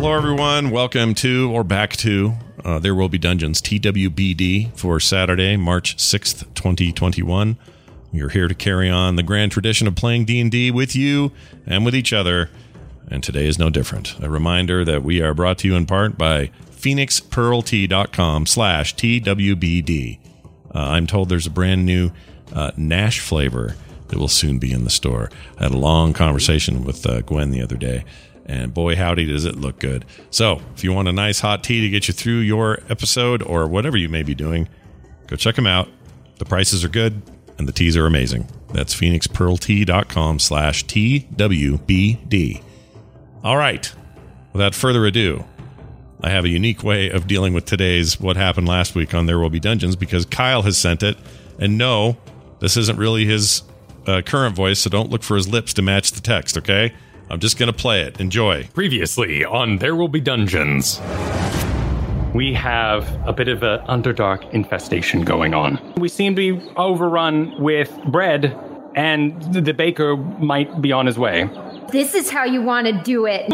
Hello, everyone. Welcome to or back to uh, There Will Be Dungeons TWBD for Saturday, March 6th, 2021. We are here to carry on the grand tradition of playing D&D with you and with each other, and today is no different. A reminder that we are brought to you in part by phoenixpearltea.com slash TWBD. Uh, I'm told there's a brand new uh, Nash flavor that will soon be in the store. I had a long conversation with uh, Gwen the other day, and boy, howdy, does it look good. So, if you want a nice hot tea to get you through your episode or whatever you may be doing, go check them out. The prices are good, and the teas are amazing. That's phoenixpearltea.com slash TWBD. All right, without further ado, I have a unique way of dealing with today's what happened last week on There Will Be Dungeons because Kyle has sent it. And no, this isn't really his uh, current voice, so don't look for his lips to match the text, okay? I'm just going to play it. Enjoy. Previously on There Will Be Dungeons. We have a bit of an Underdark infestation going on. We seem to be overrun with bread, and the baker might be on his way. This is how you want to do it.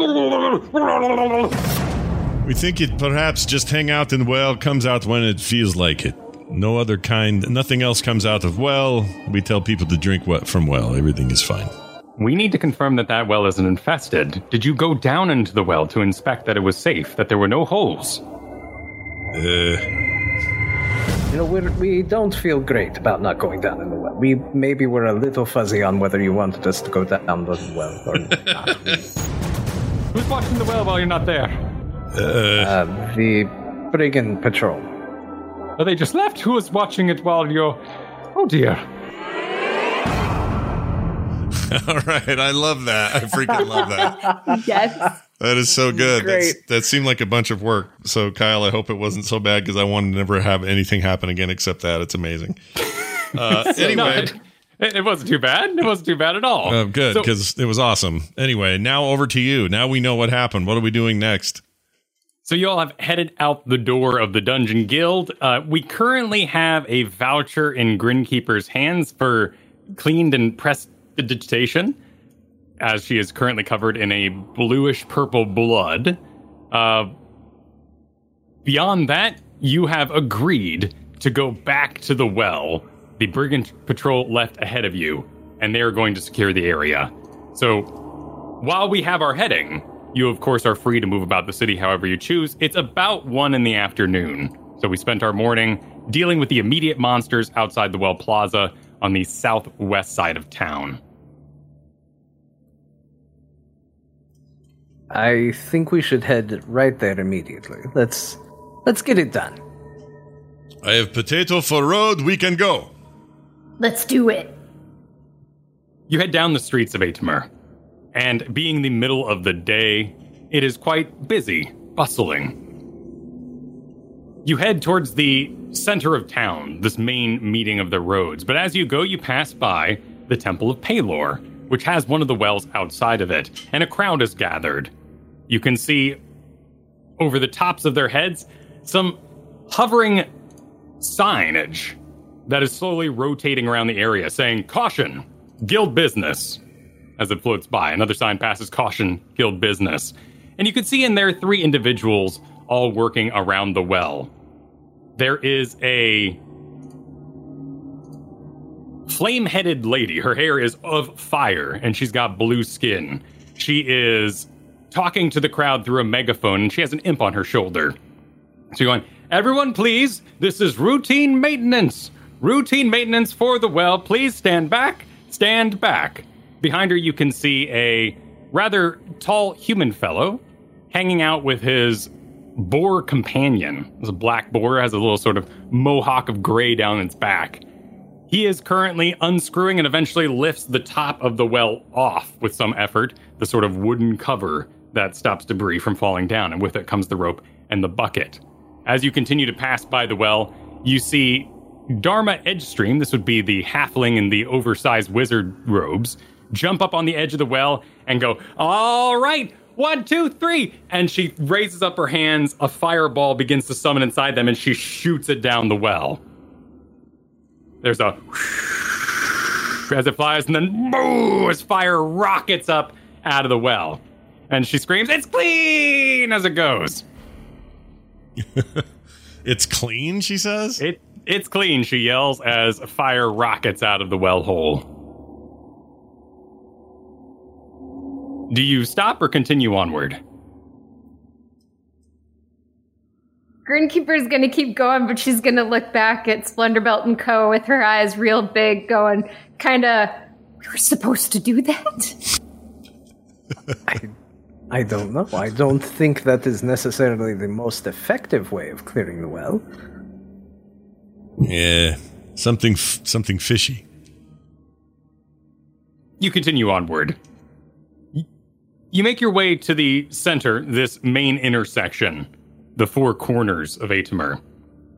We think it perhaps just hang out in well comes out when it feels like it. No other kind, nothing else comes out of well. We tell people to drink what from well. Everything is fine. We need to confirm that that well isn't infested. Did you go down into the well to inspect that it was safe, that there were no holes? Uh, You know, we're, we don't feel great about not going down in the well. We maybe we're a little fuzzy on whether you wanted us to go down the well or not. Who's watching the well while you're not there? uh, the brigand patrol. Are they just left? Who is watching it while you're. Oh dear. all right, I love that. I freaking love that. yes. That is so good. That's, Great. that seemed like a bunch of work. So, Kyle, I hope it wasn't so bad because I wanted to never have anything happen again except that. It's amazing. Uh, No, anyway, it, it wasn't too bad. It wasn't too bad at all. uh, good So- because it was awesome. Anyway, now over to you. Now we know what happened. What are we doing next? So you all have headed out the door of the Dungeon Guild. Uh, we currently have a voucher in Grinkeeper's hands for cleaned and pressed digitation, as she is currently covered in a bluish purple blood. Uh, beyond that, you have agreed to go back to the well. The Brigand Patrol left ahead of you, and they are going to secure the area. So while we have our heading, you of course are free to move about the city however you choose. It's about one in the afternoon. So we spent our morning dealing with the immediate monsters outside the Well Plaza on the southwest side of town. I think we should head right there immediately. Let's let's get it done. I have potato for road. We can go. Let's do it. You head down the streets of Atemer, and being the middle of the day, it is quite busy, bustling. You head towards the center of town, this main meeting of the roads, but as you go, you pass by the Temple of Pelor, which has one of the wells outside of it, and a crowd is gathered. You can see over the tops of their heads some hovering signage that is slowly rotating around the area saying, Caution, guild business. As it floats by, another sign passes, Caution, guild business. And you can see in there three individuals all working around the well. There is a flame headed lady. Her hair is of fire and she's got blue skin. She is talking to the crowd through a megaphone and she has an imp on her shoulder. So you're going, everyone, please, this is routine maintenance. Routine maintenance for the well. Please stand back. Stand back. Behind her, you can see a rather tall human fellow hanging out with his boar companion. It's a black boar, has a little sort of mohawk of gray down its back. He is currently unscrewing and eventually lifts the top of the well off with some effort, the sort of wooden cover that stops debris from falling down, and with it comes the rope and the bucket. As you continue to pass by the well, you see Dharma Edgestream, this would be the halfling in the oversized wizard robes, jump up on the edge of the well and go, All right, one, two, three. And she raises up her hands, a fireball begins to summon inside them, and she shoots it down the well. There's a as it flies, and then boom, as fire rockets up out of the well. And she screams, It's clean as it goes. It's clean, she says. It it's clean, she yells as fire rockets out of the well hole. Do you stop or continue onward? Grinkeeper's gonna keep going, but she's gonna look back at Splendor and Co. with her eyes real big, going, kinda, we were supposed to do that? I, I don't know. I don't think that is necessarily the most effective way of clearing the well. Yeah, something f- something fishy. You continue onward. You make your way to the center, this main intersection, the four corners of Atimer.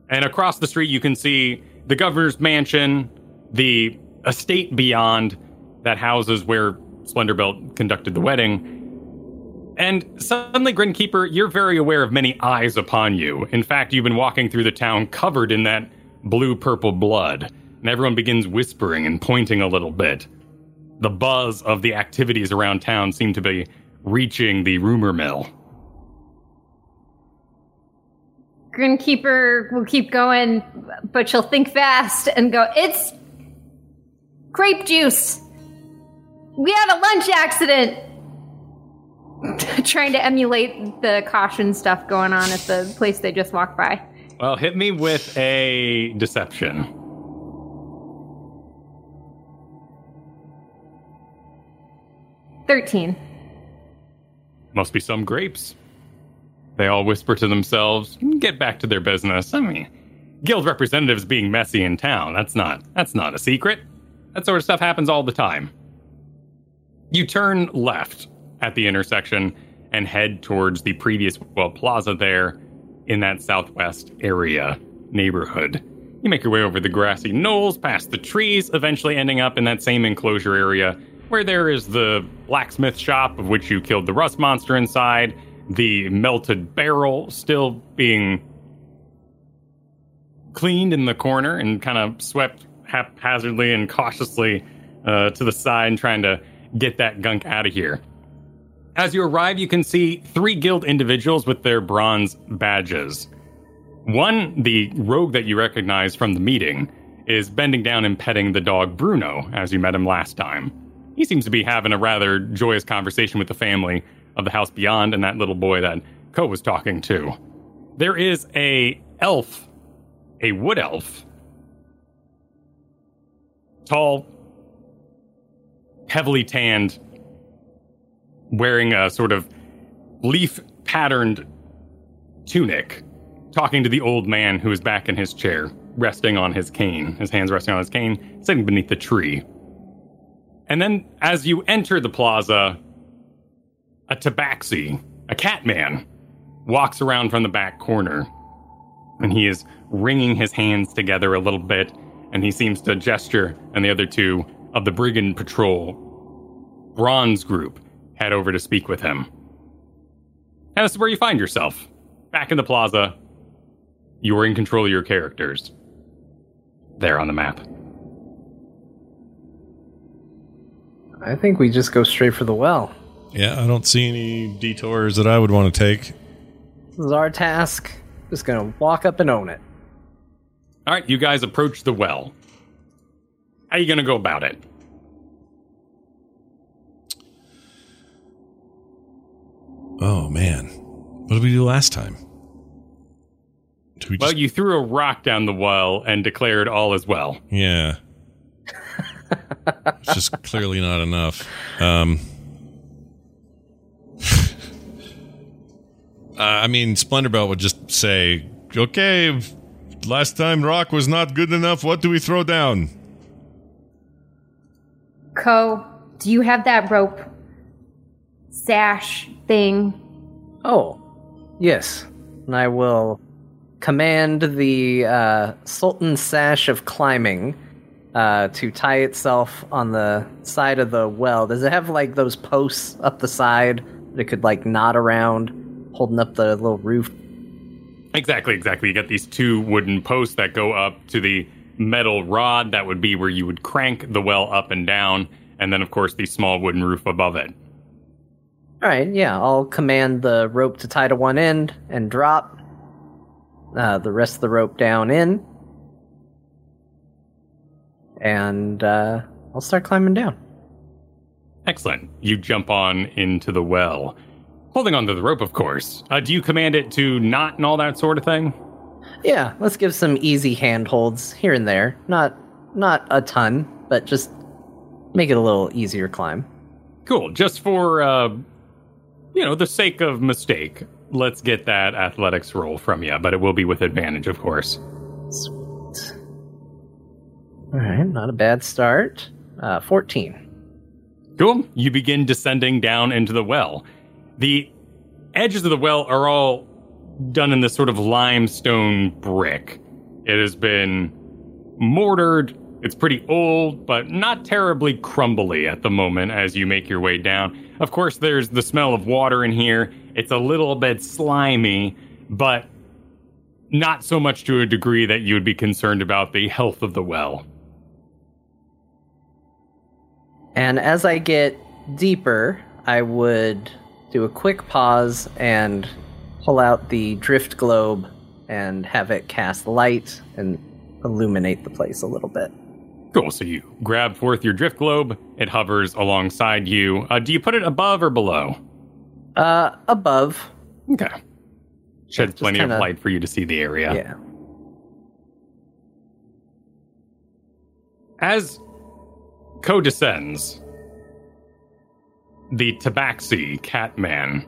And across the street, you can see the governor's mansion, the estate beyond that houses where Splendorbelt conducted the wedding. And suddenly, Grinkeeper, you're very aware of many eyes upon you. In fact, you've been walking through the town covered in that blue purple blood, and everyone begins whispering and pointing a little bit. The buzz of the activities around town seem to be reaching the rumor mill. Grinkeeper will keep going, but she'll think fast and go, It's grape juice. We had a lunch accident. Trying to emulate the caution stuff going on at the place they just walked by. Well, hit me with a deception. Thirteen. Must be some grapes. They all whisper to themselves, get back to their business. I mean, guild representatives being messy in town, that's not that's not a secret. That sort of stuff happens all the time. You turn left at the intersection and head towards the previous well plaza there in that southwest area neighborhood. You make your way over the grassy knolls, past the trees, eventually ending up in that same enclosure area where there is the blacksmith shop of which you killed the rust monster inside, the melted barrel still being cleaned in the corner and kind of swept haphazardly and cautiously uh, to the side, trying to get that gunk out of here. As you arrive, you can see three guild individuals with their bronze badges. One, the rogue that you recognize from the meeting, is bending down and petting the dog Bruno, as you met him last time. He seems to be having a rather joyous conversation with the family of the house beyond and that little boy that Ko was talking to. There is a elf, a wood elf, tall, heavily tanned, wearing a sort of leaf patterned tunic, talking to the old man who is back in his chair, resting on his cane, his hands resting on his cane, sitting beneath the tree. And then as you enter the plaza, a tabaxi, a cat man, walks around from the back corner. And he is wringing his hands together a little bit, and he seems to gesture, and the other two of the Brigand Patrol Bronze Group head over to speak with him. And this is where you find yourself. Back in the plaza. You are in control of your characters. There on the map. I think we just go straight for the well. Yeah, I don't see any detours that I would want to take. This is our task. Just gonna walk up and own it. All right, you guys approach the well. How are you going to go about it? Oh man, what did we do last time? We Well, you threw a rock down the well and declared all is well. yeah. it's just clearly not enough. Um, I mean, Splendorbelt would just say, "Okay, last time rock was not good enough. What do we throw down?" Co, do you have that rope sash thing? Oh, yes. And I will command the uh, Sultan Sash of Climbing uh, to tie itself on the side of the well. Does it have like those posts up the side that it could like knot around, holding up the little roof? Exactly, exactly. You got these two wooden posts that go up to the metal rod. That would be where you would crank the well up and down. And then, of course, the small wooden roof above it. All right, yeah, I'll command the rope to tie to one end and drop uh, the rest of the rope down in, and uh, I'll start climbing down. Excellent. You jump on into the well, holding onto the rope, of course. Uh, do you command it to knot and all that sort of thing? Yeah, let's give some easy handholds here and there. Not not a ton, but just make it a little easier climb. Cool. Just for, uh, you know, the sake of mistake, let's get that athletics roll from you, but it will be with advantage, of course. Sweet. All right, not a bad start. Uh, 14. Cool. You begin descending down into the well. The edges of the well are all done in this sort of limestone brick. It has been mortared. It's pretty old, but not terribly crumbly at the moment as you make your way down. Of course, there's the smell of water in here. It's a little bit slimy, but not so much to a degree that you would be concerned about the health of the well. And as I get deeper, I would do a quick pause and pull out the drift globe and have it cast light and illuminate the place a little bit. Cool. So you grab forth your drift globe. It hovers alongside you. Uh, do you put it above or below? Uh, above. Okay. Sheds just plenty kinda- of light for you to see the area. Yeah. As Co descends, the Tabaxi Catman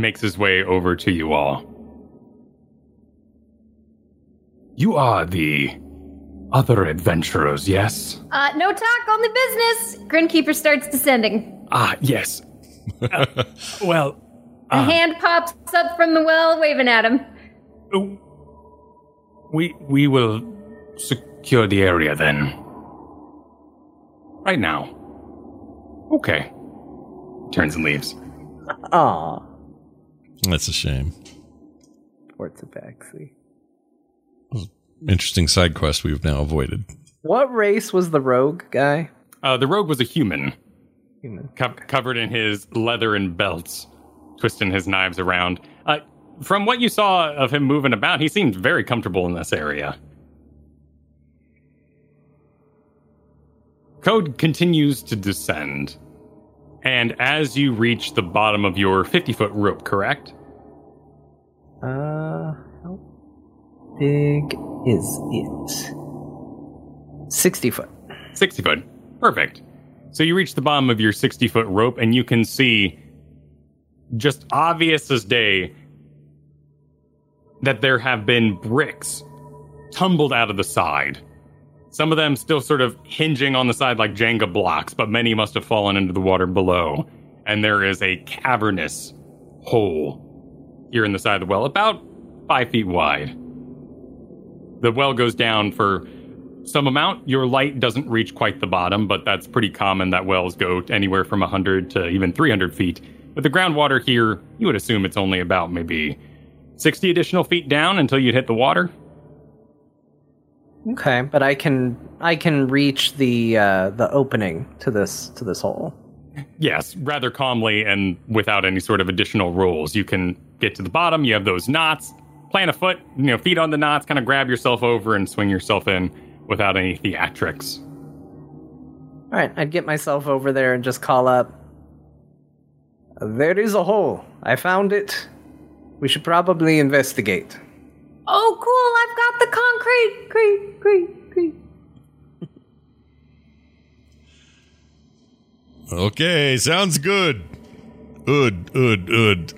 makes his way over to you all. You are the other adventurers, yes? Uh, no talk, on the business. Grinkeeper starts descending. Ah, yes. Uh, well, A hand pops up from the well, waving at him. we we will secure the area then. Right now. Okay. Turns and leaves. Aw. That's a shame. Poor Tabaxi. Interesting side quest we've now avoided. What race was the rogue guy? Uh, the rogue was a human, Human. co- covered in his leather and belts, twisting his knives around. Uh, from what you saw of him moving about, he seemed very comfortable in this area. Code continues to descend. And as you reach the bottom of your 50 foot rope, correct? Uh, how big is it? 60 foot. 60 foot. Perfect. So you reach the bottom of your 60 foot rope and you can see, just obvious as day, that there have been bricks tumbled out of the side. Some of them still sort of hinging on the side like Jenga blocks, but many must have fallen into the water below. And there is a cavernous hole here in the side of the well, about five feet wide. The well goes down for some amount. Your light doesn't reach quite the bottom, but that's pretty common that wells go anywhere from 100 to even 300 feet. But the groundwater here, you would assume it's only about maybe 60 additional feet down until you'd hit the water. Okay, but I can I can reach the uh, the opening to this to this hole. Yes, rather calmly and without any sort of additional rules. You can get to the bottom, you have those knots, plant a foot, you know, feet on the knots, kind of grab yourself over and swing yourself in without any theatrics. All right, I'd get myself over there and just call up. There is a hole. I found it. We should probably investigate. Oh, cool! I've got the concrete. Great, great, great. Okay, sounds good. Ud, ud, ud.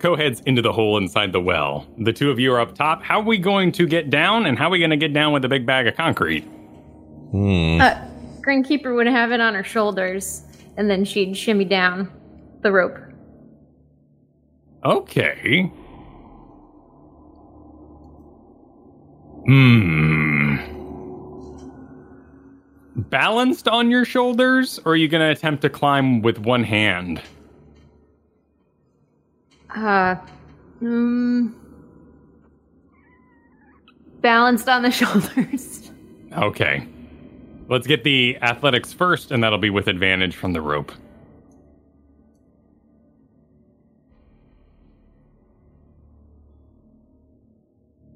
Co heads into the hole inside the well. The two of you are up top. How are we going to get down, and how are we going to get down with a big bag of concrete? Uh, Grinkeeper would have it on her shoulders, and then she'd shimmy down the rope. Okay. Hmm. Balanced on your shoulders, or are you going to attempt to climb with one hand? Uh, mm, balanced on the shoulders. Okay. Let's get the athletics first, and that'll be with advantage from the rope.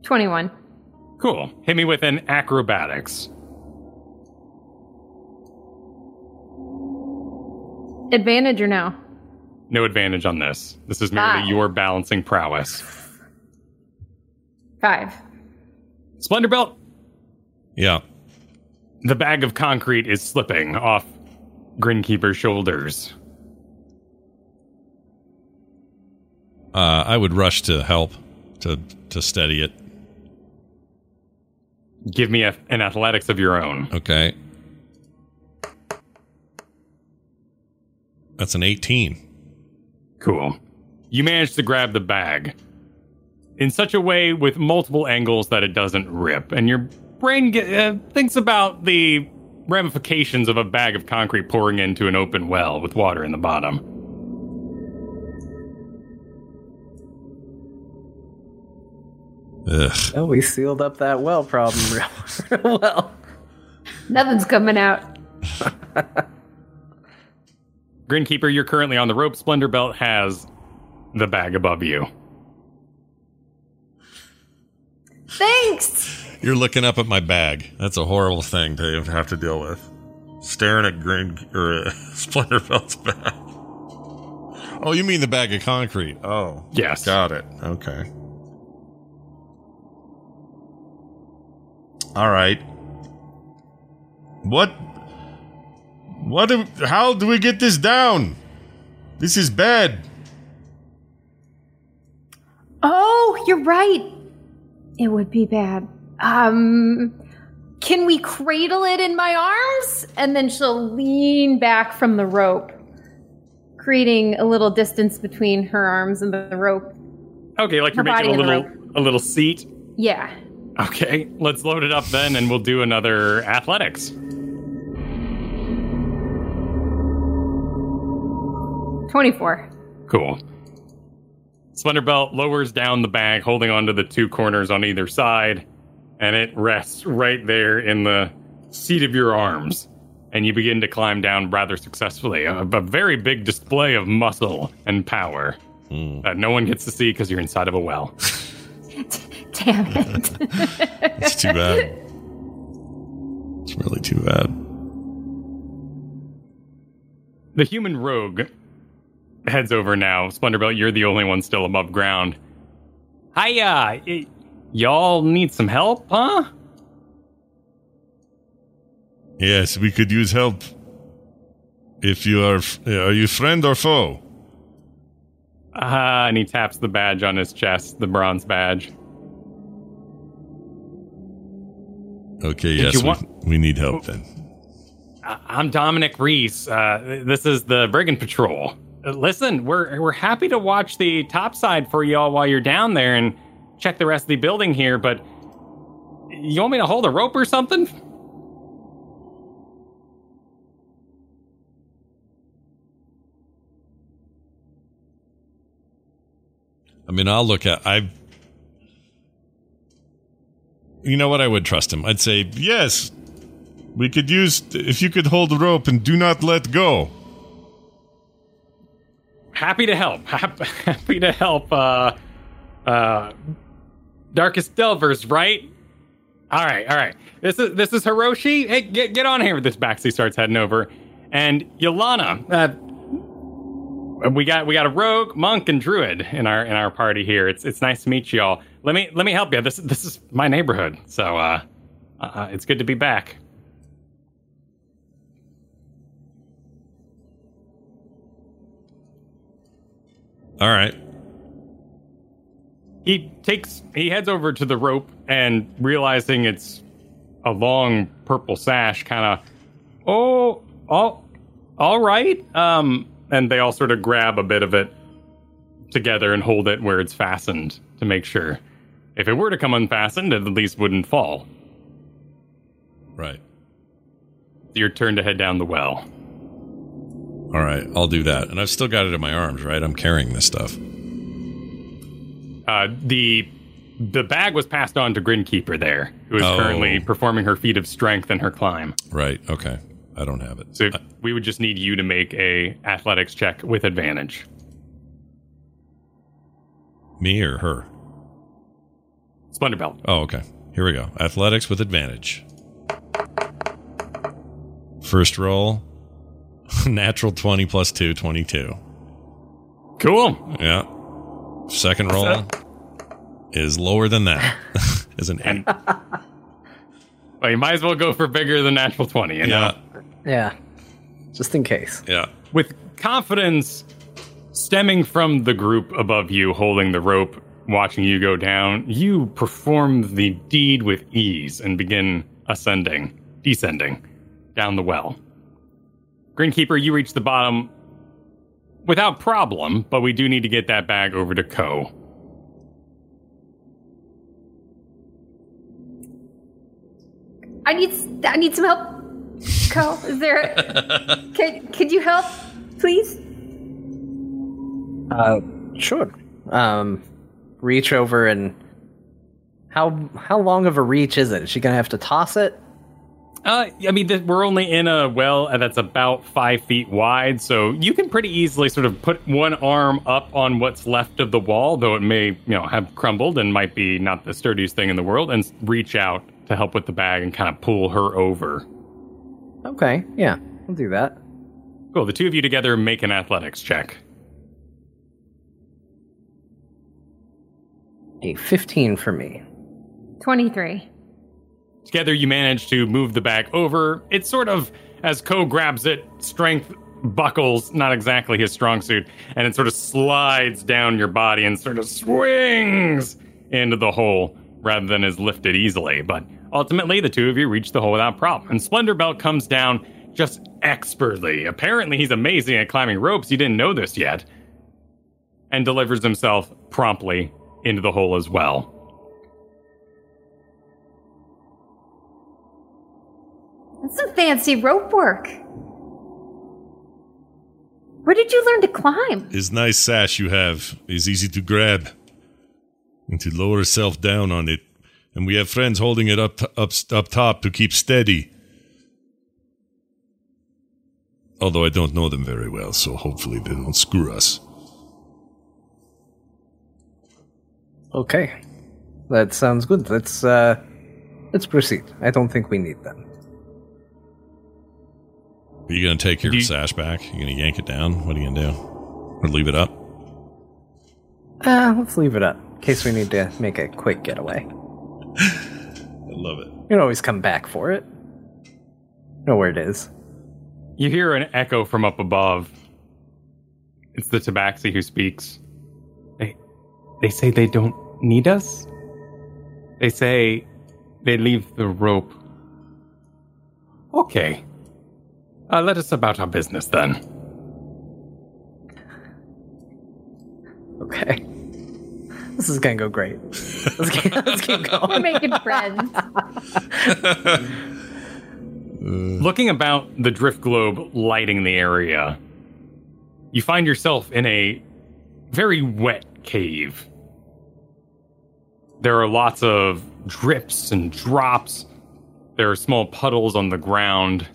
Twenty-one. Cool. Hit me with an acrobatics. Advantage or no? No advantage on this. This is merely Ah. your balancing prowess. Five. Splendor Belt, Yeah. the bag of concrete is slipping off Grinkeeper's shoulders. Uh, I would rush to help to to steady it. Give me a, an athletics of your own. Okay. That's an 18. Cool. You manage to grab the bag in such a way with multiple angles that it doesn't rip, and your brain get, uh, thinks about the ramifications of a bag of concrete pouring into an open well with water in the bottom. Ugh. Oh, we sealed up that well problem real, real well. Nothing's coming out. Grinkeeper, you're currently on the rope. Splendor Belt has the bag above you. Thanks. You're looking up at my bag. That's a horrible thing to have to deal with. Staring at Green or uh, Splinterfeld's bag. Oh, you mean the bag of concrete? Oh, Yes. got it. Okay. All right. What? What? Do, how do we get this down? This is bad. Oh, you're right. It would be bad. Um, can we cradle it in my arms? And then she'll lean back from the rope, creating a little distance between her arms and the rope. Okay, like you're making a body and the little a little seat. Yeah. Okay, let's load it up then, and we'll do another athletics. Twenty-four. Cool. Splendor Belt lowers down the bag, holding onto the two corners on either side, and it rests right there in the seat of your arms. And you begin to climb down rather successfully. A, a very big display of muscle and power hmm. that no one gets to see because you're inside of a well. Damn it. It's too bad. It's really too bad. The human rogue heads over now. Splendor Belt, you're the only one still above ground. Hiya! y- y'all need some help, huh? Yes, we could use help. If you are, are you friend or foe? Ah, and he taps the badge on his chest, the bronze badge. Okay, yes, we, want- we need help then. I- I'm Dominic Reese. Uh, this is the Brigand Patrol. Uh, listen, we're we're happy to watch the top side for y'all while you're down there and check the rest of the building here. But you want me to hold a rope or something? I mean, I'll look at. I. You know what? I would trust him. I'd say yes. We could use if you could hold the rope and do not let go. Happy to help. Happy to help. Uh, uh, Darkest Delvers, right? All right, all right. This is this is Hiroshi. Hey, get get on here with this Baxi starts heading over. And Yolana, uh, we got we got a rogue, monk, and druid in our in our party here. It's it's nice to meet you all. Let me let me help you. This this is my neighborhood, so uh, uh it's good to be back. All right. He takes he heads over to the rope and realizing it's a long purple sash, kind of oh all all right. Um, and they all sort of grab a bit of it together and hold it where it's fastened to make sure. If it were to come unfastened, it at least wouldn't fall. Right. Your turn to head down the well. All right. I'll do that. And I've still got it in my arms, right? I'm carrying this stuff. Uh, the the bag was passed on to Grinkeeper there, who is Oh. currently performing her feat of strength in her climb. Right. Okay. I don't have it. So we would just need you to make a athletics check with advantage. Me or her? Splendor belt. Oh, okay. Here we go. Athletics with advantage. First roll. Natural 20 plus 2, 22. Cool. Yeah. Second roll is lower than that. is an 8. Well, you might as well go for bigger than natural 20, you know? Yeah. Yeah. Just in case. Yeah. With confidence stemming from the group above you holding the rope, watching you go down, you perform the deed with ease and begin ascending, descending down the well. Grinkeeper, you reach the bottom without problem, but we do need to get that bag over to Ko. I need s- I need some help. Co, is there? could could you help, please? Uh, sure. Um, reach over and how how long of a reach is it? Is she gonna have to toss it? Uh, I mean, th- we're only in a well that's about five feet wide, so you can pretty easily sort of put one arm up on what's left of the wall, though it may, you know, have crumbled and might be not the sturdiest thing in the world, and reach out to help with the bag and kind of pull her over. Okay, yeah, I'll do that. Cool. The two of you together make an athletics check. A fifteen for me. Twenty three. Together, you manage to move the bag over. It's sort of, as Ko grabs it, strength buckles, not exactly his strong suit, and it sort of slides down your body and sort of swings into the hole rather than is lifted easily. But ultimately, the two of you reach the hole without problem. And Splendor Belt comes down just expertly. Apparently, he's amazing at climbing ropes. You didn't know this yet. And delivers himself promptly into the hole as well. That's some fancy rope work. Where did you learn to climb? This nice sash you have is easy to grab and to lower yourself down on it. And we have friends holding it up, up, up top to keep steady. Although I don't know them very well, so hopefully they don't screw us. Okay, that sounds good. Let's uh, let's proceed. I don't think we need them. Are you going to take your you- sash back? Are You going to yank it down? What are you going to do? Or leave it up? Uh, let's leave it up in case we need to make a quick getaway. I love it. You can always come back for it. Know where it is. You hear an echo from up above. It's the Tabaxi who speaks. They, they say they don't need us. They say they leave the rope. Okay. Uh, let us about our business then. Okay. This is gonna go great. Let's keep, let's keep We're making friends. Looking about the drift globe lighting the area, you find yourself in a very wet cave. There are lots of drips and drops. There are small puddles on the ground.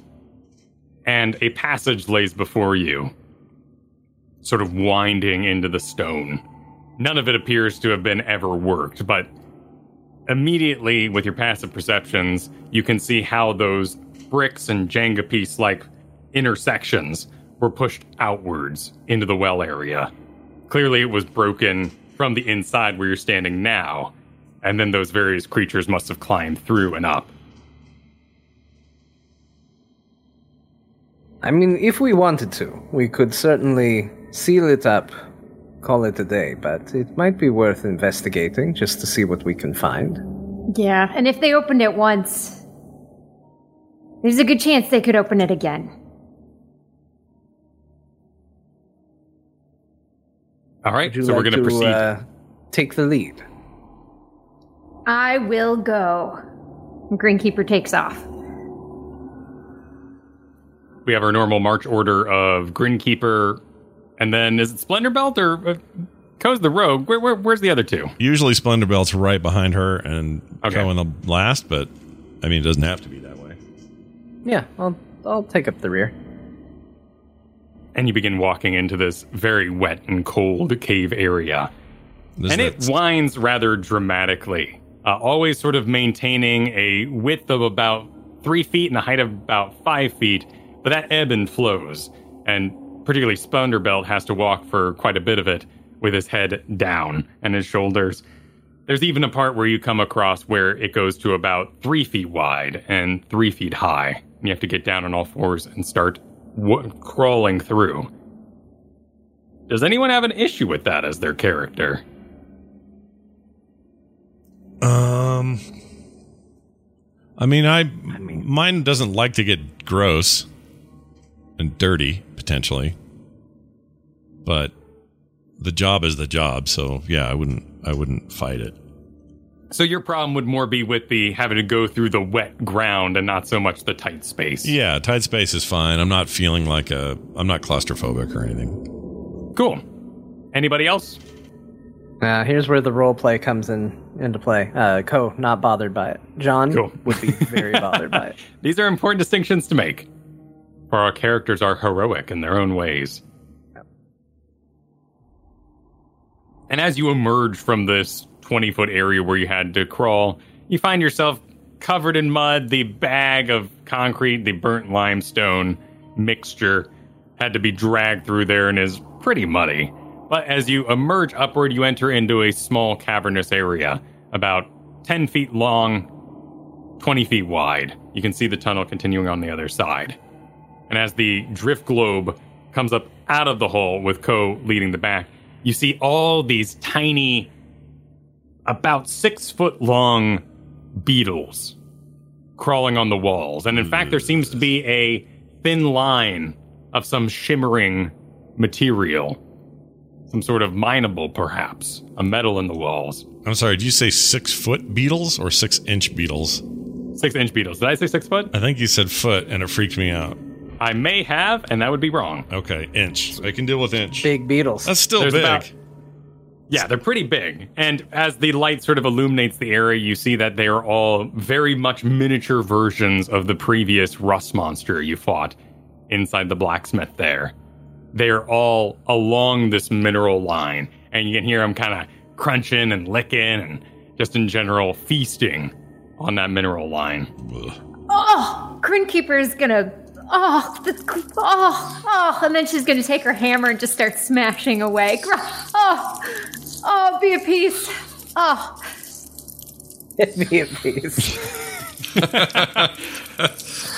And a passage lays before you, sort of winding into the stone. None of it appears to have been ever worked, but immediately with your passive perceptions, you can see how those bricks and Jenga piece like intersections were pushed outwards into the well area. Clearly, it was broken from the inside where you're standing now, and then those various creatures must have climbed through and up. I mean, if we wanted to, we could certainly seal it up, call it a day, but it might be worth investigating just to see what we can find. Yeah, and if they opened it once, there's a good chance they could open it again. All right, Would you so we're going to proceed. Uh, take the lead. I will go. Grinkeeper takes off. we have our normal march order of Grinkeeper, and then is it Splendor Belt or uh, Co's the Rogue? Where, where, where's the other two? Usually Splendor Belt's right behind her and Okay. go in the last, but I mean, it doesn't have to be that way. Yeah, I'll I'll take up the rear. And you begin walking into this very wet and cold cave area. This and is it that- winds rather dramatically, uh, always sort of maintaining a width of about three feet and a height of about five feet, but that ebb and flows. And particularly Splendor has to walk for quite a bit of it with his head down and his shoulders. There's even a part where you come across where it goes to about three feet wide and three feet high. And you have to get down on all fours and start w- crawling through. Does anyone have an issue with that as their character? Um, I mean, I, mine doesn't like to get gross and dirty potentially, but the job is the job. So yeah, I wouldn't, I wouldn't fight it. So your problem would more be with the having to go through the wet ground and not so much the tight space. Yeah, tight space is fine. I'm not feeling like a, I'm not claustrophobic or anything. Cool. Anybody else? Uh, here's where the role play comes in into play. Uh, Co, not bothered by it. John Cool. would be very bothered by it. These are important distinctions to make. For our characters are heroic in their own ways. And as you emerge from this 20 foot area where you had to crawl, you find yourself covered in mud. The bag of concrete, the burnt limestone mixture, had to be dragged through there and is pretty muddy. But as you emerge upward, you enter into a small cavernous area, about 10 feet long, 20 feet wide. You can see the tunnel continuing on the other side. And as the drift globe comes up out of the hole with Ko leading the back, you see all these tiny, about six foot long beetles crawling on the walls. And in fact, there seems to be a thin line of some shimmering material, some sort of mineable, perhaps, a metal in the walls. I'm sorry. Did you say six foot beetles or six inch beetles? Six inch beetles. Did I say six foot? I think you said foot, and it freaked me out. I may have, and that would be wrong. Okay, inch. I can deal with inch. Big beetles. That's still There's big. about- Yeah, they're pretty big. And as the light sort of illuminates the area, you see that they are all very much miniature versions of the previous rust monster you fought inside the blacksmith there. They are all along this mineral line, and you can hear them kind of crunching and licking and just in general feasting on that mineral line. Oh, Grinkeeper is gonna. Oh, that's, oh, oh, and then she's gonna take her hammer and just start smashing away. Gr- Oh, oh, be at peace. Oh, Be at peace.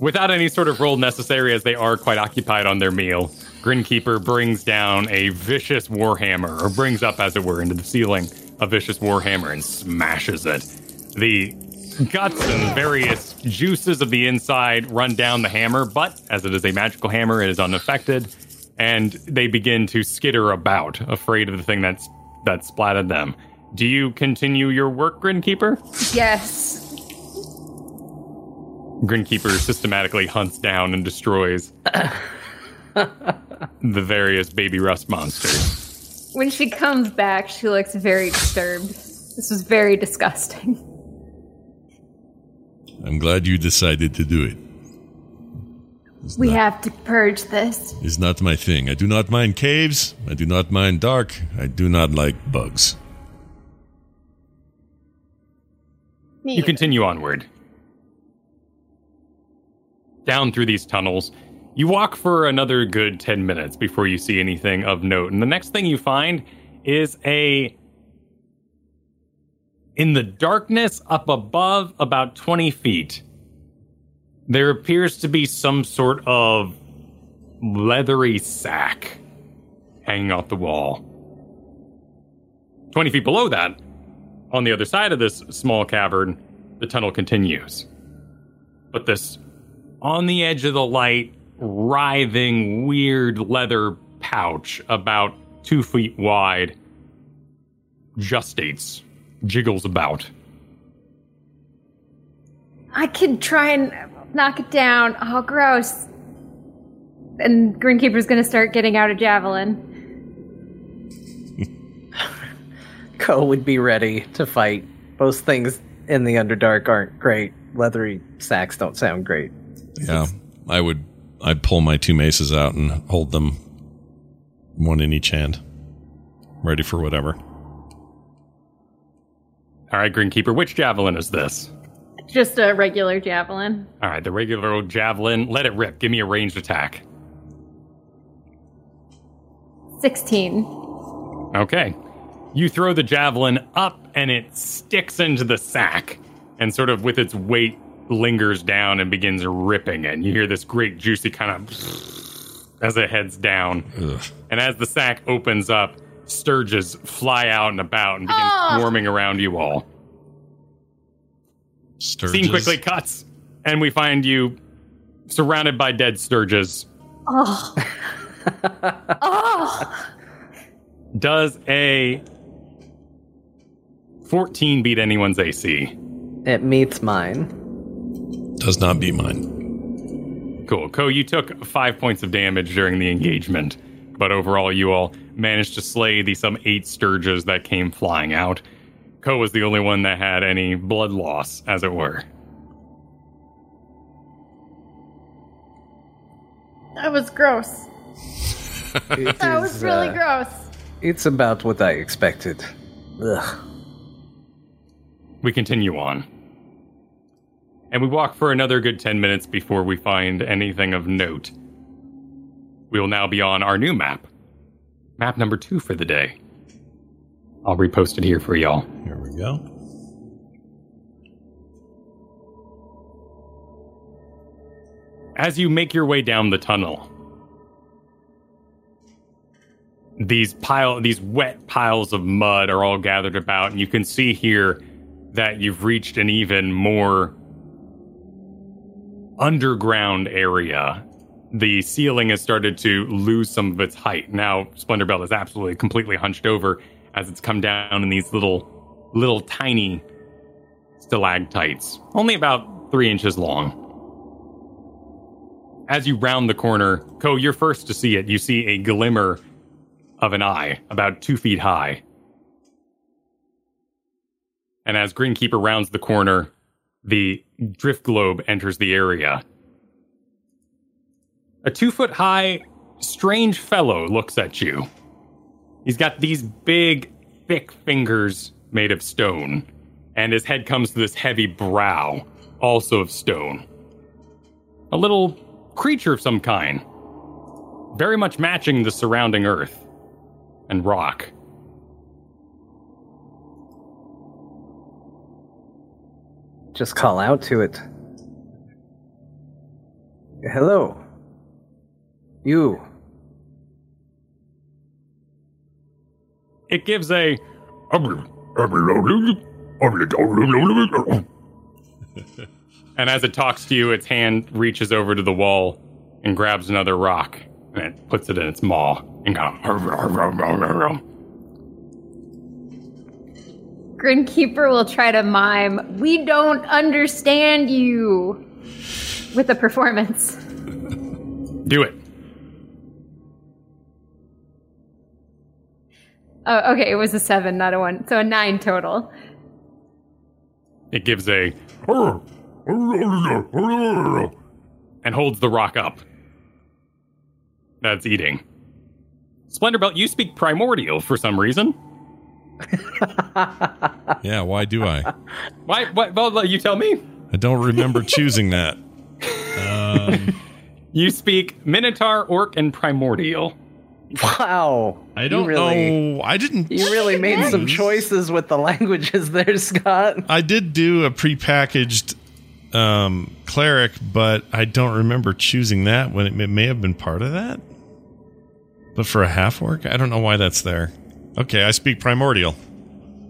Without any sort of roll necessary, as they are quite occupied on their meal, Grinkeeper brings down a vicious warhammer, or brings up, as it were, into the ceiling a vicious warhammer and smashes it. The guts and various juices of the inside run down the hammer, but as it is a magical hammer, it is unaffected, and they begin to skitter about, afraid of the thing that's that splatted them. Do you continue your work, Grinkeeper? yes. Grinkeeper systematically hunts down and destroys the various baby rust monsters. When she comes back, she looks very disturbed. This was very disgusting. I'm glad you decided to do it. It's We not, have to purge this. It's not my thing. I do not mind caves. I do not mind dark. I do not like bugs. You continue onward. Down through these tunnels. You walk for another good 10 minutes before you see anything of note. And the next thing you find is a. In the darkness up above, about 20 feet, there appears to be some sort of leathery sack hanging off the wall. 20 feet below that, on the other side of this small cavern, the tunnel continues. But this, on the edge of the light, writhing, weird leather pouch about two feet wide, gestates, jiggles about. I could try and knock it down. Oh, gross. And Grinkeeper's gonna start getting out a javelin. Ko would be ready to fight. Those things in the Underdark aren't great. Leathery sacks don't sound great. Yeah, I would. I'd pull my two maces out and hold them, one in each hand, ready for whatever. All right, Grinkeeper, which javelin is this? Just a regular javelin. All right, the regular old javelin. Let it rip. Give me a ranged attack. 16. Okay. You throw the javelin up and it sticks into the sack and sort of with its weight lingers down and begins ripping it. And you hear this great juicy kind of as it heads down. Ugh. And as the sack opens up, stirges fly out and about and begin Ah! swarming around you all. Stirges. Scene quickly cuts, and we find you surrounded by dead stirges. Oh. oh. Does a 14 beat anyone's AC? It meets mine. Does not beat mine. Cool. Ko, you took five points of damage during the engagement, but overall, you all managed to slay the some eight stirges that came flying out. Ko was the only one that had any blood loss, as it were. That was gross. It That was really uh, gross. It's about what I expected. Ugh. We continue on. And we walk for another good 10 minutes before we find anything of note. We will now be on our new map. Map number two for the day. I'll repost it here for y'all. Here we go. As you make your way down the tunnel, these pile these wet piles of mud are all gathered about, and you can see here that you've reached an even more underground area. The ceiling has started to lose some of its height. Now, Splendor Belt is absolutely completely hunched over as it's come down in these little, little tiny stalactites, only about three inches long. As you round the corner, Ko, you're first to see it. You see a glimmer of an eye, about two feet high. And as Grinkeeper rounds the corner, the drift globe enters the area. A two foot high, strange fellow looks at you. He's got these big, thick fingers made of stone, and his head comes to this heavy brow, also of stone. A little creature of some kind, very much matching the surrounding earth and rock. Just call out to it. Hello. You. It gives a and as it talks to you, its hand reaches over to the wall and grabs another rock and it puts it in its maw and goes. Grinkeeper will try to mime, We don't understand you with a performance. Do it. Oh, okay, it was a seven, not a one. So a nine total. It gives a and holds the rock up. That's eating. Splendor Belt, you speak primordial for some reason. Yeah, why do I? Why? What? Well, you tell me. I don't remember choosing that. You speak Minotaur, Orc, and Primordial. Wow. I don't really, know. I didn't. You really made some choices with the languages there, Scott. I did do a prepackaged um, cleric, but I don't remember choosing that when it, it may have been part of that. But for a half orc, I don't know why that's there. Okay, I speak primordial.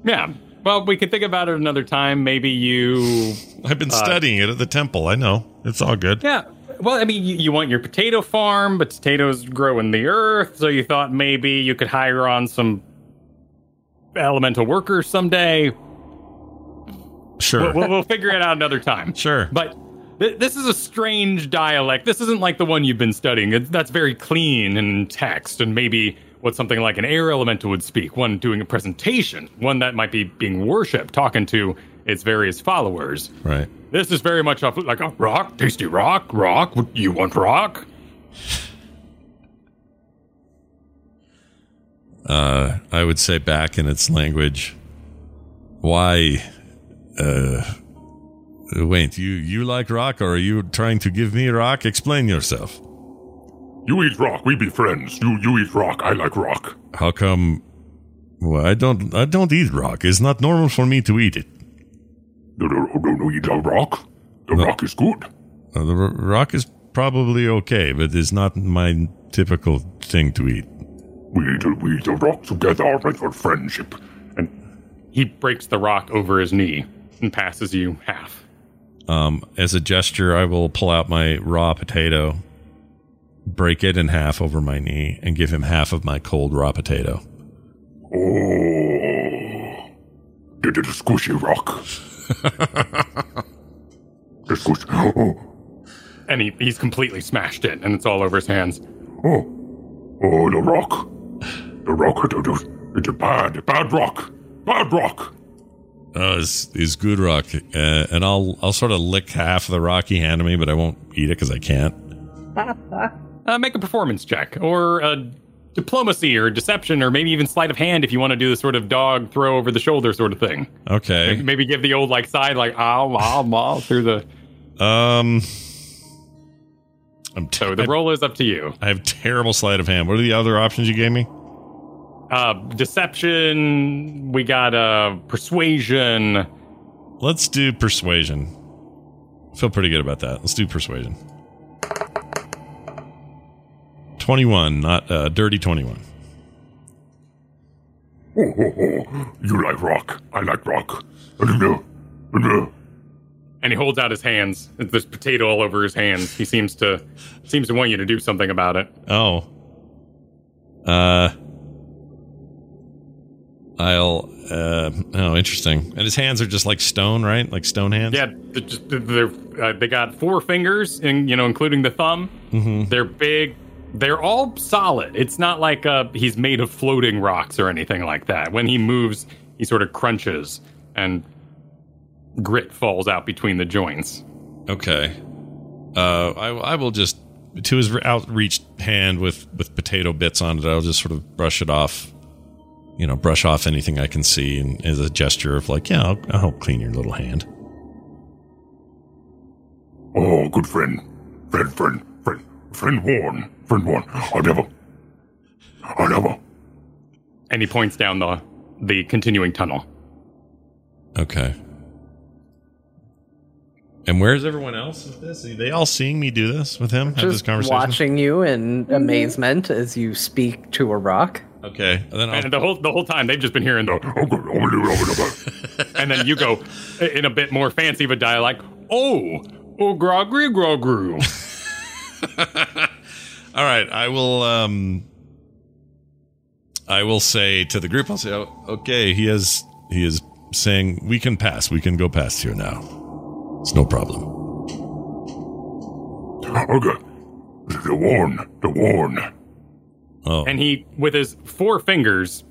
Yeah. Well, we could think about it another time. Maybe you. I've been uh, studying it at the temple. I know it's all good. Yeah. Well, I mean, you, you want your potato farm, but potatoes grow in the earth, so you thought maybe you could hire on some elemental workers someday. Sure. We'll, we'll, we'll figure it out another time. Sure. But th- this is a strange dialect. This isn't like the one you've been studying. It's, that's very clean in text, and maybe what something like an air elemental would speak. One doing a presentation, one that might be being worshipped, talking to its various followers. right. This is very much off like a rock, tasty rock, rock. You want rock? Uh, I would say back in its language. Why? Uh, wait. You you like rock, or are you trying to give me rock? Explain yourself. You eat rock, we be friends. You you eat rock, I like rock. How come? Well, I don't. I don't eat rock. It's not normal for me to eat it. No, no, no, no, eat the rock. The No. rock is good. Uh, the r- rock is probably okay, but it's not my typical thing to eat. We eat, the- we eat the rock together like for friendship. And he breaks the rock over his knee and passes you half. Um, as a gesture, I will pull out my raw potato, break it in half over my knee, and give him half of my cold raw potato. Oh, the, the, the squishy rock. the squish. Oh, And he, he's completely smashed it, and it's all over his hands. oh, oh, the rock. The rock. The, the, it's a bad, bad rock. Bad rock. Oh, it's, it's good rock, uh, and I'll I'll sort of lick half of the rock he handed me, but I won't eat it because I can't. Uh, make a performance check, or a diplomacy, or deception, or maybe even sleight of hand if you want to do the sort of dog throw over the shoulder sort of thing. Okay. Maybe give the old like side like ow, ow, ow through the. Um, I'm So the roll is up to you. I have terrible sleight of hand. What are the other options you gave me? Uh, deception. We got uh, persuasion. Let's do persuasion. I Feel pretty good about that. Let's do persuasion. Twenty-one, not uh, dirty twenty-one. Oh, oh, oh. You like rock. I like rock. No, no. and he holds out his hands. There's potato all over his hands. He seems to seems to want you to do something about it. Oh. Uh. I'll. Uh. Oh, interesting. And his hands are just like stone, right? Like stone hands. Yeah, they're just, they're, uh, they got four fingers, and you know, including the thumb. They're big. They're all solid. It's not like uh, he's made of floating rocks or anything like that. When he moves, he sort of crunches, and grit falls out between the joints. Okay. Uh. I. I will just to his outreached hand with with potato bits on it. I'll just sort of brush it off. You know, brush off anything I can see, and as a gesture of like, yeah, I'll, I'll help clean your little hand. Oh, good friend. Friend, friend, friend. Friend warn. Friend warn. I never. I never. And he points down the the continuing tunnel. Okay. And where's everyone else with this? Are they all seeing me do this with him? have this Just conversation? watching you in mm-hmm. amazement as you speak to a rock. Okay. And then And the whole the whole time they've just been hearing the Oh, and then you go in a bit more fancy of a dialect. Oh, oh, grogry, grogru. all right. I will. Um, I will say to the group. I'll say, oh, okay. He is. He is saying we can pass. We can go past here now. It's no problem. Okay. The warn. The warn. Oh. And he, with his four fingers,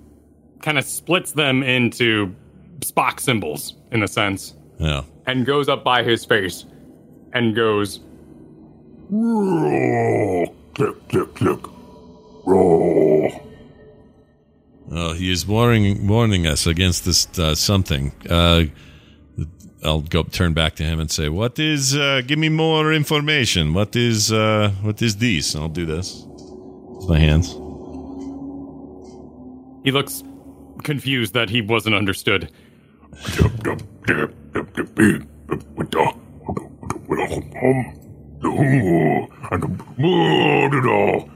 kind of splits them into Spock symbols, in a sense, yeah. and goes up by his face and goes, click, click, click. Roll. Oh, he is warning warning us against this uh, something. Uh, I'll go turn back to him and say, "What is? Uh, give me more information. What is? Uh, what is this?" And I'll do this with my hands. He looks confused that he wasn't understood.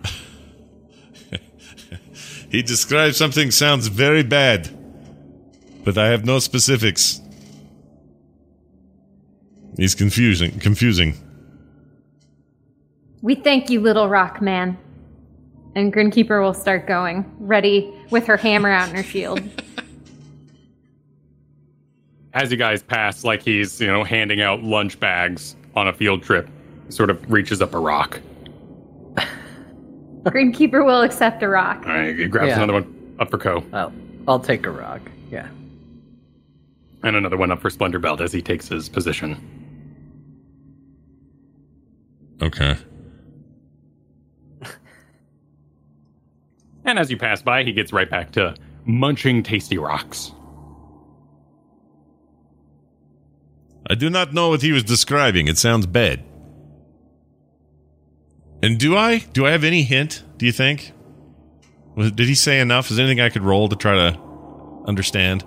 He describes something sounds very bad, but I have no specifics. He's confusing. Confusing. We thank you, little rock man. And Grinkeeper will start going, ready with her hammer out and her shield. As you guys pass, like he's, you know, handing out lunch bags on a field trip, he sort of reaches up a rock. Grinkeeper will accept a rock. All right, he grabs Yeah. another one up for Ko, Well, I'll take a rock. Yeah. and another one up for Splendor Belt as he takes his position. Okay. And as you pass by, he gets right back to munching tasty rocks. I do not know what he was describing. It sounds bad. And do I? Do I have any hint? Do you think? Was, did he say enough? Is there anything I could roll to try to understand?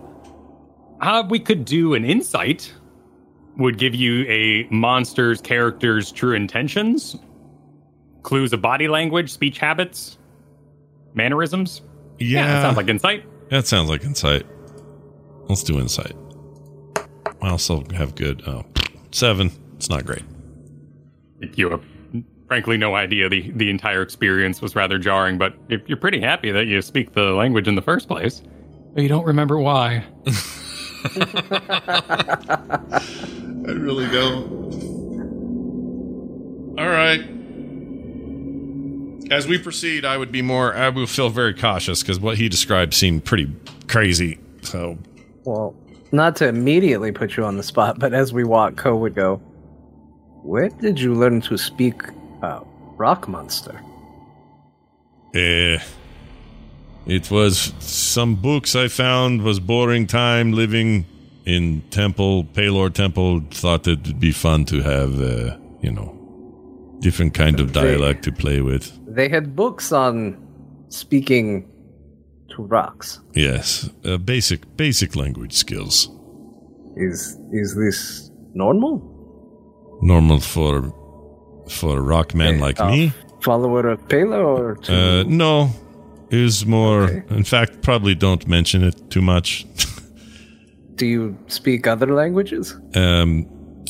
Uh, we could do an insight. Would give you a monster's character's true intentions, clues of body language, speech habits, mannerisms. Yeah, that sounds like insight. that sounds like insight. Let's do insight. I also have good. Oh, seven. It's not great. You frankly no idea. The the entire experience was rather jarring, but if you're pretty happy that you speak the language in the first place, but you don't remember why. I really don't. All right. As we proceed, I would be more. I would feel very cautious because what he described seemed pretty crazy. So Well, not to immediately put you on the spot, but as we walk, Ko would go, Where did you learn to speak uh, rock monster? Eh. It was some books I found was boring time living in temple, Pelor temple. Thought it'd be fun to have, uh, you know, different kind of They- dialect to play with. They had books on speaking to rocks. Yes, uh, basic basic language skills. Is is this normal? Normal for for a rock man like Uh, me. Follower of Pelor to Uh, no, is more. Okay. In fact, probably don't mention it too much. do you speak other languages? um,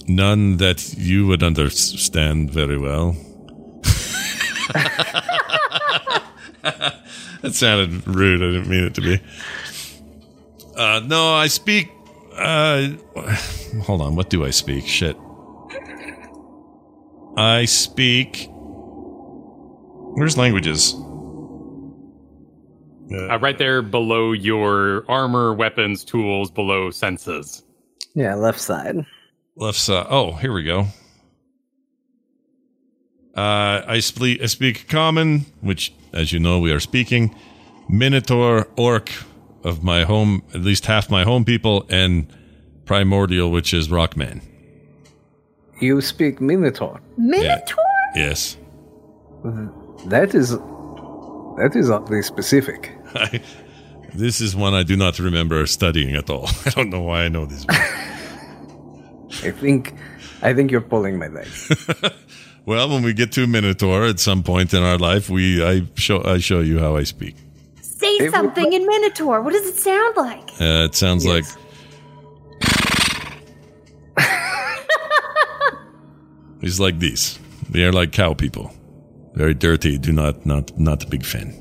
none that you would understand very well. that sounded rude. I didn't mean it to be. Uh, no, I speak. Uh, hold on. What do I speak? Shit. I speak. Where's languages? Uh, right there below your armor, weapons, tools, below senses. Yeah, left side. Left side. Oh, here we go. Uh, I speak I speak common, which, as you know, we are speaking Minotaur, Orc of my home, at least half my home people, and Primordial, which is Rockman. You speak Minotaur. Minotaur? Yes, That is that is oddly specific. I, this is one I do not remember studying at all. I don't know why I know this. I think I think you're pulling my leg. well, when we get to Minotaur at some point in our life, we I show I show you how I speak. Say It would- something in Minotaur. What does it sound like? Uh, it sounds like He's like this. They are like cow people. Very dirty. Do not not not a big fan.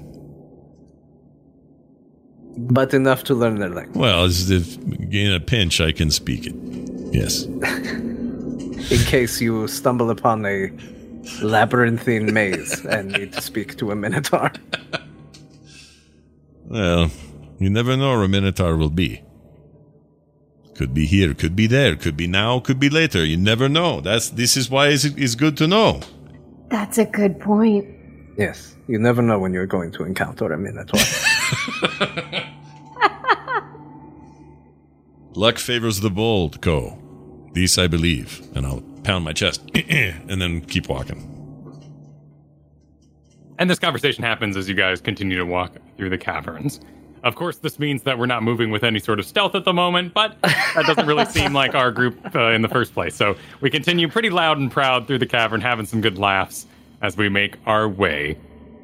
but enough to learn their language. Well, as if in a pinch I can speak it. Yes. In case you stumble upon a labyrinthine maze and need to speak to a minotaur. Well, you never know where a minotaur will be. Could be here, could be there, could be now, could be later. You never know. That's this is why it's, it's good to know. That's a good point. Yes, you never know when you're going to encounter a minotaur. Luck favors the bold, Ko. These I believe. And I'll pound my chest and then keep walking. And this conversation happens as you guys continue to walk through the caverns. Of course, this means that we're not moving with any sort of stealth at the moment, but that doesn't really seem like our group uh, in the first place. So we continue pretty loud and proud through the cavern, having some good laughs as we make our way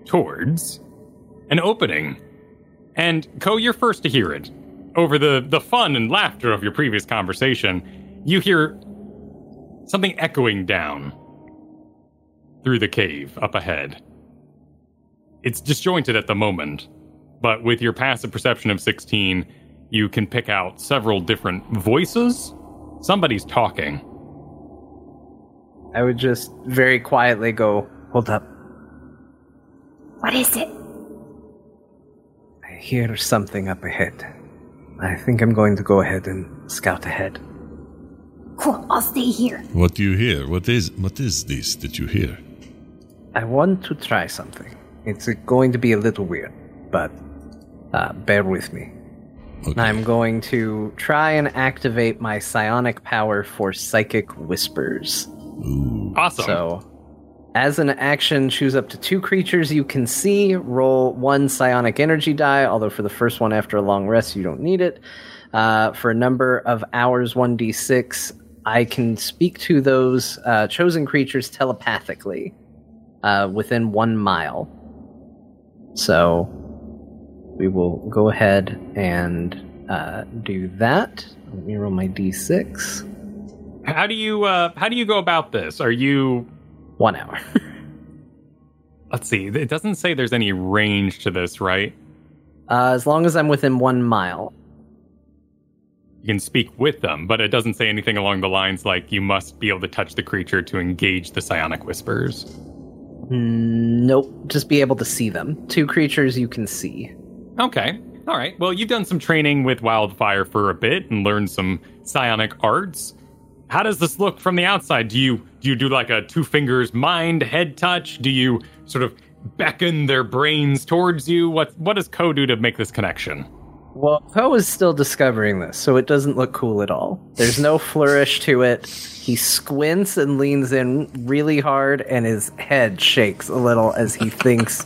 towards an opening. And Ko, you're first to hear it. Over the, the fun and laughter of your previous conversation, you hear something echoing down through the cave up ahead. It's disjointed at the moment, but with your passive perception of 16, you can pick out several different voices. Somebody's talking. I would just very quietly go, hold up. What is it? I hear something up ahead. I think I'm going to go ahead and scout ahead. Cool, I'll stay here. What do you hear? What is what is this that you hear? I want to try something. It's going to be a little weird, but uh, bear with me. Okay. I'm going to try and activate my psionic power for psychic whispers. Awesome. So, as an action, choose up to two creatures you can see. Roll one psionic energy die, although for the first one after a long rest, you don't need it. Uh, for a number of hours, 1d6, I can speak to those uh, chosen creatures telepathically uh, within one mile. So, we will go ahead and uh, do that. Let me roll my d6. how do you uh, how do you go about this? Are you One hour. let's see, it doesn't say there's any range to this, right? uh, as long as I'm within one mile. You can speak with them, but it doesn't say anything along the lines like you must be able to touch the creature to engage the psionic whispers. Mm, Nope, just be able to see them. Two creatures you can see. Okay. All right. Well, you've done some training with Wildfire for a bit and learned some psionic arts. How does this look from the outside? Do you do you do like a two fingers mind head touch? Do you sort of beckon their brains towards you? What what does Ko do to make this connection? Well, Poe is still discovering this, so it doesn't look cool at all. There's no flourish to it. He squints and leans in really hard, and his head shakes a little as he thinks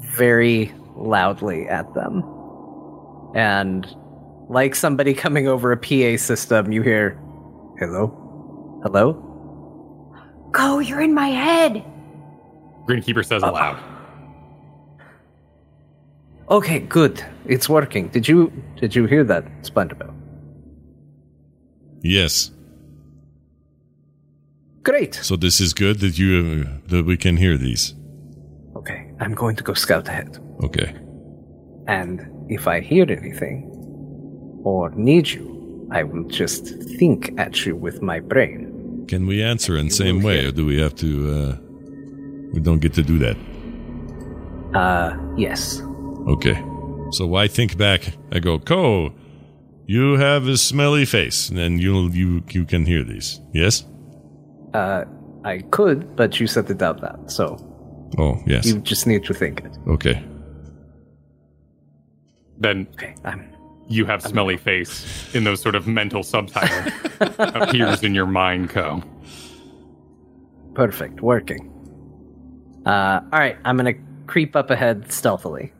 very loudly at them. And like somebody coming over a PA system, you hear, Hello? Hello? Go, you're in my head. Grinkeeper says aloud. Okay, good. It's working. Did you did you hear that, Splendorbell? Yes. Great. So this is good that you uh, that we can hear these. I'm going to go scout ahead. Okay. And if I hear anything or need you, I will just think at you with my brain. Can we answer in same way, or do we have to? uh We don't get to do that. Uh, yes. Okay. So why think back? I go, Ko, you have a smelly face, and then you you you can hear these. Yes. Uh, I could, but you set it out that, so Oh yes. you just need to think it. Okay. Then Okay, I'm. you have smelly face in those sort of mental subtitle appears in your mind, Ko. Perfect, working. Uh, alright, I'm gonna creep up ahead stealthily.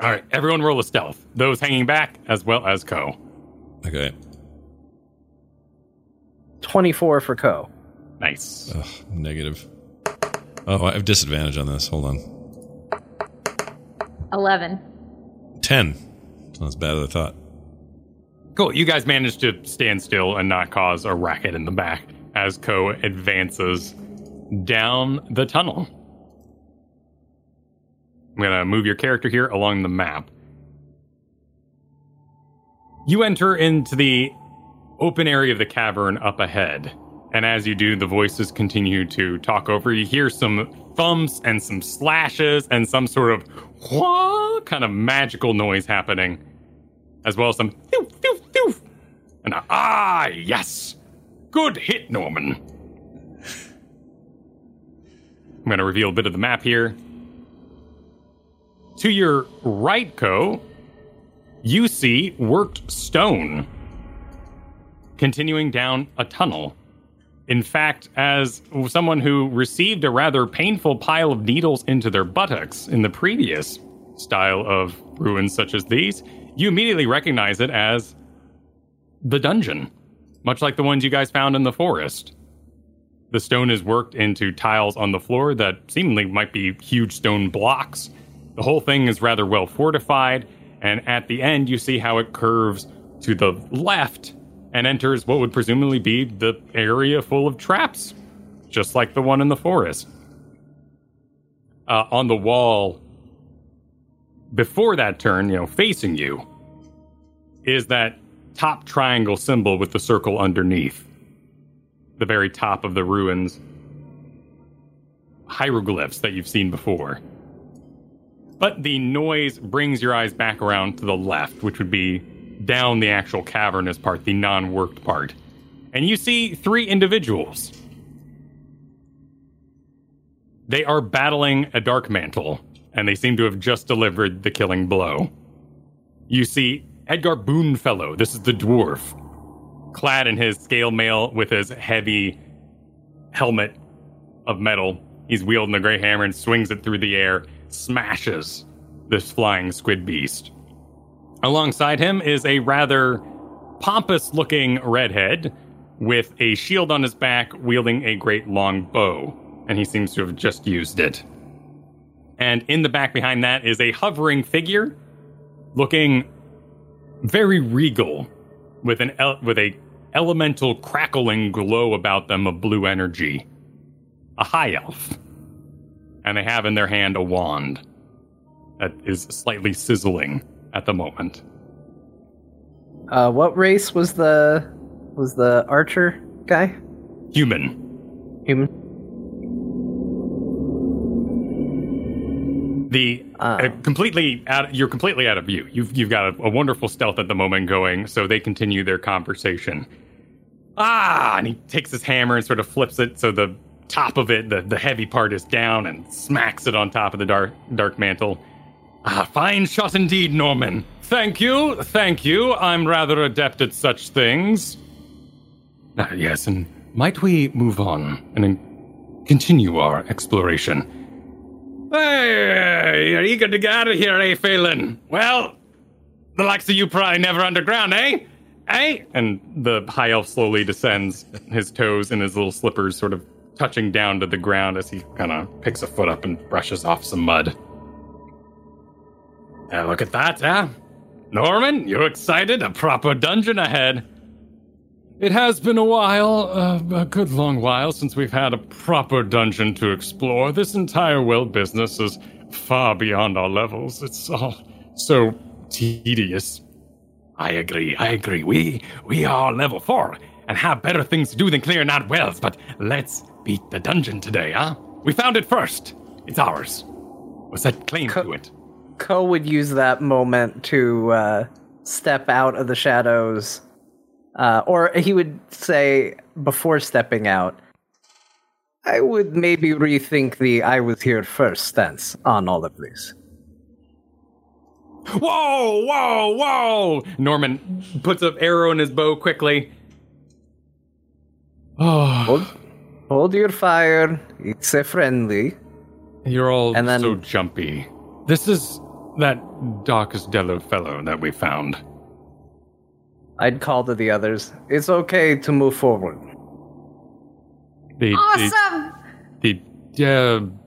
All right, everyone roll a stealth. Those hanging back as well as Ko. Okay. 24 for Ko. Nice. Ugh, negative. Oh, I have disadvantage on this. Hold on. 11. Ten. It's not as bad as I thought. Cool. You guys managed to stand still and not cause a racket in the back as Ko advances down the tunnel. I'm going to move your character here along the map. You enter into the open area of the cavern up ahead. And as you do, the voices continue to talk over. You hear some thumps and some slashes and some sort of wah kind of magical noise happening, as well as some doof, doof, doof. And ah, yes. Good hit, Norman. I'm going to reveal a bit of the map here. To your right, Ko, you see worked stone continuing down a tunnel. In fact, as someone who received a rather painful pile of needles into their buttocks in the previous style of ruins such as these, you immediately recognize it as the dungeon, much like the ones you guys found in the forest. The stone is worked into tiles on the floor that seemingly might be huge stone blocks. The whole thing is rather well fortified, and at the end, you see how it curves to the left and enters what would presumably be the area full of traps, just like the one in the forest. Uh, on the wall before that turn, you know, facing you, is that top triangle symbol with the circle underneath. The very top of the ruins. Hieroglyphs that you've seen before. But the noise brings your eyes back around to the left, which would be down the actual cavernous part, the non worked part. And you see three individuals. They are battling a dark mantle, and they seem to have just delivered the killing blow. You see Edgar Boonfellow, this is the dwarf, clad in his scale mail with his heavy helmet of metal. He's wielding the gray hammer and swings it through the air, smashes this flying squid beast. Alongside him is a rather pompous looking redhead with a shield on his back, wielding a great long bow, and he seems to have just used it. And in the back behind that is a hovering figure looking very regal with an el- with a elemental crackling glow about them of blue energy. A high elf. And they have in their hand a wand that is slightly sizzling at the moment. Uh, what race was the was the archer guy? Human. Human. The uh, completely out. You're completely out of view. You've you've got a, a, wonderful stealth at the moment going. So they continue their conversation. Ah, and he takes his hammer and sort of flips it so the top of it, the, the heavy part, is down and smacks it on top of the dark dark mantle. Ah, fine shot indeed, Norman. Thank you, thank you. I'm rather adept at such things. Ah, yes, and might we move on and continue our exploration? Hey, you're eager to get out of here, eh, Phelan? Well, the likes of you probably never underground, eh? Eh? And the high elf slowly descends, his toes in his little slippers sort of touching down to the ground as he kind of picks a foot up and brushes off some mud. Look at that, huh? Norman, you're excited? A proper dungeon ahead. It has been a while, uh, a good long while, since we've had a proper dungeon to explore. This entire world business is far beyond our levels. It's all so tedious. I agree, I agree. We we are level four and have better things to do than clearing out wells, but let's beat the dungeon today, huh? We found it first. It's ours. What's that claim Co- to it? Ko would use that moment to uh, step out of the shadows, uh, or he would say before stepping out, I would maybe rethink the I was here first stance on all of this. Whoa, whoa, whoa! Norman puts an arrow in his bow quickly. Oh. Hold, hold your fire. It's a friendly. You're all and then, so jumpy. This is that darkest Dello fellow that we found. I'd call to the others. It's okay to move forward. The, awesome. The, the uh,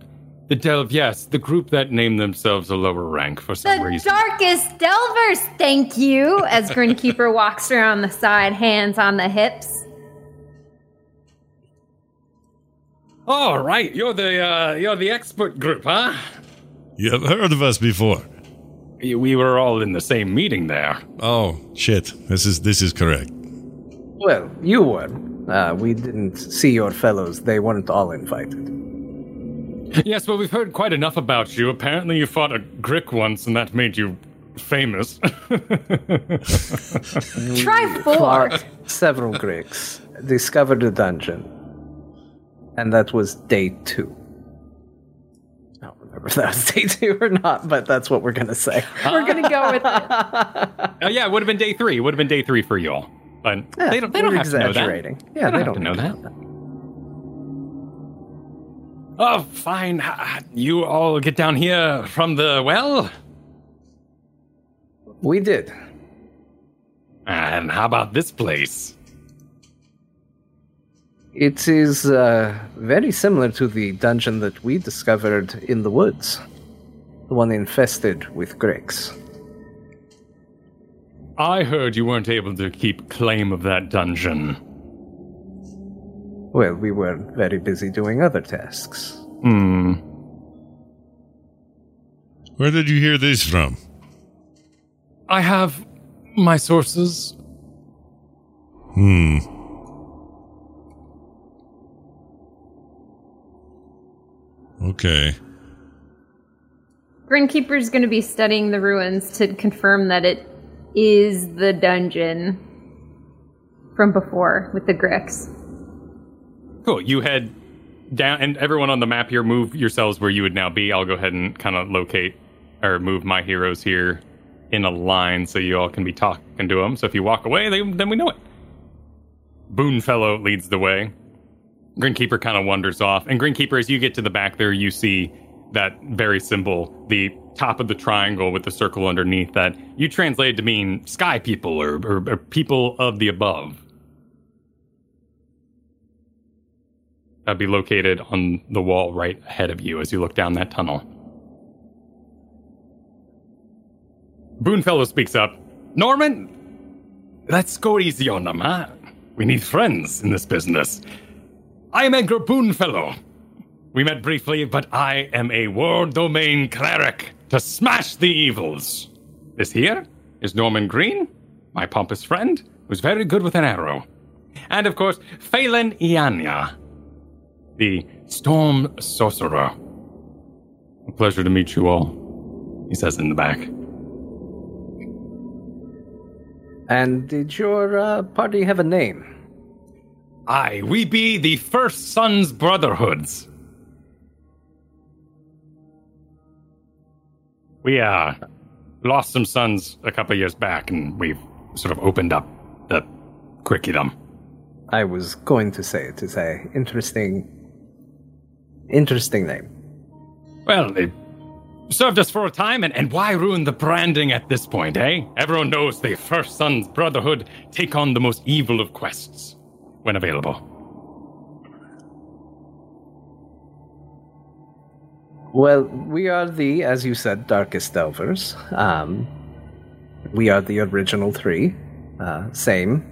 the Delve, yes, the group that named themselves a lower rank for some the reason. Darkest Delvers, thank you. As Grinkeeper walks around the side, hands on the hips. All right, you're the uh, you're the expert group, huh? You have heard of us before. We were all in the same meeting there. Oh shit! This is this is correct. Well, you were. Uh, we didn't see your fellows. They weren't all invited. Yes, well, we've heard quite enough about you. Apparently, you fought a Grick once, and that made you famous. Try four. several Gricks discovered a dungeon, and that was day two. Remember if that was day two or not, but that's what we're gonna say. We're gonna go with it. Oh yeah, it would have been day three. It would have been day three for you all. But Yeah, they don't. They don't we're have to know that. exaggerating. They Yeah, don't they don't to know need that. Oh, fine. You all get down here from the well. We did. And how about this place? It is uh, very similar to the dungeon that we discovered in the woods, the one infested with Gricks. I heard you weren't able to keep claim of that dungeon. Well, we were very busy doing other tasks. Hmm. Where did you hear this from? I have my sources. Hmm. Okay. Grinkeeper's going to be studying the ruins to confirm that it is the dungeon from before with the Gricks. Cool. You head down, and everyone on the map here, move yourselves where you would now be. I'll go ahead and kind of locate or move my heroes here in a line so you all can be talking to them. So if you walk away, they, then we know it. Boonfellow leads the way. Grinkeeper kind of wanders off. And Grinkeeper, as you get to the back there, you see that very symbol, the top of the triangle with the circle underneath that you translate to mean sky people or, or, or people of the above. That'd be located on the wall right ahead of you as you look down that tunnel. Boonfellow speaks up. Norman, let's go easy on them, huh? We need friends in this business. I am Edgar Boonfellow. We met briefly, but I am a world domain cleric to smash the evils. This here is Norman Green, my pompous friend, who's very good with an arrow. And of course, Phelan Ianya, the Storm Sorcerer. A pleasure to meet you all, he says in the back. And did your uh, party have a name? Aye, we be the First Sons Brotherhoods. We, uh, lost some sons a couple years back, and we've sort of opened up the curriculum. I was going to say it is a interesting, interesting name. Well, it served us for a time, and, and why ruin the branding at this point, eh? Everyone knows the First Sons Brotherhood take on the most evil of quests when available. Well, we are the, as you said, Darkest Delvers. Um, we are the original three. Uh, same.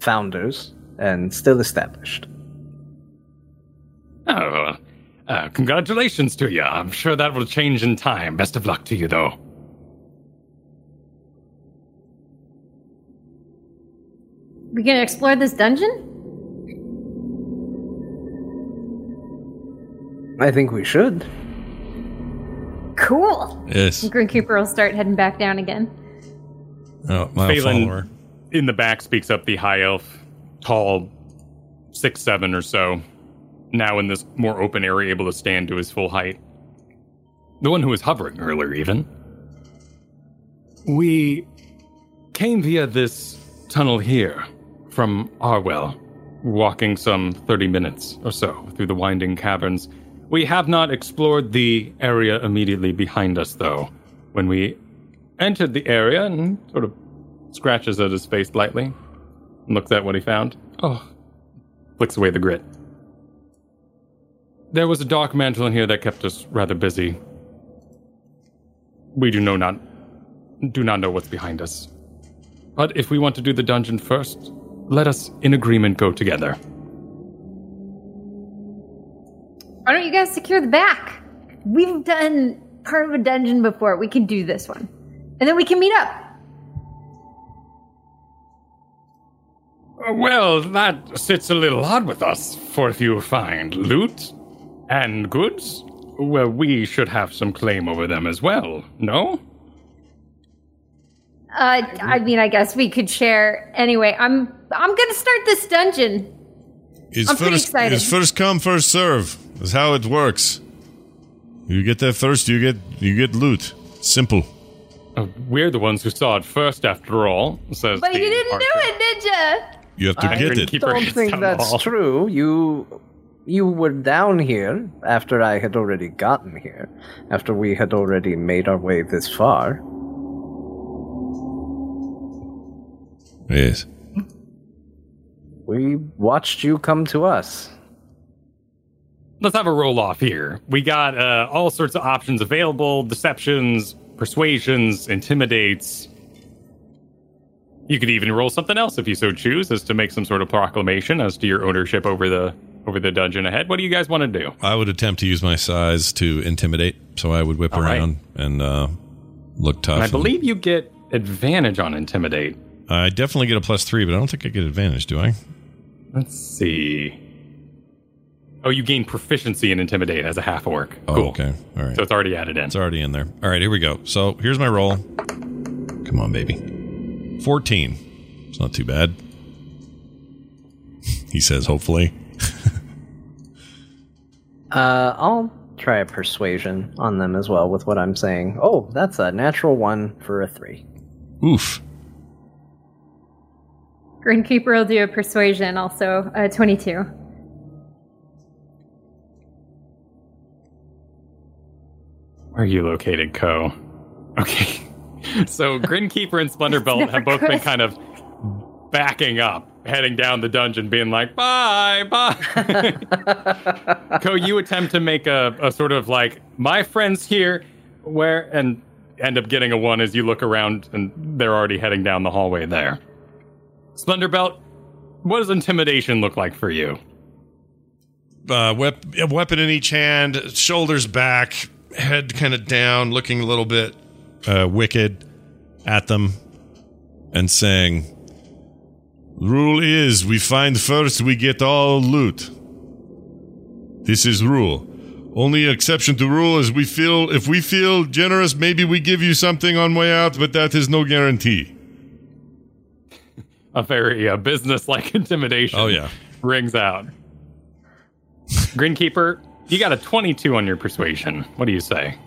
Founders, and still established. Oh, well, uh, congratulations to you. I'm sure that will change in time. Best of luck to you, though. We gonna explore this dungeon? I think we should. Cool. Yes. Grinkeeper will start heading back down again. Oh, my Phelan follower. in the back speaks up the high elf, tall, six seven or so, now in this more open area, able to stand to his full height. The one who was hovering earlier, even. We came via this tunnel here from Arwell, walking some 30 minutes or so through the winding caverns. We have not explored the area immediately behind us, though. When we entered the area and sort of scratches at his face lightly looks at what he found. Oh, flicks away the grit. There was a dark mantle in here that kept us rather busy. We do know not do not know what's behind us. But if we want to do the dungeon first, let us in agreement go together. Why don't you guys secure the back? We've done part of a dungeon before. We can do this one. And then we can meet up. Uh, Well, that sits a little odd with us, for if you find loot and goods, well, we should have some claim over them as well, no? Uh, I mean, I guess we could share. Anyway, I'm I'm gonna start this dungeon. It's I'm pretty first, excited. It's first come, first serve. That's how it works. You get there first, you get you get loot. Simple. Uh, we're the ones who saw it first, after all. Says But the you didn't archer. do it, did you? You have to I get it. Keep- Keeper don't think that's hall. true. You you were down here after I had already gotten here, after we had already made our way this far. Yes. We watched you come to us. Let's have a roll off here. We got uh, all sorts of options available deceptions, persuasions, intimidates. You could even roll something else if you so choose, as to make some sort of proclamation as to your ownership over the over the dungeon ahead. What do you guys want to do? I would attempt to use my size to intimidate, so I would whip All right. around and uh, look tough. And I and- believe you get advantage on intimidate. I definitely get a plus three, but I don't think I get advantage, do I? Let's see. Oh, you gain proficiency in intimidate as a half orc. Oh, cool. okay. All right. So it's already added in. It's already in there. All right, here we go. So here's my roll. Come on, baby. 14. It's not too bad. he says, hopefully. Uh, I'll try a persuasion on them as well with what I'm saying. Oh, that's a natural one for a three. Oof. Grinkeeper will do a persuasion, also uh, 22. Where are you located, Ko? Okay. So Grinkeeper and Splendorbelt have both been kind of backing up, heading down the dungeon, being like, bye, bye. Ko, you attempt to make a, a sort of like, my friend's here, where, and end up getting a one as you look around and they're already heading down the hallway there. Splendorbelt, what does intimidation look like for you? Uh, wep- weapon in each hand, shoulders back, head kind of down, looking a little bit uh, wicked at them, and saying, Rule is we find first, we get all loot. This is rule. Only exception to rule is we feel if we feel generous, maybe we give you something on way out, but that is no guarantee. A very uh, business-like intimidation. Oh, yeah. rings out. Grinkeeper, you got a 22 on your persuasion. What do you say?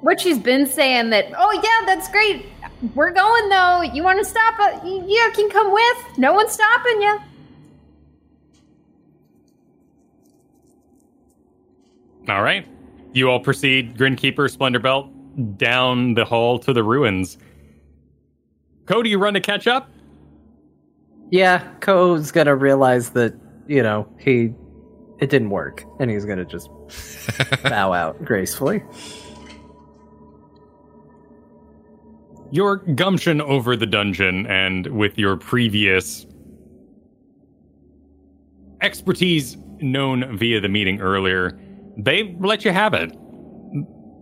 What she's been saying that, oh yeah, that's great. We're going though. You want to stop? Uh, you, you can come with. No one's stopping you. All right. You all proceed, Grinkeeper, Splendorbelt, down the hall to the ruins. Cody, you run to catch up? Yeah, Ko's gonna realize that, you know, he it didn't work, and he's gonna just bow out gracefully. Your gumption over the dungeon and with your previous expertise known via the meeting earlier, they let you have it.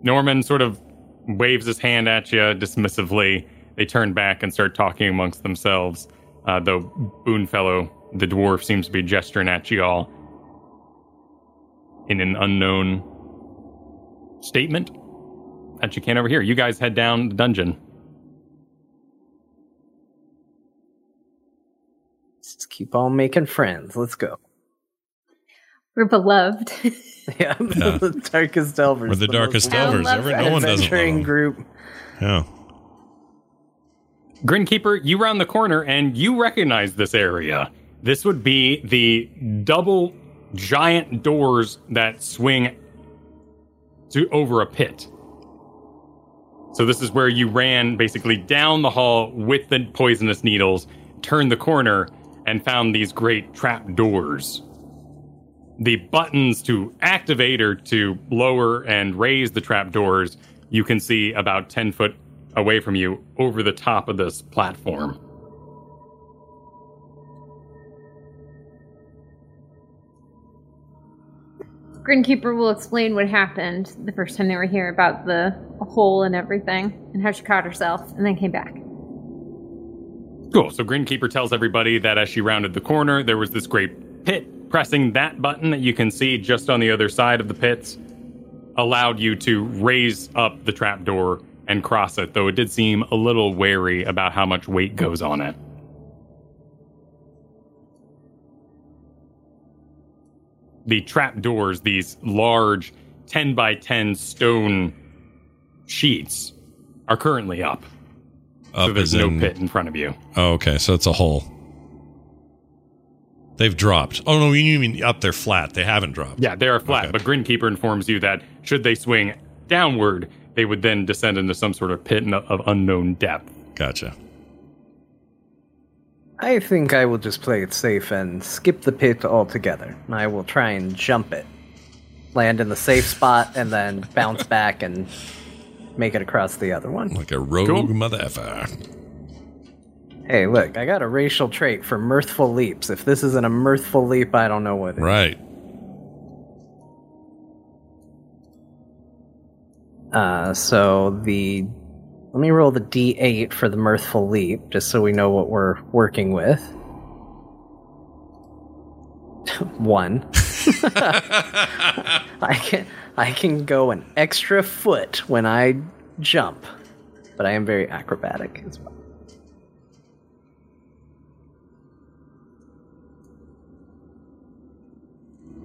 Norman sort of waves his hand at you dismissively. They turn back and start talking amongst themselves, uh, though Boonfellow, the dwarf, seems to be gesturing at you all in an unknown statement that you can't overhear. You guys head down the dungeon. Let's just keep on making friends. Let's go. We're beloved. Yeah, Yeah. the darkest delvers. We're the most darkest Delvers. delvers. Every, no one doesn't love adventuring them. group. Yeah. Grinkeeper, you round the corner and you recognize this area. This would be the double giant doors that swing to over a pit. So this is where you ran basically down the hall with the poisonous needles, turned the corner, and found these great trap doors. The buttons to activate or to lower and raise the trap doors, you can see about 10 foot away from you over the top of this platform. Grinkeeper will explain what happened the first time they were here about the hole and everything and how she caught herself and then came back. Cool. So Grinkeeper tells everybody that as she rounded the corner, there was this great pit. Pressing that button that you can see just on the other side of the pits allowed you to raise up the trapdoor and cross it, though it did seem a little wary about how much weight goes on it. The trapdoors, these large 10 by 10 stone sheets are currently up. Up so there's no in- pit in front of you. Oh, okay, so it's a hole. They've dropped. Oh no, you mean up? They're flat. They haven't dropped. Yeah, they are flat, Okay. but Grinkeeper informs you that should they swing downward, they would then descend into some sort of pit of of unknown depth. Gotcha. I think I will just play it safe and skip the pit altogether. I will try and jump it, land in the safe spot, and then bounce back and make it across the other one. Like a rogue Cool. mother effer. Hey, look, I got a racial trait for mirthful leaps. If this isn't a mirthful leap, I don't know what it is. Uh, so the let me roll the d8 for the mirthful leap, just so we know what we're working with. One. I can I can go an extra foot when I jump, but I am very acrobatic as well.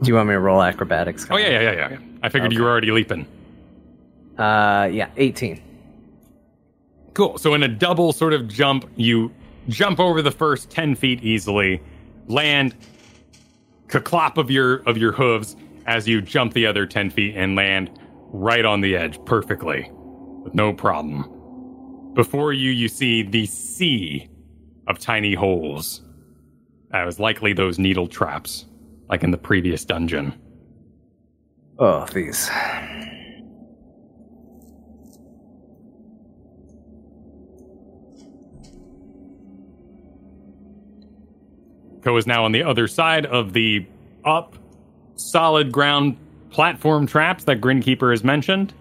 Do you want me to roll acrobatics? Oh, yeah, yeah, yeah, yeah. yeah. I figured you were already leaping. Uh, yeah, 18. Cool. So in a double sort of jump, you jump over the first ten feet easily, land, clop of your of your hooves as you jump the other ten feet and land right on the edge perfectly, with no problem. Before you, you see the sea of tiny holes. That was likely those needle traps, like in the previous dungeon. Oh, these. Ko is now on the other side of the up solid ground platform traps that Grinkeeper has mentioned,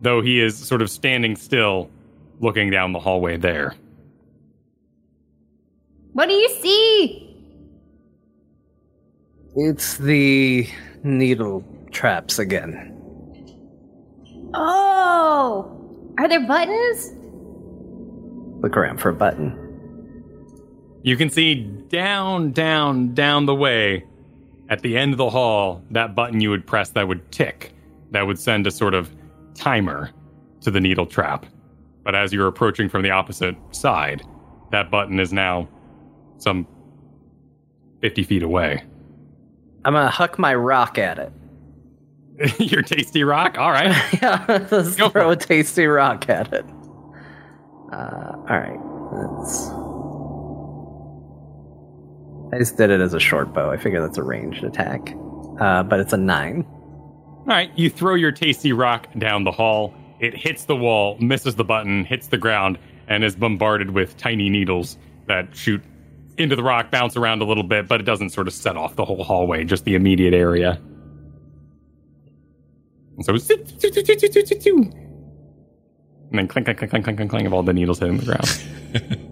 though he is sort of standing still looking down the hallway there. What do you see? It's the needle traps again. Oh, are there buttons? Look around for a button. You can see down, down, down the way at the end of the hall that button you would press that would tick, that would send a sort of timer to the needle trap. But as you're approaching from the opposite side, that button is now some 50 feet away. I'm gonna huck my rock at it. Your tasty rock? All right. yeah, let's Go throw a tasty rock at it. Uh, all right, let's. I just did it as a short bow. I figure that's a ranged attack, uh, but it's a nine. All right. You throw your tasty rock down the hall. It hits the wall, misses the button, hits the ground, and is bombarded with tiny needles that shoot into the rock, bounce around a little bit, but it doesn't sort of set off the whole hallway, just the immediate area. And so, and then clink, clink, clink, clink, clink, clink, clink of all the needles hitting the ground.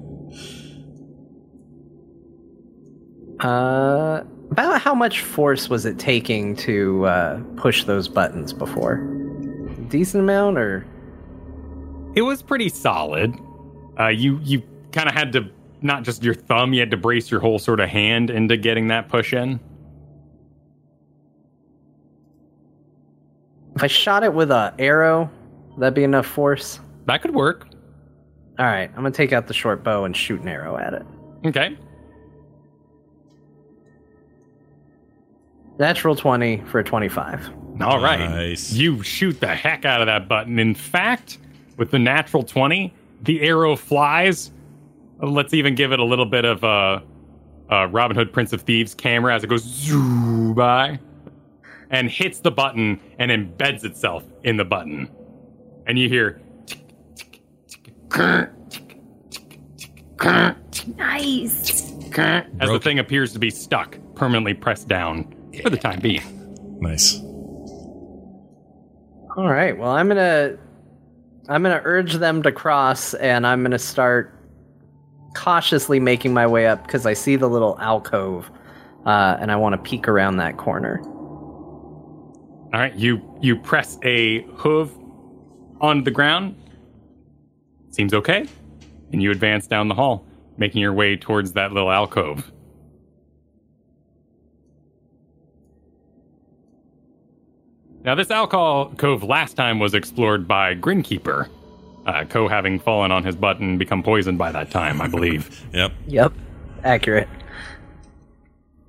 Uh, about how much force was it taking to uh, push those buttons before? Decent amount, or it was pretty solid. Uh, you you kind of had to not just your thumb, you had to brace your whole sort of hand into getting that push in. if I shot it with a arrow, that'd be enough force? That could work. All right, I'm gonna take out the short bow and shoot an arrow at it. Okay. Natural twenty for a twenty-five. All right. Nice. You shoot the heck out of that button. In fact, with the natural 20, the arrow flies. Let's even give it a little bit of uh, uh, Robin Hood Prince of Thieves camera as it goes zoom by and hits the button and embeds itself in the button. And you hear Nice. as the thing appears to be stuck, permanently pressed down for the time being. Nice. All right. Well, I'm gonna I'm gonna urge them to cross, and I'm gonna start cautiously making my way up because I see the little alcove, uh, and I want to peek around that corner. All right, you you press a hoof onto the ground. Seems okay, and you advance down the hall, making your way towards that little alcove. Now, this alcohol cove last time was explored by Grinkeeper. Uh, Ko having fallen on his butt and become poisoned by that time, I believe. Yep. Yep. Accurate.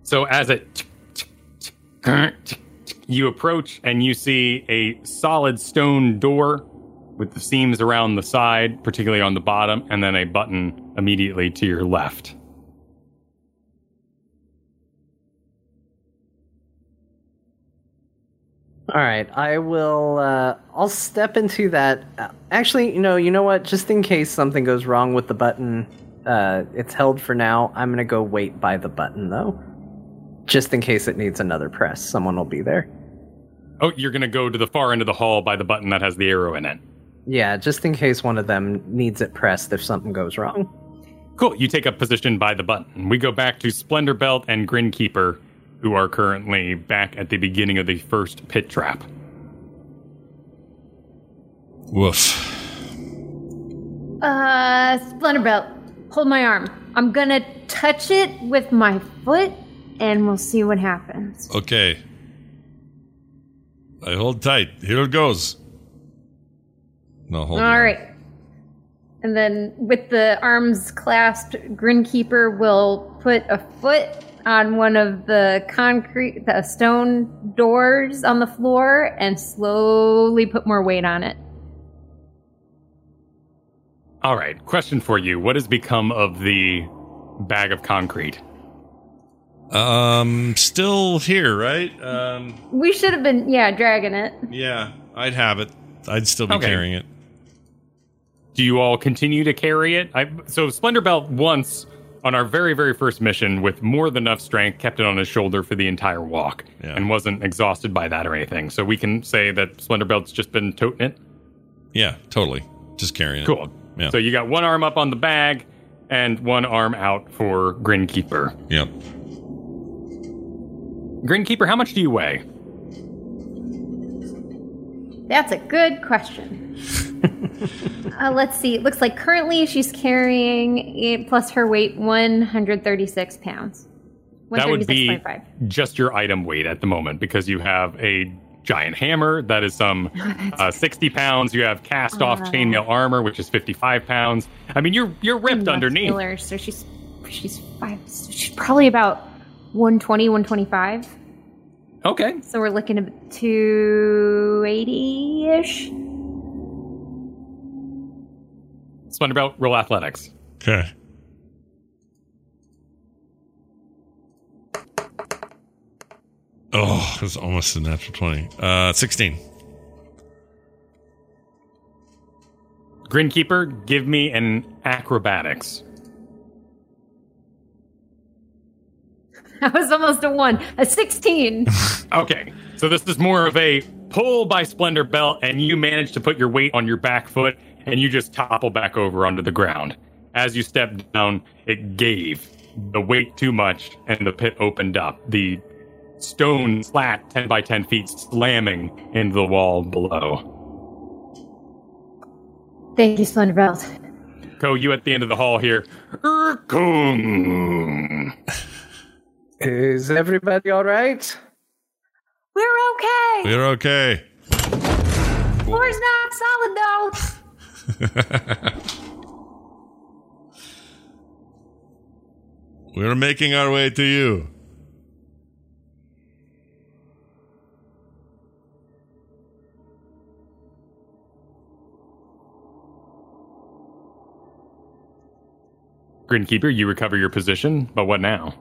So as it you approach and you see a solid stone door with the seams around the side, particularly on the bottom, and then a button immediately to your left. All right, I will. Uh, I'll step into that. Uh, actually, you know, you know what? Just in case something goes wrong with the button, uh, it's held for now. I'm gonna go wait by the button though, just in case it needs another press. Someone will be there. Oh, you're gonna go to the far end of the hall by the button that has the arrow in it. Yeah, just in case one of them needs it pressed if something goes wrong. Cool. You take up position by the button. We go back to Splendor Belt and Grinkeeper, who are currently back at the beginning of the first pit trap. Woof. Uh, Splendor Belt, hold my arm. I'm gonna touch it with my foot, and we'll see what happens. Okay. I hold tight. Here it goes. No, hold All on. right. And then, with the arms clasped, Grinkeeper will put a foot on one of the concrete, the stone doors on the floor, and slowly put more weight on it. All right. Question for you: What has become of the bag of concrete? Um, still here, right? Um, We should have been, yeah, dragging it. yeah, I'd have it. I'd still be Okay. carrying it. Do you all continue to carry it? I, so Splendor Belt once on our very very first mission with more than enough strength kept it on his shoulder for the entire walk Yeah. and wasn't exhausted by that or anything. So we can say that Splendor Belt's just been toting it. Yeah, totally. Just carrying it. Cool. Yeah. So you got one arm up on the bag and one arm out for Grinkeeper. Yep. Grinkeeper, how much do you weigh? That's a good question. uh, let's see. It looks like currently she's carrying, plus her weight, 136 pounds. That would be 136.5. just your item weight at the moment because you have a giant hammer that is some uh, 60 pounds. You have cast off chainmail armor, which is 55 pounds. I mean, you're you're ripped underneath. Muscular, so she's she's five. So she's probably about 120, 125. Okay. So we're looking at 280 ish. Splendor Belt, roll athletics. Okay. Oh, it was almost a natural 20. Uh, 16. Grinkeeper, give me an acrobatics. That was almost a one. A 16. Okay, so this is more of a pull by Splendor Belt, and you manage to put your weight on your back foot, and you just topple back over onto the ground. As you step down, it gave the weight too much, and the pit opened up. The stone slat 10 by 10 feet slamming into the wall below. Thank you, Splendor Belt. Ko, you at the end of the hall here. Erkung. Is everybody all right? We're okay. We're okay. Floor's not solid though. We're making our way to you. Grinkeeper, you recover your position, but what now?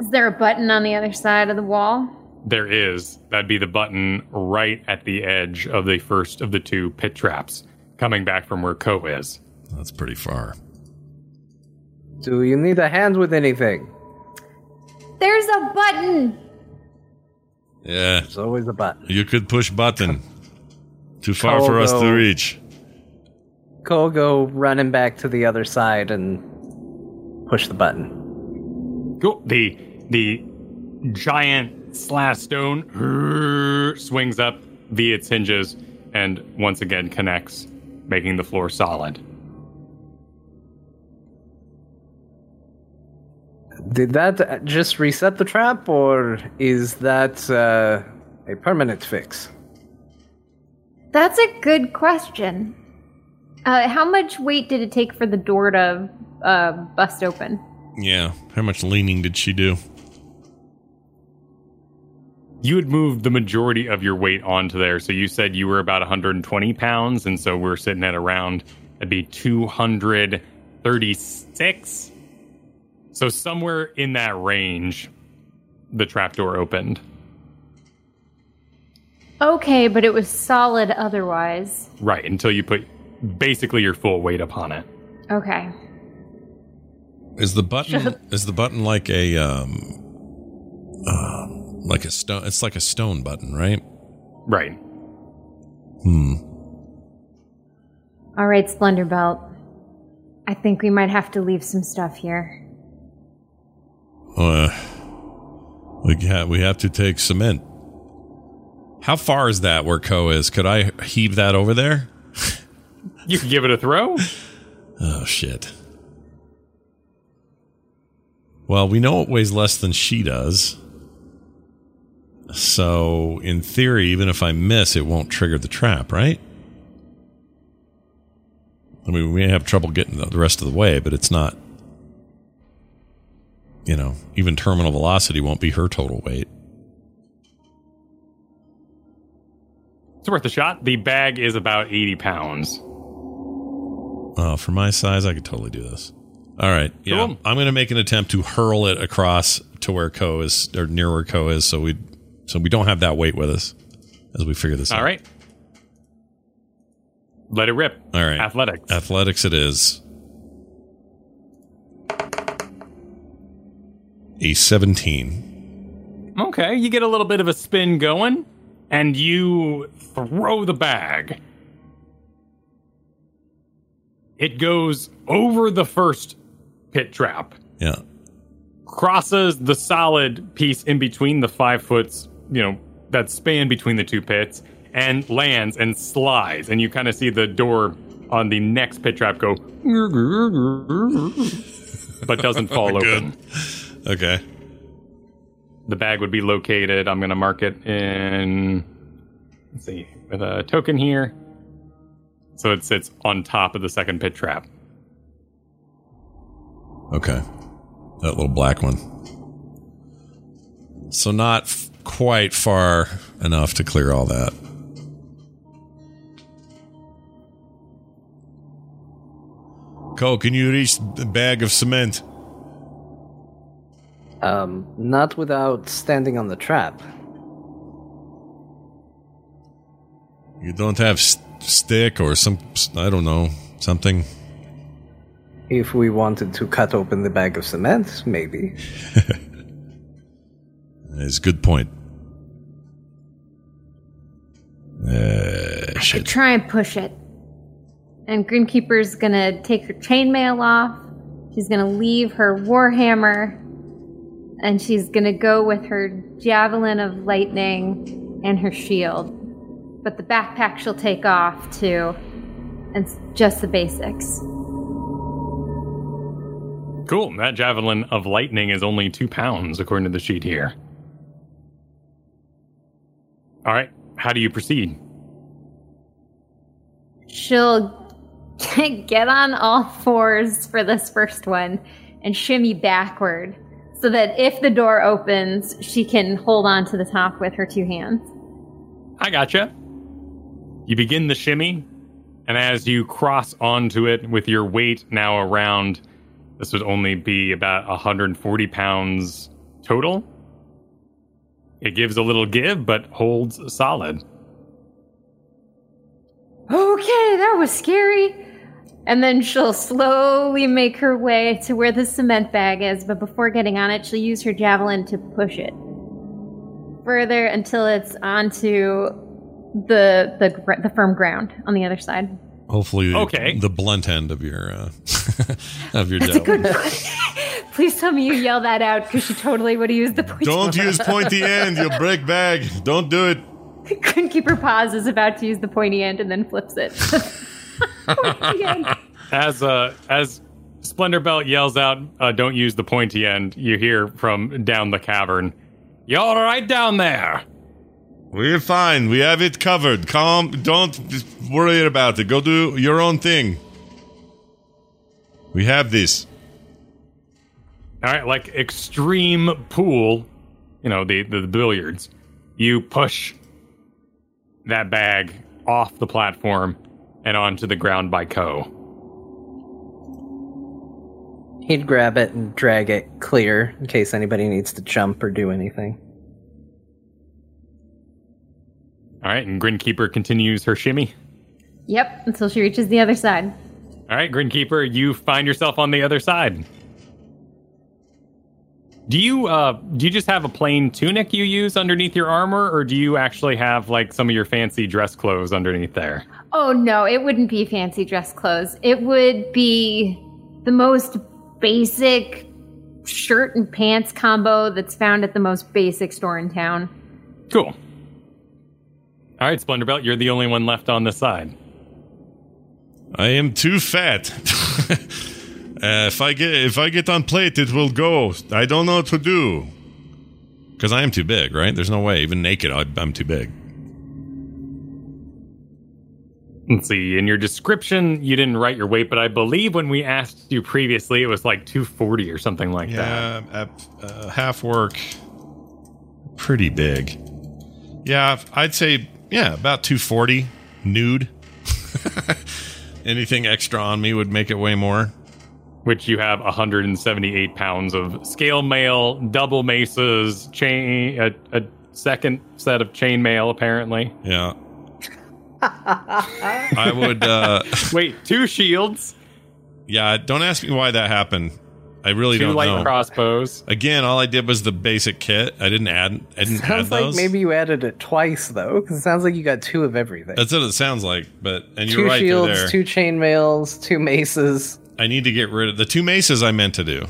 Is there a button on the other side of the wall? There is. That'd be the button right at the edge of the first of the two pit traps, coming back from where Ko is. That's pretty far. Do you need a hand with anything? There's a button. Yeah, There's always a button. you could push button. Too far for us to reach. Cole go running back to the other side and push the button. Cool. The the giant slash stone swings up via its hinges and once again connects, making the floor solid. Did that just reset the trap, or is that uh, a permanent fix? That's a good question. Uh, how much weight did it take for the door to uh, bust open? Yeah. How much leaning did she do? You had moved the majority of your weight onto there. So you said you were about 120 pounds. And so we're sitting at around, that'd be 236. So somewhere in that range, the trapdoor opened. Okay, but it was solid otherwise. Right. Until you put basically your full weight upon it. Okay. Is the button is the button like a um uh, like a stone it's like a stone button, right? Right. Hmm. All right, Splendor Belt. I think we might have to leave some stuff here. Uh, we have we have to take cement. How far is that where Ko is? Could I heave that over there? You could give it a throw. Oh shit. Well, we know it weighs less than she does. So, in theory, even if I miss, it won't trigger the trap, right? I mean, we may have trouble getting the rest of the way, but it's not. You know, even terminal velocity won't be her total weight. It's worth a shot. The bag is about 80 pounds. Uh, for my size, I could totally do this. All right. Yeah. Cool. I'm going to make an attempt to hurl it across to where Ko is, or near where Ko is, so we so we don't have that weight with us as we figure this out. All right. Let it rip. All right. Athletics. Athletics it is. A 17. Okay, you get a little bit of a spin going, and you throw the bag. It goes over the first pit trap, Yeah. crosses the solid piece in between the five foots, you know, that span between the two pits, and lands and slides. And you kind of see the door on the next pit trap go, but doesn't fall oh open. Okay. the bag would be located. I'm going to mark it in, let's see, with a token here. So it sits on top of the second pit trap. Okay. That little black one. So not f- quite far enough to clear all that. Ko, can you reach the bag of cement? Um, not without standing on the trap. You don't have s- stick or some, I don't know, something. If we wanted to cut open the bag of cement, maybe. It's a good point. Uh, I shit. could try and push it. And Grinkeeper's gonna take her chainmail off. She's gonna leave her warhammer. And she's gonna go with her javelin of lightning and her shield. But the backpack she'll take off too. And just the basics. Cool. That javelin of lightning is only two pounds, according to the sheet here. All right. How do you proceed? She'll get on all fours for this first one and shimmy backward so that if the door opens, she can hold on to the top with her two hands. I gotcha. You begin the shimmy, and as you cross onto it with your weight now around, this would only be about 140 pounds total. It gives a little give, but holds solid. Okay, that was scary. And then she'll slowly make her way to where the cement bag is, but before getting on it, she'll use her javelin to push it further until it's onto the the the firm ground on the other side. Hopefully, Okay. the blunt end of your uh, of your That's a javelin. good. Please tell me you yell that out because she totally would have used the point. Don't use pointy end. You'll break bag. Don't do it. Keeper pause is about to use the pointy end and then flips it. As uh, as Splendor Belt yells out, uh, "Don't use the pointy end!" You hear from down the cavern, "You all right down there?" We're fine. We have it covered. Calm. Don't worry about it. Go do your own thing. We have this. All right, like extreme pool, you know, the, the, the billiards. You push that bag off the platform and onto the ground by Ko. He'd grab it and drag it clear in case anybody needs to jump or do anything. All right, and Grinkeeper continues her shimmy. Yep, until she reaches the other side. All right, Grinkeeper, you find yourself on the other side. Do you uh do you just have a plain tunic you use underneath your armor, or do you actually have like some of your fancy dress clothes underneath there? Oh no, it wouldn't be fancy dress clothes. It would be the most basic shirt and pants combo that's found at the most basic store in town. Cool. All right, Splendorbelt, you're the only one left on the side. I am too fat. uh, if I get if I get on plate, it will go. I don't know what to do. Because I am too big, right? There's no way. Even naked, I, I'm too big. Let's see. In your description, you didn't write your weight, but I believe when we asked you previously, it was like 240 or something like that. Yeah, uh, half orc, pretty big. Yeah, I'd say yeah, about 240 nude. Anything extra on me would make it way more. Which you have 178 pounds of scale mail, double maces, chain, a, a second set of chain mail, apparently. Yeah. I would. Uh, Wait, two shields, yeah, don't ask me why that happened. I really two don't light know. crossbows. Again, all I did was the basic kit. I didn't add. I didn't add Sounds like those. maybe you added it twice though, because it sounds like you got two of everything. That's what it sounds like. But and you're two right. they're shields, there. two chain mails, two maces. I need to get rid of the two maces I meant to do.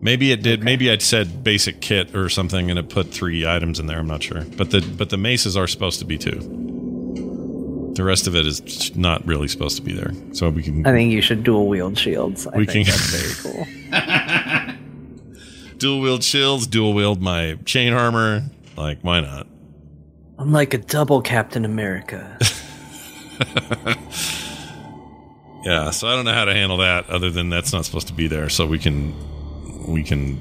Maybe it did. Maybe I said basic kit or something, and it put three items in there. I'm not sure. But the but the maces are supposed to be two. The rest of it is not really supposed to be there. So we can I think you should dual wield shields. I We think can- that's very cool. dual wield shields, dual wield my chain armor. Like why not? I'm like a double Captain America. Yeah. So I don't know how to handle that. Other than that's not supposed to be there. So we can we can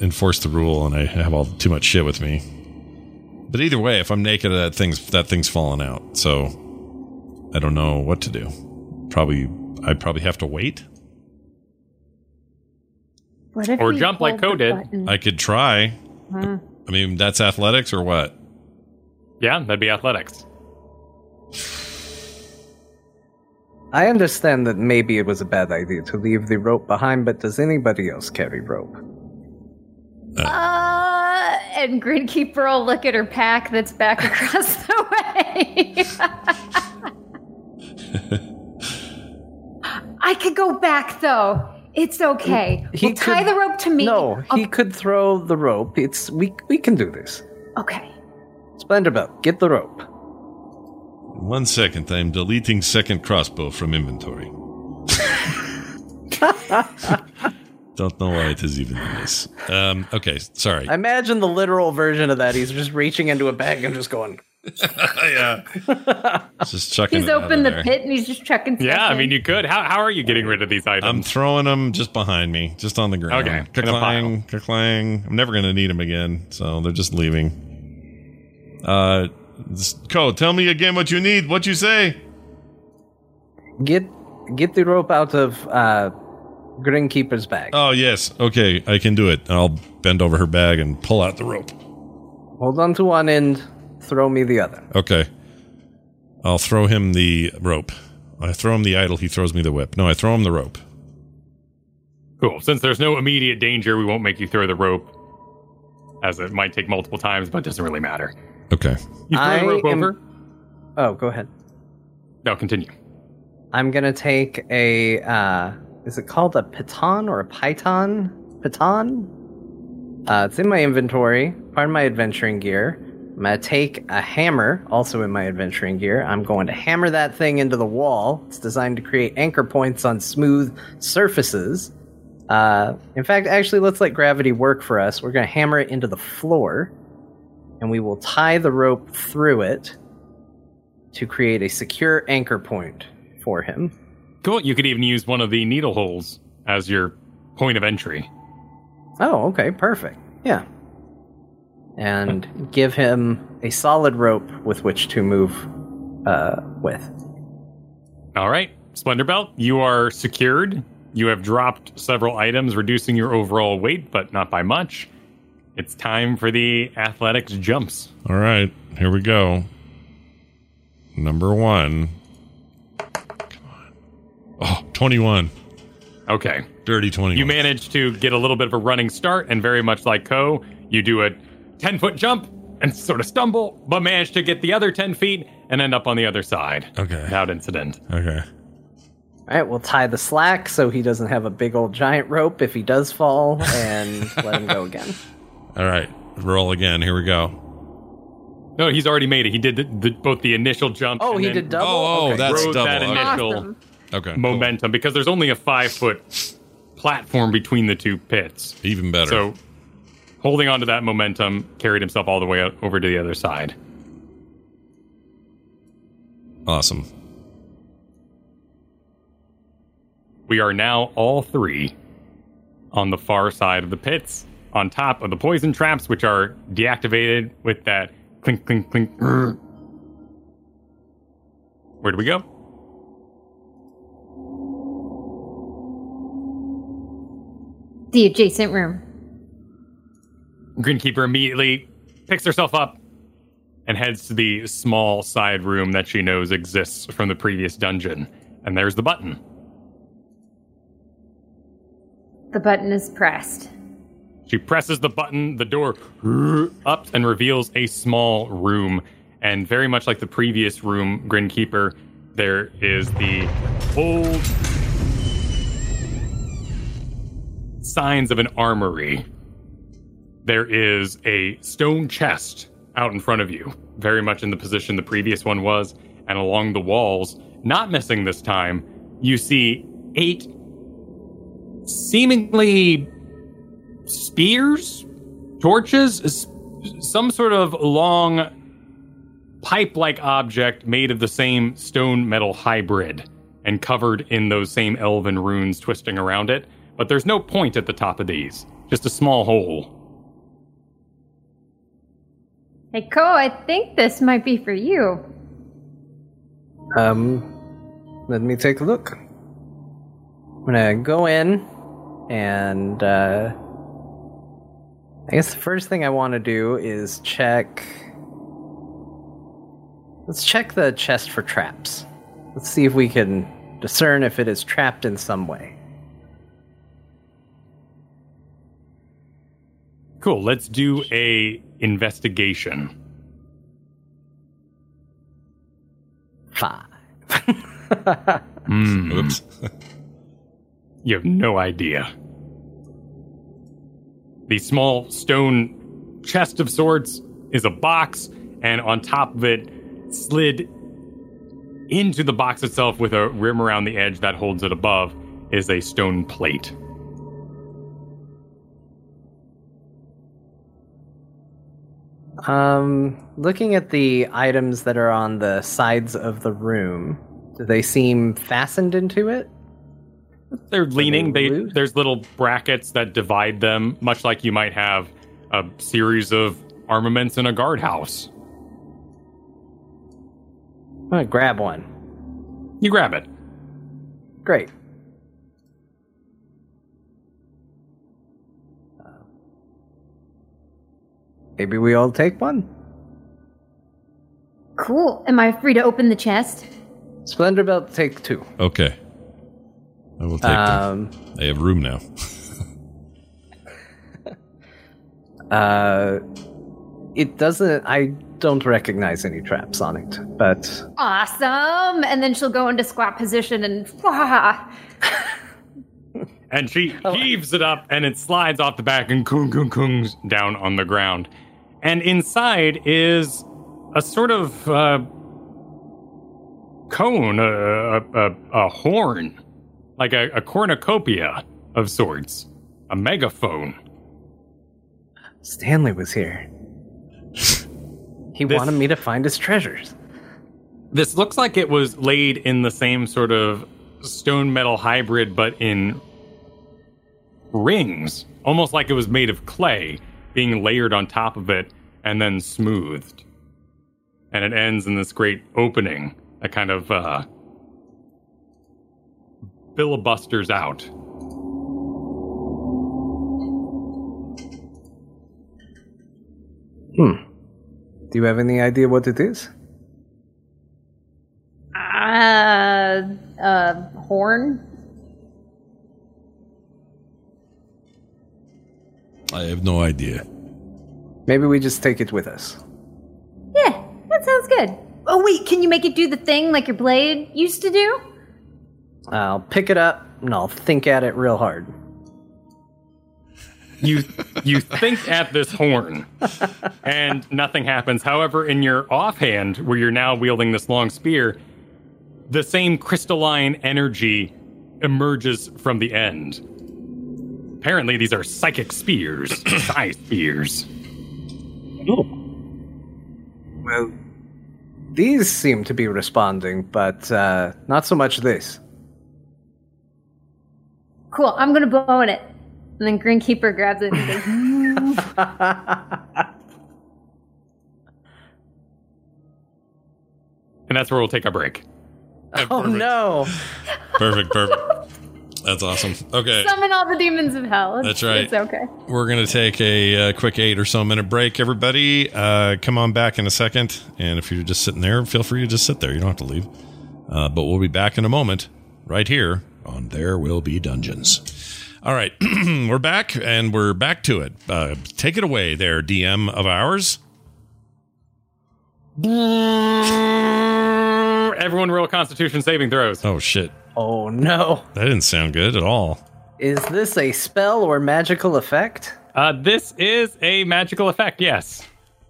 enforce the rule, and I have all too much shit with me. But either way, if I'm naked, that thing's that thing's falling out. So I don't know what to do. Probably I probably have to wait. What if Or jump like hold Ko did. button? I could try. I mean, that's athletics or what? Yeah, that'd be athletics. I understand that maybe it was a bad idea to leave the rope behind, but does anybody else carry rope? Uh, and Grinkeeper will look at her pack that's back across the way. I could go back though. It's okay. we'll tie the rope to me. No, I'll- he could throw the rope. It's we we can do this. okay. Splendorbelt, get the rope. One second, I'm deleting second crossbow from inventory. Don't know why it is even in this. Um, okay, sorry. I imagine the literal version of that. He's just reaching into a bag and just going. yeah, just chucking. He's it opened the there. pit and he's just chucking stuff Yeah, I mean, you could. How, how are you getting rid of these items? I'm throwing them just behind me, just on the ground. Okay, in a Ka-clang, ka-clang. I'm never going to need them again, so they're just leaving. Uh, this- Ko, tell me again what you need. What you say? Get get the rope out of uh, Grinkeeper's bag. Oh yes, okay, I can do it. I'll bend over her bag and pull out the rope. Hold on to one end. Throw me the other. Okay, I'll throw him the rope. I throw him the idol. He throws me the whip. No, I throw him the rope. Cool. Since there's no immediate danger, we won't make you throw the rope, as it might take multiple times, but it doesn't really matter. Okay. You throw I the rope am- over. Oh, go ahead. No, continue. I'm gonna take a. Uh, is it called a piton or a python? Piton. Uh, it's in my inventory, part of my adventuring gear. I'm gonna take a hammer, also in my adventuring gear. I'm going to hammer that thing into the wall. It's designed to create anchor points on smooth surfaces. Uh, in fact, actually, let's let gravity work for us. We're gonna hammer it into the floor. and we will tie the rope through it to create a secure anchor point for him. Cool. You could even use one of the needle holes as your point of entry. Oh, okay, perfect. Yeah. And give him a solid rope with which to move uh, with. All right, Splendor Belt, you are secured. You have dropped several items, reducing your overall weight, but not by much. It's time for the athletics jumps. All right, here we go. Number one. Come on. Oh, 21. Okay. Dirty 21. You manage to get a little bit of a running start, and very much like Ko, you do a 10 foot jump and sort of stumble, but manage to get the other 10 feet and end up on the other side. Okay. Without incident. Okay. All right, we'll tie the slack so he doesn't have a big old giant rope if he does fall, and let him go again. All right. Roll again. Here we go. No, he's already made it. He did the, the, both the initial jump. Oh, and he then did double. Oh, oh, Okay. that's rode double. that Okay. initial Awesome. Okay. cool. momentum because there's only a five foot platform between the two pits. Even better. So, holding on to that momentum, carried himself all the way out, over to the other side. awesome. We are now all three on the far side of the pits, on top of the poison traps, which are deactivated with that clink, clink, clink. Where do we go? The adjacent room. Grinkeeper immediately picks herself up and heads to the small side room that she knows exists from the previous dungeon. And there's the button. The button is pressed. She presses the button, the door up and reveals a small room. And very much like the previous room, Grinkeeper, there is the old signs of an armory. There is a stone chest out in front of you, very much in the position the previous one was. And along the walls, not missing this time, you see eight seemingly spears, torches, some sort of long pipe like object made of the same stone metal hybrid and covered in those same elven runes twisting around it. But there's no point at the top of these, just a small hole. Hey, Ko, I think this might be for you. Um, let me take a look. I'm gonna go in, and uh, I guess the first thing I want to do is check. Let's check the chest for traps. Let's see if we can discern if it is trapped in some way. Cool, let's do a investigation. Five. Hmm. Oops. You have no idea. The small stone chest of sorts is a box, and on top of it, slid into the box itself with a rim around the edge that holds it above, is a stone plate. Um, looking at the items that are on the sides of the room, do they seem fastened into it? They're leaning. they there's little brackets that divide them, much like you might have a series of armaments in a guardhouse. I'm gonna grab one. You grab it. Great. Maybe we all take one. Cool. Am I free to open the chest? Splendor Belt, take two. Okay. I will take them. Um, They have room now. uh, it doesn't. I don't recognize any traps on it, but Awesome. And then she'll go into squat position and And she heaves it up and it slides off the back and kung kung kungs down on the ground. And inside is a sort of uh, cone, a, a, a, horn, like a, a cornucopia of sorts, a megaphone. Stanley was here. He This- wanted me to find his treasures. This looks like it was laid in the same sort of stone metal hybrid, but in rings, almost like it was made of clay, being layered on top of it and then smoothed. And it ends in this great opening that kind of uh, filibusters out. Hmm. Do you have any idea what it is? Uh, uh, horn. I have no idea. Maybe we just take it with us. Yeah, that sounds good. Oh wait, can you make it do the thing like your blade used to do? I'll pick it up and I'll think at it real hard. you you think at this horn and nothing happens however in your offhand where you're now wielding this long spear the same crystalline energy emerges from the end apparently these are psychic spears psi spears Oh. Well, these seem to be responding, but uh, not so much this. Cool, I'm gonna blow in it. And then Grinkeeper grabs it and goes, and that's where we'll take a break Oh no! Perfect, perfect. That's awesome. Okay. summon all the demons of hell. It's- That's right. It's okay. We're going to take a uh, quick eight or so minute break, everybody. Uh, come on back in a second. And if you're just sitting there, feel free to just sit there. You don't have to leave. Uh, but we'll be back in a moment right here on There Will Be Dungeons. All right. we're back and we're back to it. Uh, take it away there, DM of ours. everyone roll constitution saving throws Oh, shit. Oh no! That didn't sound good at all. Is this a spell or magical effect? uh, this is a magical effect yes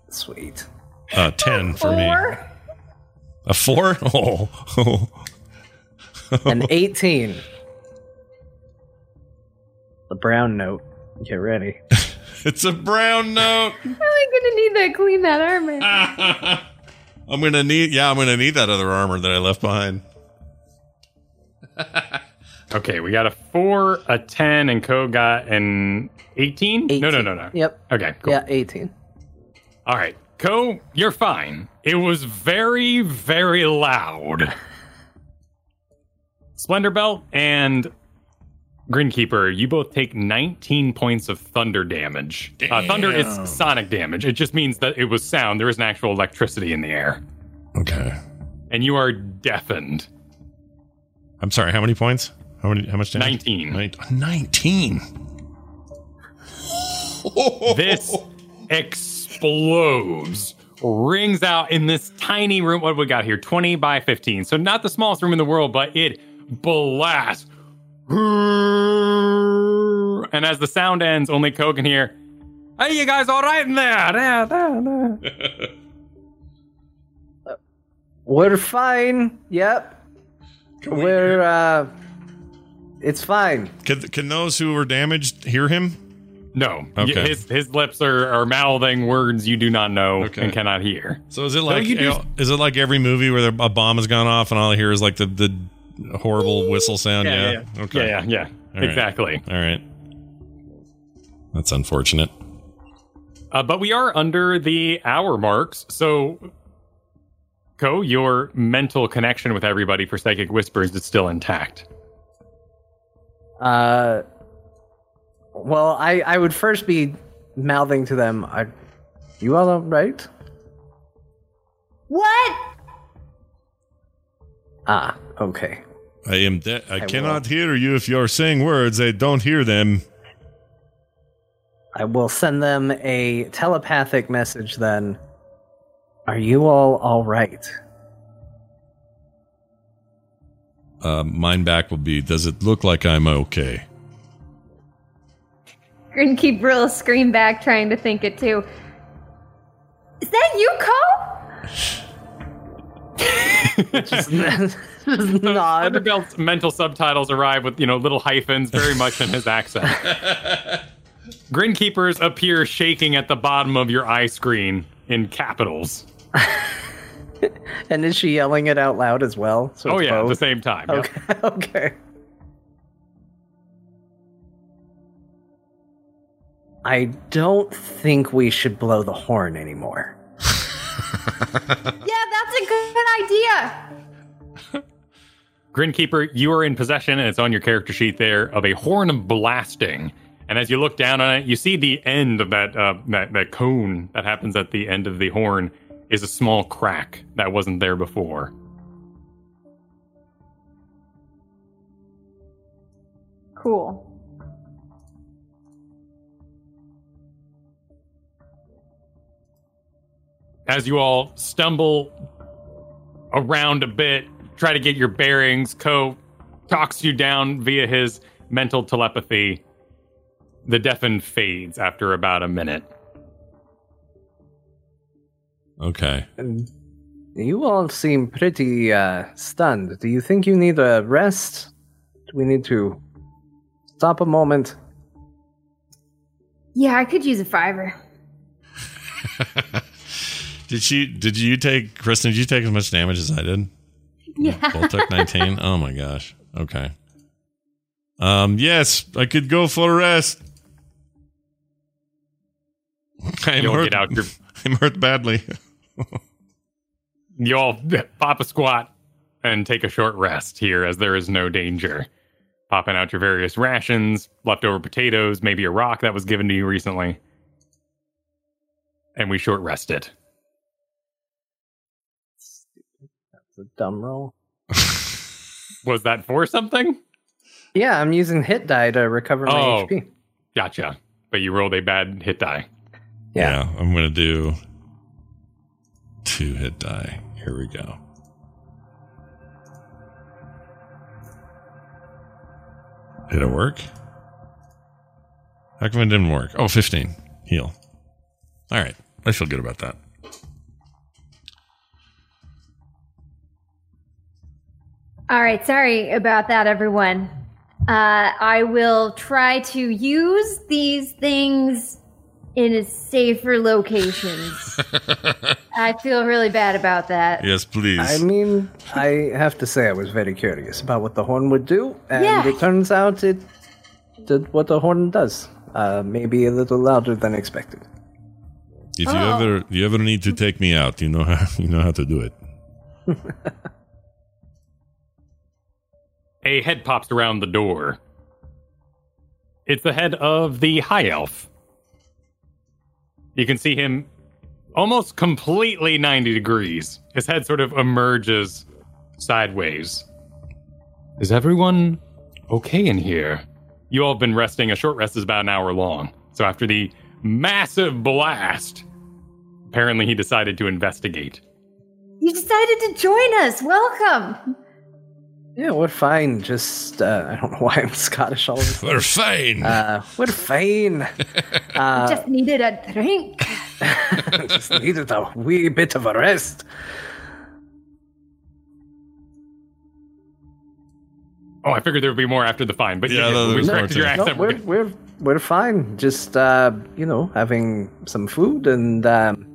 Sweet. Uh, 10 for me. Four. A four? Oh. An 18. The brown note. Get ready. it's a brown note. I'm gonna need that. clean that armor. I'm gonna need yeah, I'm gonna need that other armor that I left behind. Okay we got a 4 a 10 and Ko got an 18? no no no no Yep. okay cool Yeah, 18. All right, Ko, you're fine. It was very, very loud. Splendor Belt and Grinkeeper, you both take 19 points of thunder damage. Uh, thunder is sonic damage. It just means that it was sound. There isn't actual electricity in the air. Okay. And you are deafened. I'm sorry, how many points? How many how much damage? 19. Nin- 19. This explodes, rings out in this tiny room. What do we got here? 20 by 15. So not the smallest room in the world, but it blasts. And as the sound ends, only Ko can hear, Hey, you guys all right in there? Yeah, yeah, yeah." We're fine. Yep. We're, uh. It's fine. Can, can those who were damaged hear him? No. Okay. His, his lips are, are mouthing words you do not know Okay. and cannot hear. So is it like you do- is it like every movie where a bomb has gone off and all I hear is like the, the horrible whistle sound? Yeah. Okay. Yeah, yeah, yeah. All right. exactly. All right. That's unfortunate. Uh, but we are under the hour marks, so Ko, your mental connection with everybody for psychic whispers is still intact. Uh. Well, I, I would first be mouthing to them, Are you all alright? What? Ah, okay. I am de- I, I cannot hear you if you're saying words. I don't hear them. I will send them a telepathic message then. Are you all alright? Uh, mine back will be Does it look like I'm okay? Grinkeeper will scream back, trying to think it too. Is that you, Ko? Just, just nod. Thunderbelt's mental subtitles arrive with, you know, little hyphens, very much in his accent. Grinkeepers appear shaking at the bottom of your eye screen in capitals. And is she yelling it out loud as well? So oh it's yeah, at the same time. yeah. Okay. okay. I don't think we should blow the horn anymore. Yeah, that's a good idea. Grinkeeper, you are in possession, and it's on your character sheet there, of a horn of blasting. And as you look down on it, you see the end of that uh, that that cone that happens at the end of the horn is a small crack that wasn't there before. Cool. As you all stumble around a bit, try to get your bearings, Ko talks you down via his mental telepathy. The deafen fades after about a minute. Okay. And you all seem pretty uh, stunned. Do you think you need a rest? Do we need to stop a moment? Yeah, I could use a fiver. Did you did you take Kristen? Did you take as much damage as I did? Yeah. Both took nineteen. Oh my gosh. Okay. Um. Yes, I could go for a rest. I'm You'll hurt. get out your I'm hurt badly. You all pop a squat and take a short rest here as there is no danger. Popping out your various rations, leftover potatoes, maybe a rock that was given to you recently. And we short rest it. It's a dumb roll. Was that for something? Yeah, I'm using hit die to recover my Oh. HP. Gotcha. But you rolled a bad hit die. Yeah. yeah, I'm gonna do two hit die. Here we go. Did it work? How come it didn't work? Oh, 15. Heal. All right. I feel good about that. All right, sorry about that, everyone. Uh, I will try to use these things in a safer locations. I feel really bad about that. Yes, please. I mean, I have to say I was very curious about what the horn would do, and Yeah. it turns out it did what the horn does. Uh, maybe a little louder than expected. if you Oh. ever you ever need to take me out, you know how you know how to do it. A head pops around the door. It's the head of the High Elf. You can see him almost completely 90 degrees. His head sort of emerges sideways. Is everyone okay in here? You all have been resting. A short rest is about an hour long. So after the massive blast, apparently he decided to investigate. You decided to join us. Welcome. Yeah, we're fine. Just, uh, I don't know why I'm Scottish all of a sudden. We're fine. Uh, we're fine. Uh, Just needed a drink. just needed a wee bit of a rest. Oh, I figured there would be more after the fine, but Yeah, yeah, no, we there's more corrected your to it. No, accent. we're, we're, we're fine. Just, uh, you know, having some food and, um,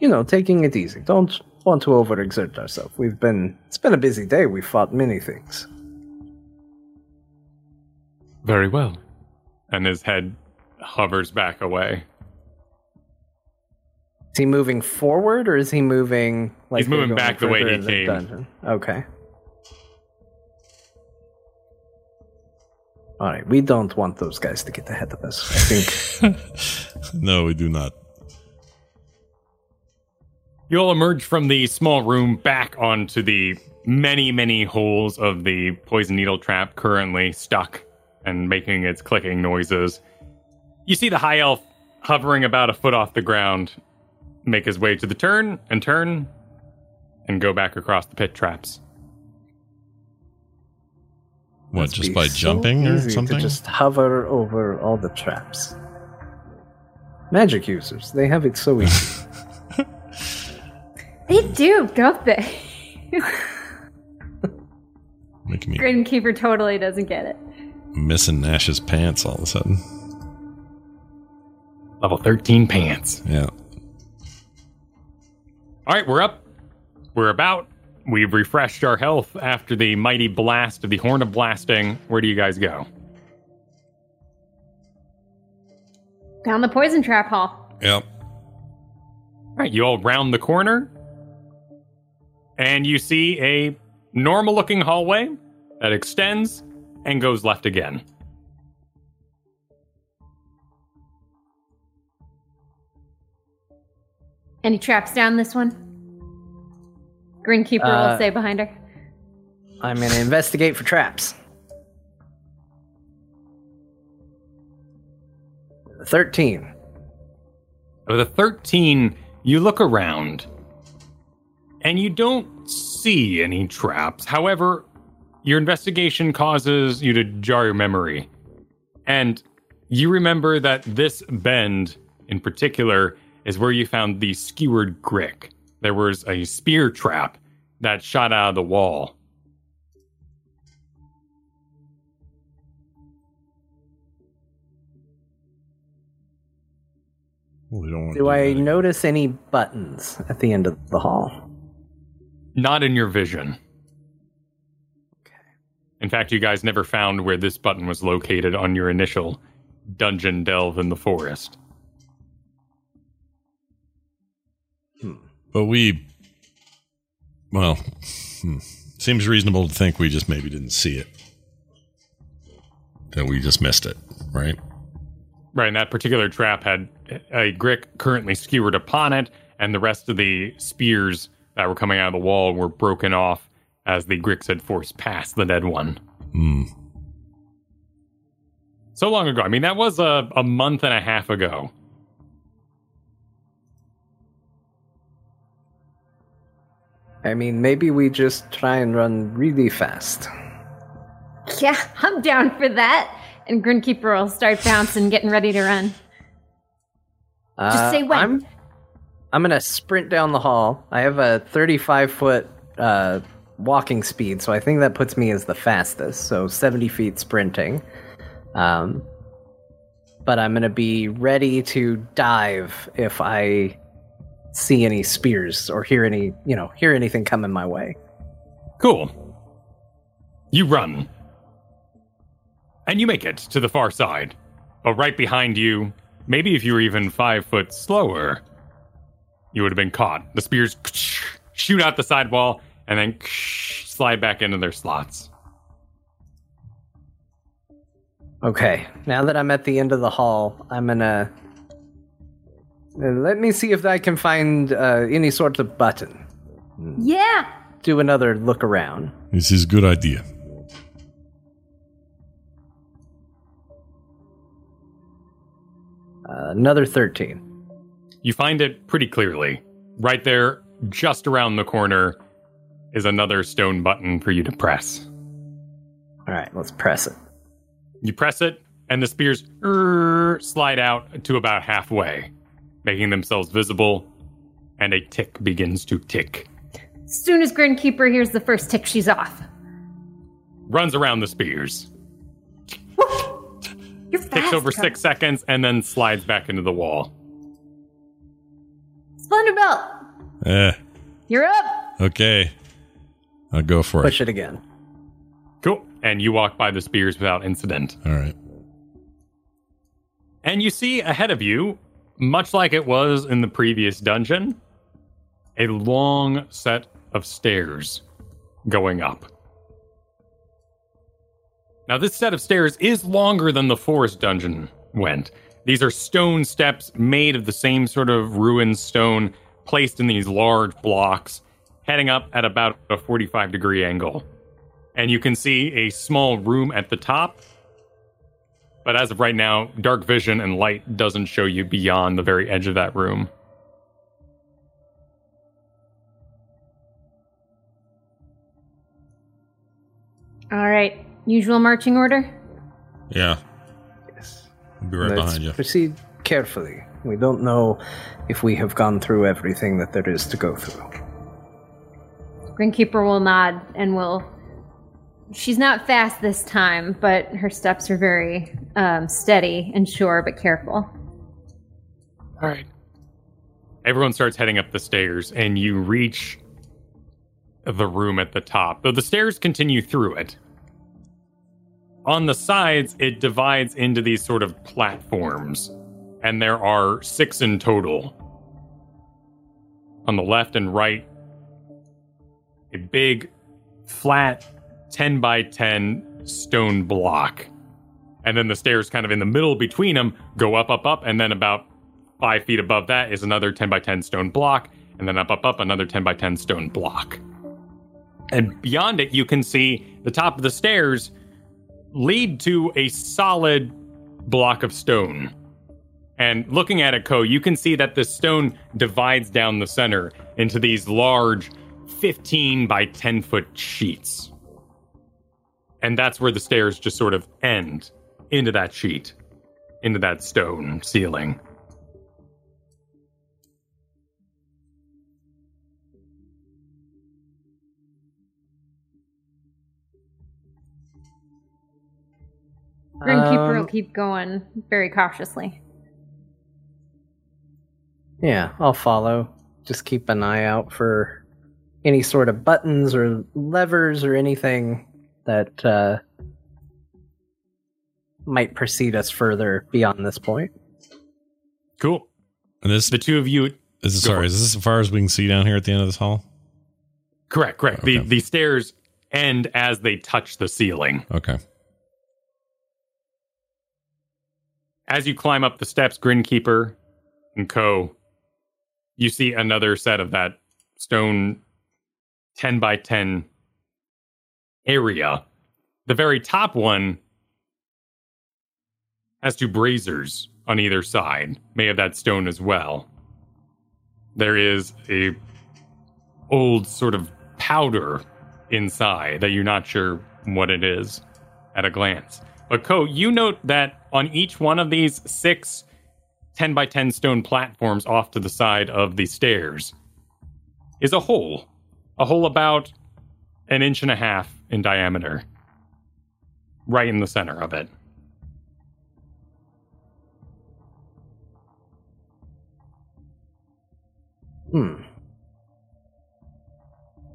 you know, taking it easy. Don't want to overexert ourselves. We've been, it's been a busy day. We've fought many things. Very well. And his head hovers back away. Is he moving forward or is he moving like He's moving back the way further he in the came. dungeon? Okay. All right, we don't want those guys to get ahead of us. I think no, we do not. You'll emerge from the small room back onto the many, many holes of the poison needle trap currently stuck and making its clicking noises. You see the high elf hovering about a foot off the ground, make his way to the turn and turn and go back across the pit traps. What, must just by so jumping or something? To just hover over all the traps. Magic users, they have it so easy. They do, don't they? Making me Grinkeeper totally doesn't get it. missing Nash's pants all of a sudden. Level 13 pants. Yeah. All right, we're up. We're about. We've refreshed our health after the mighty blast of the Horn of Blasting. Where do you guys go? Down the poison trap hall. Yep. All right, you all round the corner, and you see a normal looking hallway that extends and goes left again. Any traps down this one? Grinkeeper Uh, will say behind her. I'm gonna investigate for traps. Thirteen. With a 13, you look around and you don't see any traps. However, your investigation causes you to jar your memory. And you remember that this bend in particular is where you found the skewered grick. There was a spear trap that shot out of the wall. We don't Do I notice any buttons at the end of the hall? Not in your vision. Okay. In fact, you guys never found where this button was located on your initial dungeon delve in the forest. But we, well, hmm, seems reasonable to think we just maybe didn't see it. That we just missed it, right? Right, and that particular trap had a grick currently skewered upon it, and the rest of the spears that were coming out of the wall were broken off as the gricks had forced past the dead one. Hmm. So long ago. I mean, that was a, a month and a half ago. I mean, maybe we just try and run really fast. Yeah, I'm down for that. And Grinkeeper will start bouncing, getting ready to run. Uh, say when. I'm, I'm gonna sprint down the hall. I have a 35 foot uh, walking speed, so I think that puts me as the fastest. So 70 feet sprinting. Um, but I'm gonna be ready to dive if I see any spears or hear any, you know, hear anything coming my way. Cool. You run. And you make it to the far side. But right behind you, maybe if you were even five foot slower, you would have been caught. The spears shoot out the side wall and then slide back into their slots. Okay, now that I'm at the end of the hall, I'm gonna. uh, Let me see if I can find uh, any sort of button. Yeah. Do another look around. This is a good idea. Uh, another 13. You find it pretty clearly. Right there, just around the corner, is another stone button for you to press. All right, let's press it. You press it, and the spears er, slide out to about halfway, making themselves visible, and a tick begins to tick. As soon as Grinkeeper hears the first tick, she's off. Runs around the spears, You're fast. ticks over Cup. six seconds, and then slides back into the wall. Splendor Belt, Eh, you're up. okay. I'll go for Push it. Push it again. Cool. And you walk by the spears without incident. All right. And you see ahead of you, much like it was in the previous dungeon, a long set of stairs going up. Now, this set of stairs is longer than the forest dungeon went. These are stone steps made of the same sort of ruined stone, placed in these large blocks, heading up at about a 45 degree angle. And you can see a small room at the top but as of right now, dark vision and light doesn't show you beyond the very edge of that room. All right. Usual marching order. Yeah. I'll be right Let's behind you. proceed carefully. We don't know if we have gone through everything that there is to go through. Grinkeeper will nod and will. She's not fast this time, but her steps are very um, steady and sure, but careful. All right. Everyone starts heading up the stairs, and you reach the room at the top. Though the stairs continue through it. On the sides, it divides into these sort of platforms, and there are six in total. On the left and right, a big, flat 10 by 10 stone block. And then the stairs, kind of in the middle between them, go up, up, up, and then about five feet above that is another 10 by 10 stone block, and then up, up, up, another 10 by 10 stone block. And beyond it, you can see the top of the stairs lead to a solid block of stone. And looking at it, Ko, you can see that the stone divides down the center into these large 15 by 10 foot sheets. And that's where the stairs just sort of end into that sheet, into that stone ceiling. Grinkeeper will Um, keep going very cautiously. Yeah, I'll follow. Just keep an eye out for any sort of buttons or levers or anything that uh, might precede us further beyond this point. Cool. And this, The two of you this is Go for sorry, it. is this as far as we can see down here at the end of this hall? Correct, correct. Okay. The the stairs end as they touch the ceiling. Okay. As you climb up the steps, Grinkeeper and Ko, you see another set of that stone 10 by 10 area. The very top one has two braziers on either side, made of that stone as well. There is a old sort of powder inside that you're not sure what it is at a glance. But Ko, you note that on each one of these six 10 by 10 stone platforms off to the side of the stairs is a hole. A hole about an inch and a half in diameter. Right in the center of it. Hmm.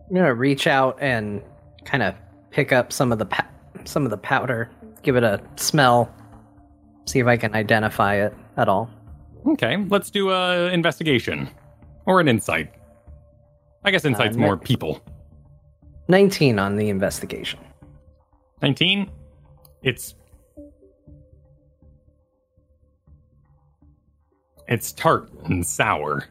I'm gonna reach out and kind of pick up some of the pa- some of the powder, give it a smell, see if I can identify it at all. Okay, let's do a investigation or an insight. I guess insight's ne- more people. 19 on the investigation. 19 it's it's tart and sour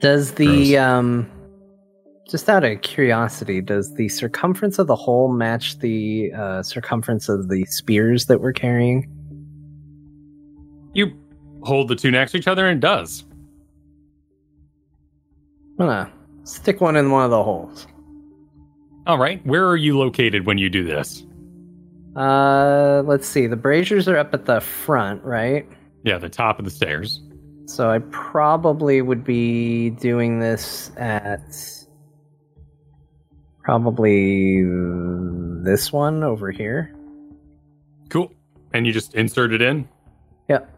Does the Gross. um just out of curiosity, does the circumference of the hole match the uh, circumference of the spears that we're carrying? you hold the two next to each other and it does I'm gonna stick one in one of the holes. all right where are you located when you do this Uh, let's see. The braziers are up at the front, right? yeah the top of the stairs So I probably would be doing this at probably this one over here. cool and you just insert it in Yep.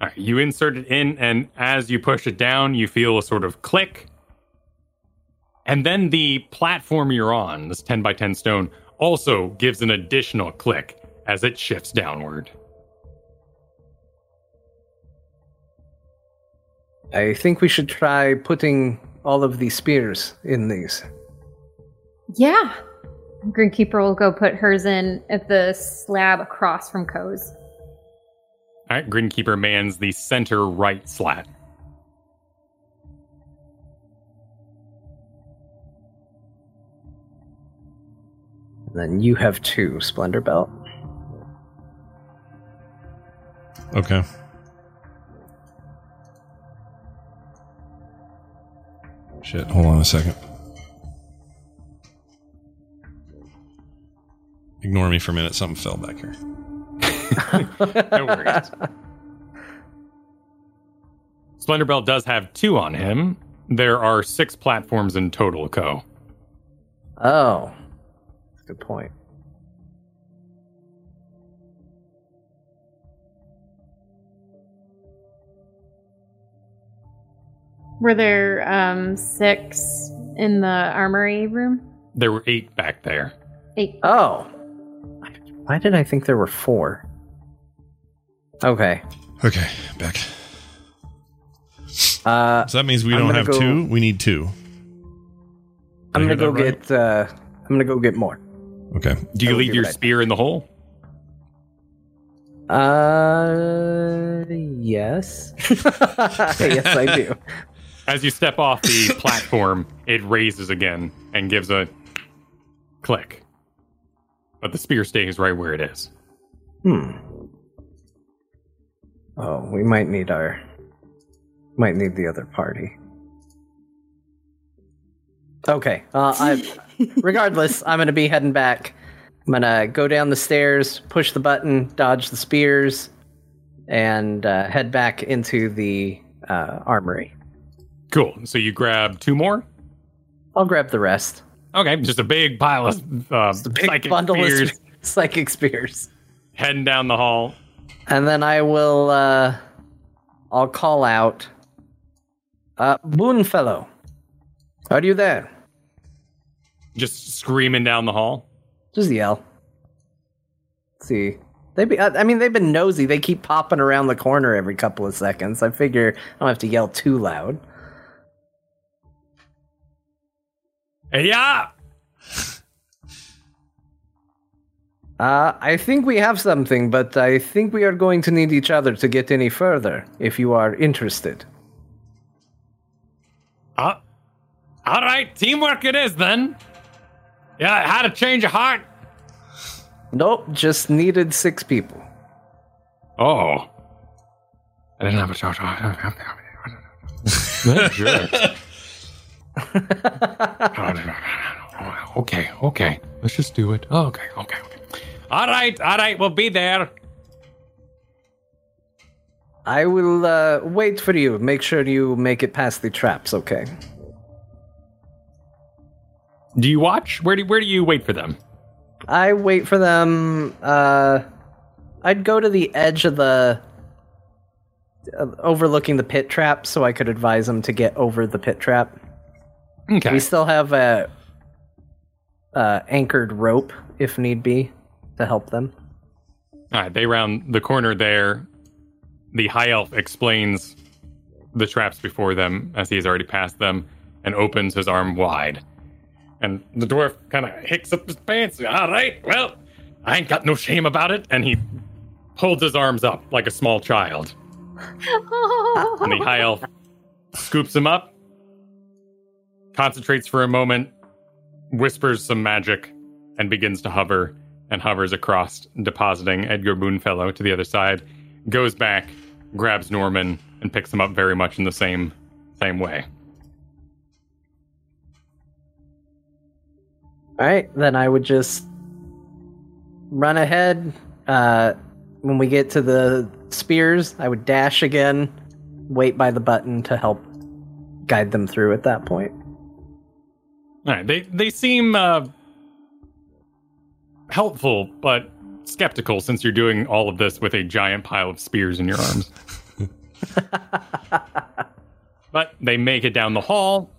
all right you insert it in and as you push it down you feel a sort of click and then the platform you're on this 10 by 10 stone also gives an additional click as it shifts downward I think we should try putting all of the spears in these. Yeah. Grinkeeper will go put hers in at the slab across from Ko's. All right, Grinkeeper mans the center right slat. Then you have two Splendor Belt. Okay. Shit, hold on a second. Ignore me for a minute. Something fell back here. No worries. Splendorbell does have two on him. There are six platforms in total, Ko. Oh, good point. Were there um, six in the armory room? There were eight back there. Eight. Oh, why did I think there were four? Okay. Okay, back. Uh, So that means we I'm don't have go- two. We need two. I'm gonna go right? get. Uh, I'm gonna go get more. Okay. Do you leave your what I- spear in the hole? Uh, yes. yes, I do. As you step off the platform, it raises again and gives a click. But the spear stays right where it is. Hmm. Oh, we might need our. Might need the other party. Okay. Uh, I, regardless, I'm gonna be heading back. I'm gonna go down the stairs, push the button, dodge the spears, and uh, head back into the uh, armory. Cool. So you grab two more? I'll grab the rest. Okay, just a big pile of uh, Big psychic bundle spears of psychic spears. heading down the hall. And then I will uh I'll call out uh Boonfellow. Are you there? Just screaming down the hall. Just yell. see. They be I mean they've been nosy. They keep popping around the corner every couple of seconds. I figure I don't have to yell too loud. Yeah! Uh, I think we have something, but I think we are going to need each other to get any further if you are interested. Uh, all right, teamwork it is then. Yeah, I had a change of heart. Nope, just needed six people. Oh. I didn't have a charge. That jerk. okay, okay. Let's just do it. Okay, okay, okay. All right, all right. We'll be there. I will uh, wait for you. Make sure you make it past the traps, okay? Do you watch? Where do where do you wait for them? I wait for them. Uh, I'd go to the edge of the. Uh, overlooking the pit trap so I could advise them to get over the pit trap. Okay. We still have a. Uh, anchored rope if need be to help them. All right, they round the corner there. The high elf explains the traps before them as he has already passed them and opens his arm wide. And the dwarf kind of hicks up his pants. All right, well, I ain't got no shame about it. And he holds his arms up like a small child. And the high elf scoops him up, concentrates for a moment, whispers some magic, and begins to hover and hovers across, depositing Edgar Boonfellow to the other side, goes back, grabs Norman, and picks him up very much in the same same way. All right, then I would just run ahead. Uh, when we get to the spears, I would dash again, wait by the button to help guide them through at that point. All right, they they seem uh, helpful, but skeptical since you're doing all of this with a giant pile of spears in your arms. but they make it down the hall,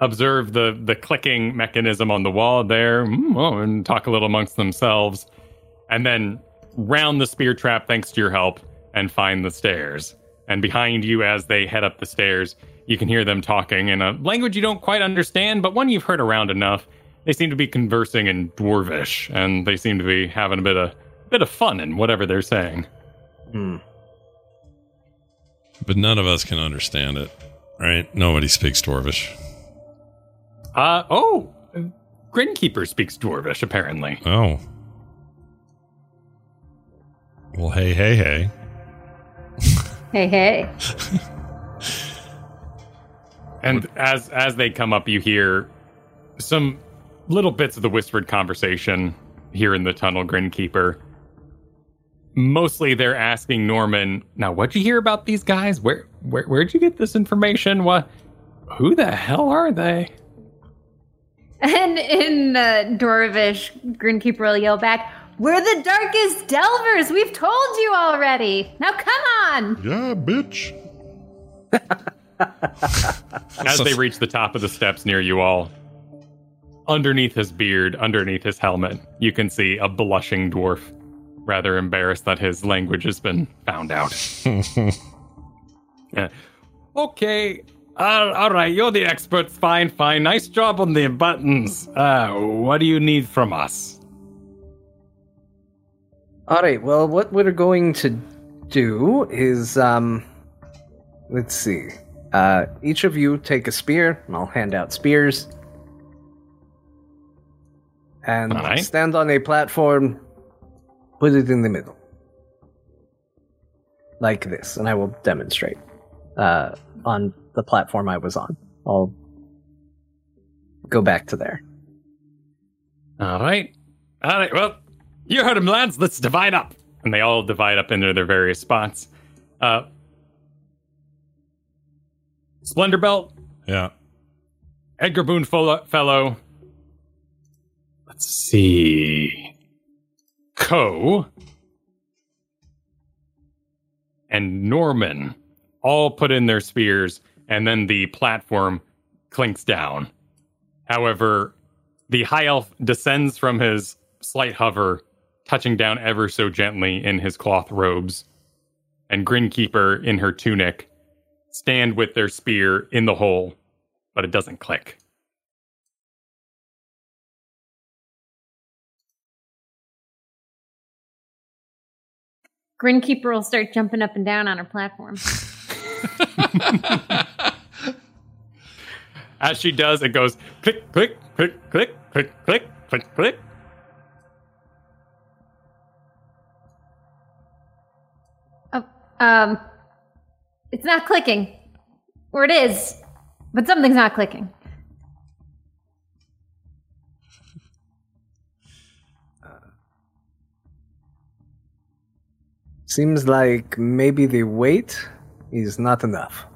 observe the the clicking mechanism on the wall there, mm, oh, and talk a little amongst themselves, and then round the spear trap thanks to your help and find the stairs. And behind you, as they head up the stairs, you can hear them talking in a language you don't quite understand, but one you've heard around enough. They seem to be conversing in dwarvish, and they seem to be having a bit of bit of fun in whatever they're saying. But none of us can understand it, right? Nobody speaks Dwarvish. Uh oh, Grinkeeper speaks dwarvish apparently. Oh. Well, hey, hey, hey. hey, hey. And as as they come up, you hear some little bits of the whispered conversation here in the tunnel, Grinkeeper. mostly they're asking Norman, now what'd you hear about these guys? Where, where where'd you get this information? What who the hell are they? And in uh, Dorovish, Grinkeeper will yell back, We're the darkest delvers! We've told you already! Now come on! Yeah, bitch. As they reach the top of the steps near you all, underneath his beard, underneath his helmet, you can see a blushing dwarf, rather embarrassed that his language has been found out. Yeah. Okay, uh, all right, you're the experts. Fine, fine. Nice job on the buttons. Uh, what do you need from us? All right. Well, what we're going to do is, um, let's see. Uh, each of you take a spear, and I'll hand out spears. And right. stand on a platform. Put it in the middle, like this, and I will demonstrate uh, on the platform I was on. I'll go back to there. All right. All right. Well, you heard him, lads. Let's divide up. And they all divide up into their various spots. Uh, Splendor Belt, Yeah. Edgar Boonfellow. fellow. Let's see. Ko. And Norman all put in their spears, and then the platform clinks down. However, the high elf descends from his slight hover, touching down ever so gently in his cloth robes. And Grinkeeper, in her tunic, stand with their spear in the hole, but it doesn't click. Grinkeeper will start jumping up and down on her platform. As she does, it goes click, click, click, click, click, click, click, click. oh, um, it's not clicking. Or it is, but something's not clicking. Seems like maybe the weight is not enough.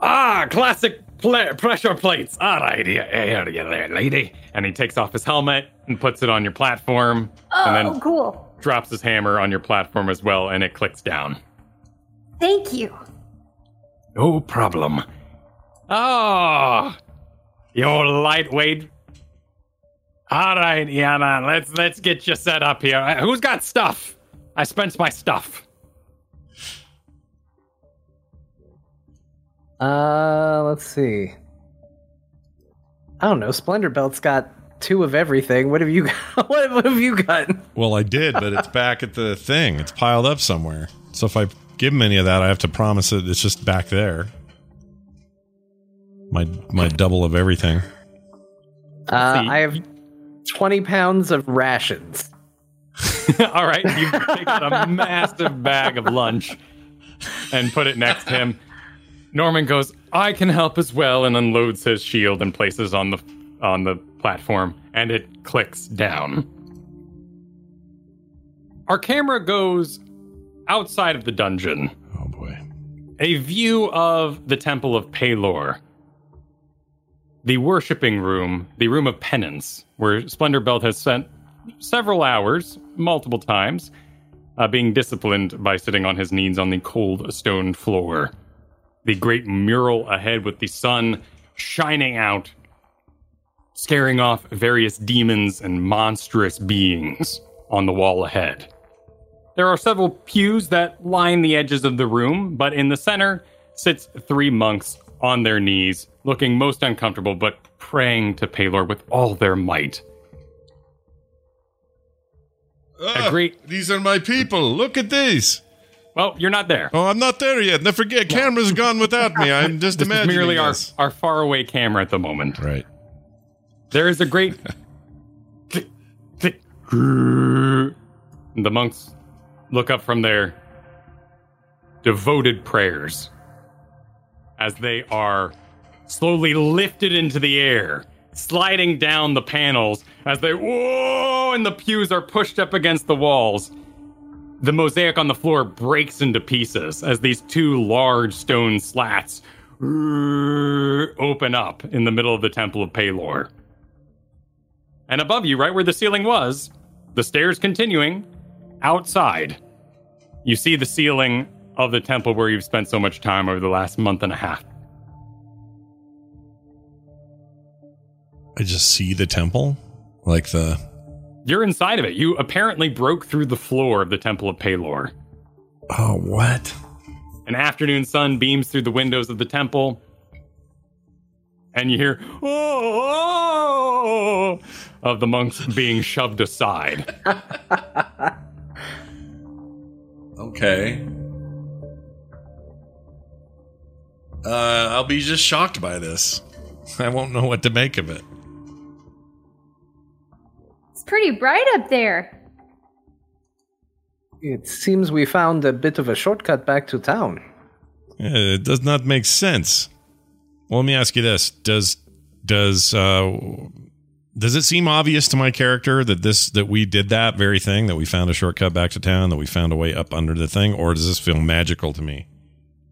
Ah, classic pla pressure plates. All right, here, here, here, there, lady. And he takes off his helmet and puts it on your platform, Oh, and then cool. drops his hammer on your platform as well, and it clicks down. Thank you. No problem. Oh, you're lightweight. All right, Yana, let's let's get you set up here. Uh, Who's got stuff? I spent my stuff. Uh, let's see. I don't know. Splendor Belt's got two of everything. What have you got? what, what have you got? Well, I did, but it's back at the thing. It's piled up somewhere. So if I give him any of that, I have to promise that it's just back there. My my double of everything. Uh. I have 20 pounds of rations. All right, you take out a massive bag of lunch and put it next to him. Norman goes, "I can help as well," and unloads his shield and places on the on the platform, and it clicks down. Our camera goes outside of the dungeon, Oh boy. a view of the Temple of Pelor, the worshipping room, the room of penance, where Splendor Belt has spent several hours, multiple times, uh, being disciplined by sitting on his knees on the cold stone floor. The great mural ahead with the sun shining out, scaring off various demons and monstrous beings on the wall ahead. There are several pews that line the edges of the room, but in the center sits three monks on their knees, looking most uncomfortable but praying to Pelor with all their might. Ah, great- These are my people. Look at these. Well, you're not there. Oh, I'm not there yet. Now forget, camera's gone without me. I'm just This is merely our, this. our faraway camera at the moment. Right. There is a great click, click. The monks look up from their devoted prayers as they are slowly lifted into the air, sliding down the panels as they whoa, and the pews are pushed up against the walls. the mosaic on the floor breaks into pieces as these two large stone slats uh, open up in the middle of the Temple of Pelor. And above you, right where the ceiling was, the stairs continuing, outside, you see the ceiling of the temple where you've spent so much time over the last month and a half. I just see the temple, like the. You're inside of it. You apparently broke through the floor of the Temple of Pelor. Oh, what? An afternoon sun beams through the windows of the temple, and you hear oh, of the monks being shoved aside. Okay. Uh, I'll be just shocked by this. I won't know what to make of it. It's pretty bright up there. It seems we found a bit of a shortcut back to town. Yeah, It does not make sense. Well, let me ask you this: Does does uh, does it seem obvious to my character that this that we did that very thing that we found a shortcut back to town that we found a way up under the thing, or does this feel magical to me?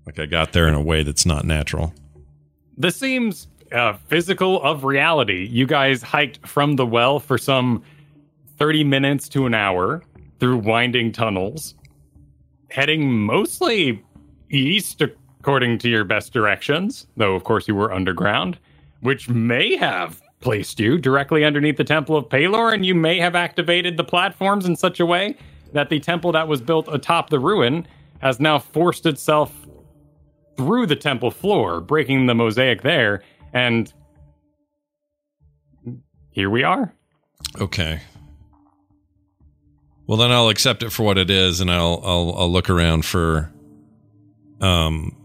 Like I got there in a way that's not natural. This seems uh, physical of reality. You guys hiked from the well for some 30 minutes to an hour through winding tunnels, heading mostly east according to your best directions, though, of course, you were underground, which may have placed you directly underneath the Temple of Pelor, and you may have activated the platforms in such a way that the temple that was built atop the ruin has now forced itself through the temple floor, breaking the mosaic there, and here we are. Okay. Well, then I'll accept it for what it is, and I'll I'll I'll look around for, um,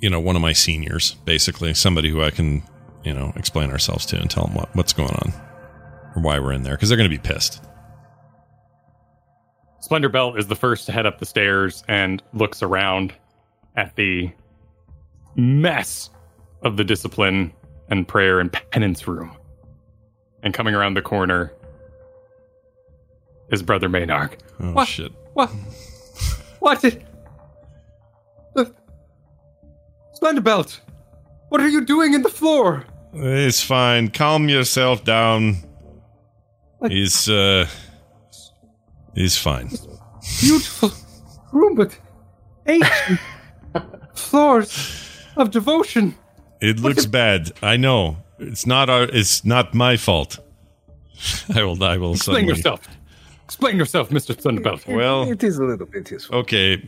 you know, one of my seniors, basically somebody who I can, you know, explain ourselves to and tell them what what's going on or why we're in there because they're going to be pissed. Splendor Belt is the first to head up the stairs and looks around at the mess of the discipline and prayer and penance room. And coming around the corner is Brother Maynard. Oh What? shit! What? What? The... Splendor Belt! What are you doing in the floor? It's fine. Calm yourself down. He's uh, he's fine. Beautiful room, but ancient floors of devotion. It looks bad. I know. It's not our. It's not my fault. I will. I will. Explain suddenly- yourself. Explain yourself, Mr. Thunderbelt. Well, It is a little bit useful. okay.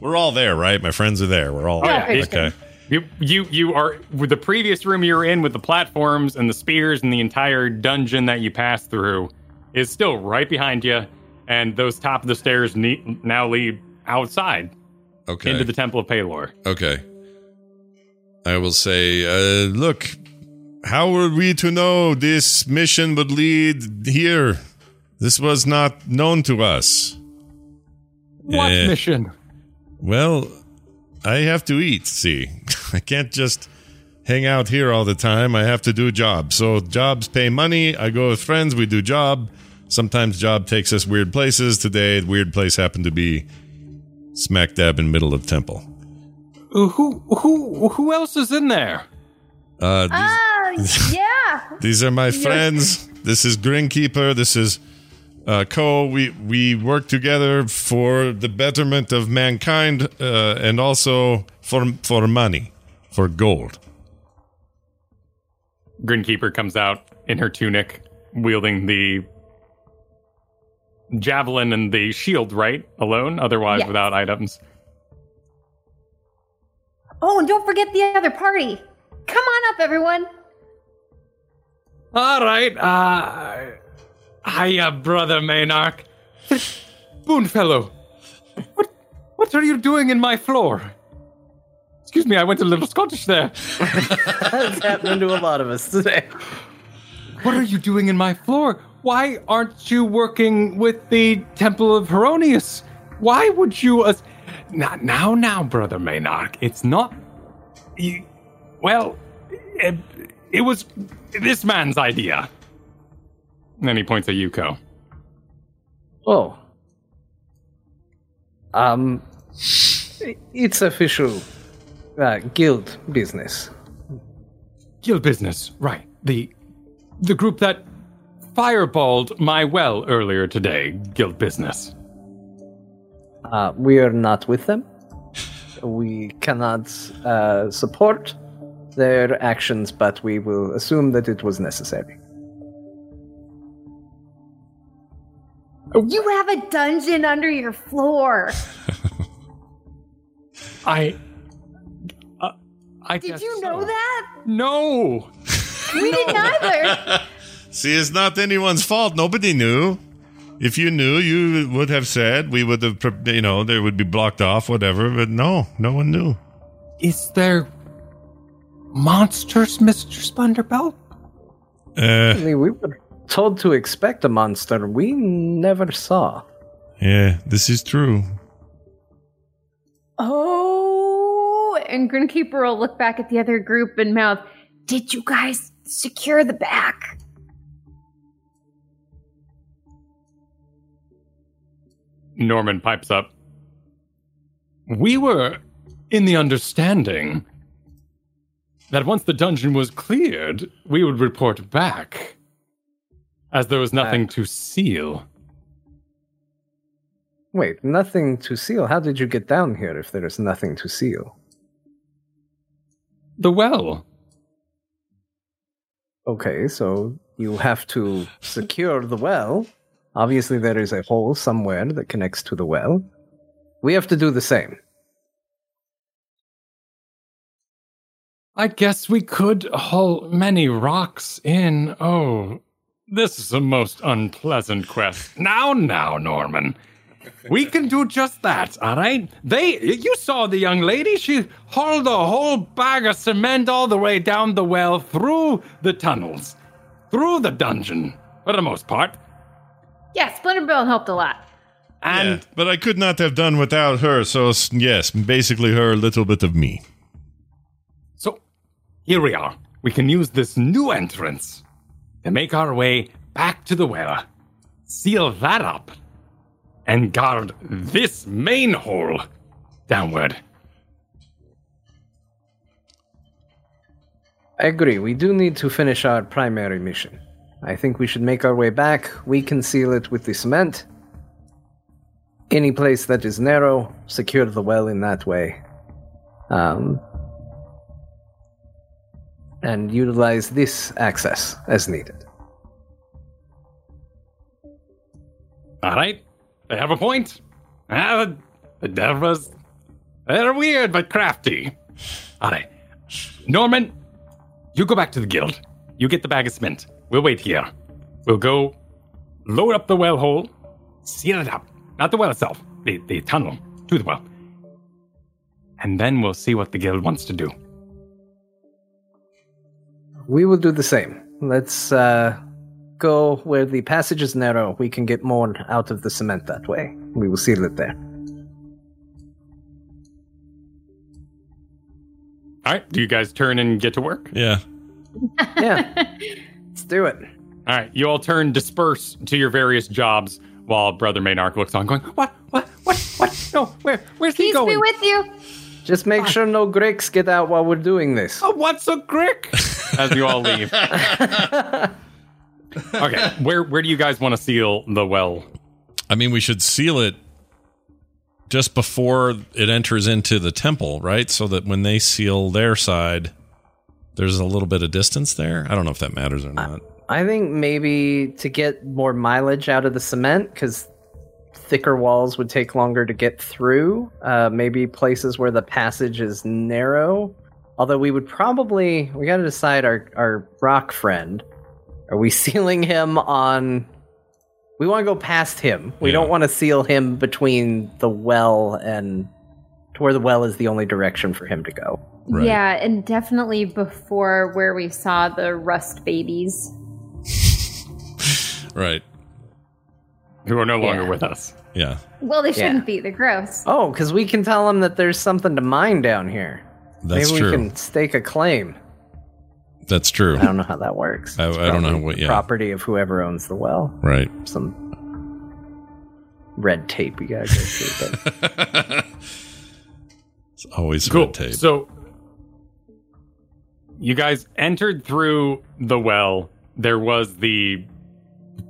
We're all there, right? My friends are there. We're all Yeah, there. Okay. You, you, you are with the previous room you were in with the platforms and the spears and the entire dungeon that you passed through is still right behind you, and those top of the stairs ne- now lead outside Okay. into the Temple of Pelor. Okay. I will say, uh, look, how were we to know this mission would lead here? This was not known to us. What Eh. mission? Well, I have to eat, see. I can't just hang out here all the time. I have to do jobs. So jobs pay money. I go with friends, we do job. Sometimes job takes us weird places. Today, the weird place happened to be smack dab in middle of temple. Uh, Who, who, who else is in there? Uh, these, Oh, yeah. These are my friends. This is Grinkeeper. This is uh, Ko. We we work together for the betterment of mankind, uh, and also for for money, for gold. Grinkeeper comes out in her tunic, wielding the javelin and the shield, right? Alone, otherwise Yes. without items. Oh, and don't forget the other party. Come on up, everyone. All right. Uh, hiya, brother Maynark. Boonfellow. What, what are you doing in my floor? Excuse me, I went a little Scottish there. That's happening to a lot of us today. What are you doing in my floor? Why aren't you working with the Temple of Heironeous? Why would you? As- now, now, now, brother Maynark. It's not. You, well, it, it was this man's idea. And then he points at Yuko. Oh. Um, it's official uh, guild business. Guild business, right. The the group that fireballed my well earlier today, guild business. Uh, we are not with them. We cannot uh, support their actions, but we will assume that it was necessary. You have a dungeon under your floor. I uh, I Did guess you so. know that? No. We didn't either. See, it's not anyone's fault. Nobody knew. If you knew, you would have said. We would have, pre- you know, there would be blocked off, whatever. But no, no one knew. Is there monsters, Mr. Splunderbelt? Uh, I mean, we were told to expect a monster we never saw. yeah, this is true. Oh, and Grinkeeper will look back at the other group and mouth, Did you guys secure the back? Norman pipes up. We were in the understanding that once the dungeon was cleared, we would report back, as there was uh, nothing to seal. Wait, nothing to seal? How did you get down here if there is nothing to seal? The well. Okay, so you have to secure the well. Obviously, there is a hole somewhere that connects to the well. We have to do the same. I guess we could haul many rocks in. Oh, this is a most unpleasant quest. Now, now, Norman. We can do just that, all right? They, you saw the young lady. She hauled a whole bag of cement all the way down the well, through the tunnels, through the dungeon, for the most part. Yeah, Splinterbill helped a lot. And yeah, but I could not have done without her. So yes, basically her, a little bit of me. So, here we are. We can use this new entrance make our way back to the well, seal that up, and guard this main hole downward. I agree. We do need to finish our primary mission. I think we should make our way back. We can seal it with the cement. Any place that is narrow, secure the well in that way. Um, and utilize this access as needed. All right, they have a point. Ah, the Devas, they're weird but crafty. All right, Norman, you go back to the guild. You get the bag of cement. We'll wait here. We'll go load up the well hole, seal it up. Not the well itself, the, the tunnel to the well. And then we'll see what the guild wants to do. We will do the same. Let's uh, go where the passage is narrow. We can get more out of the cement that way. We will seal it there. All right, do you guys turn and get to work? Yeah. Yeah. Let's do it. All right, you all turn, disperse to your various jobs while Brother Maynard looks on, going, What? What? What? What? No, where? Where's he Peace going? be with you. Just make sure no Gricks get out while we're doing this. Oh, what's a crick? As you all leave. okay, where where do you guys want to seal the well? I mean, we should seal it just before it enters into the temple, right? So that when they seal their side, there's a little bit of distance there. I don't know if that matters or not. I think maybe to get more mileage out of the cement, because thicker walls would take longer to get through. Uh, maybe places where the passage is narrow. Although we would probably we got to decide our our rock friend. Are we sealing him on? We want to go past him. We Yeah. don't want to seal him between the well and to where the well is the only direction for him to go. Right. Yeah, and definitely before where we saw the rust babies. Right. Who are no longer Yeah. with us. Yeah. Well, they shouldn't be. They're gross. Oh, because we can tell them that there's something to mine down here. That's Maybe true. we can stake a claim. That's true. I don't know how that works. I- I don't know probably what- yeah. Property of whoever owns the well. Right. Some. red tape we gotta go through. But It's always Cool. red tape. So you guys entered through the well. There was the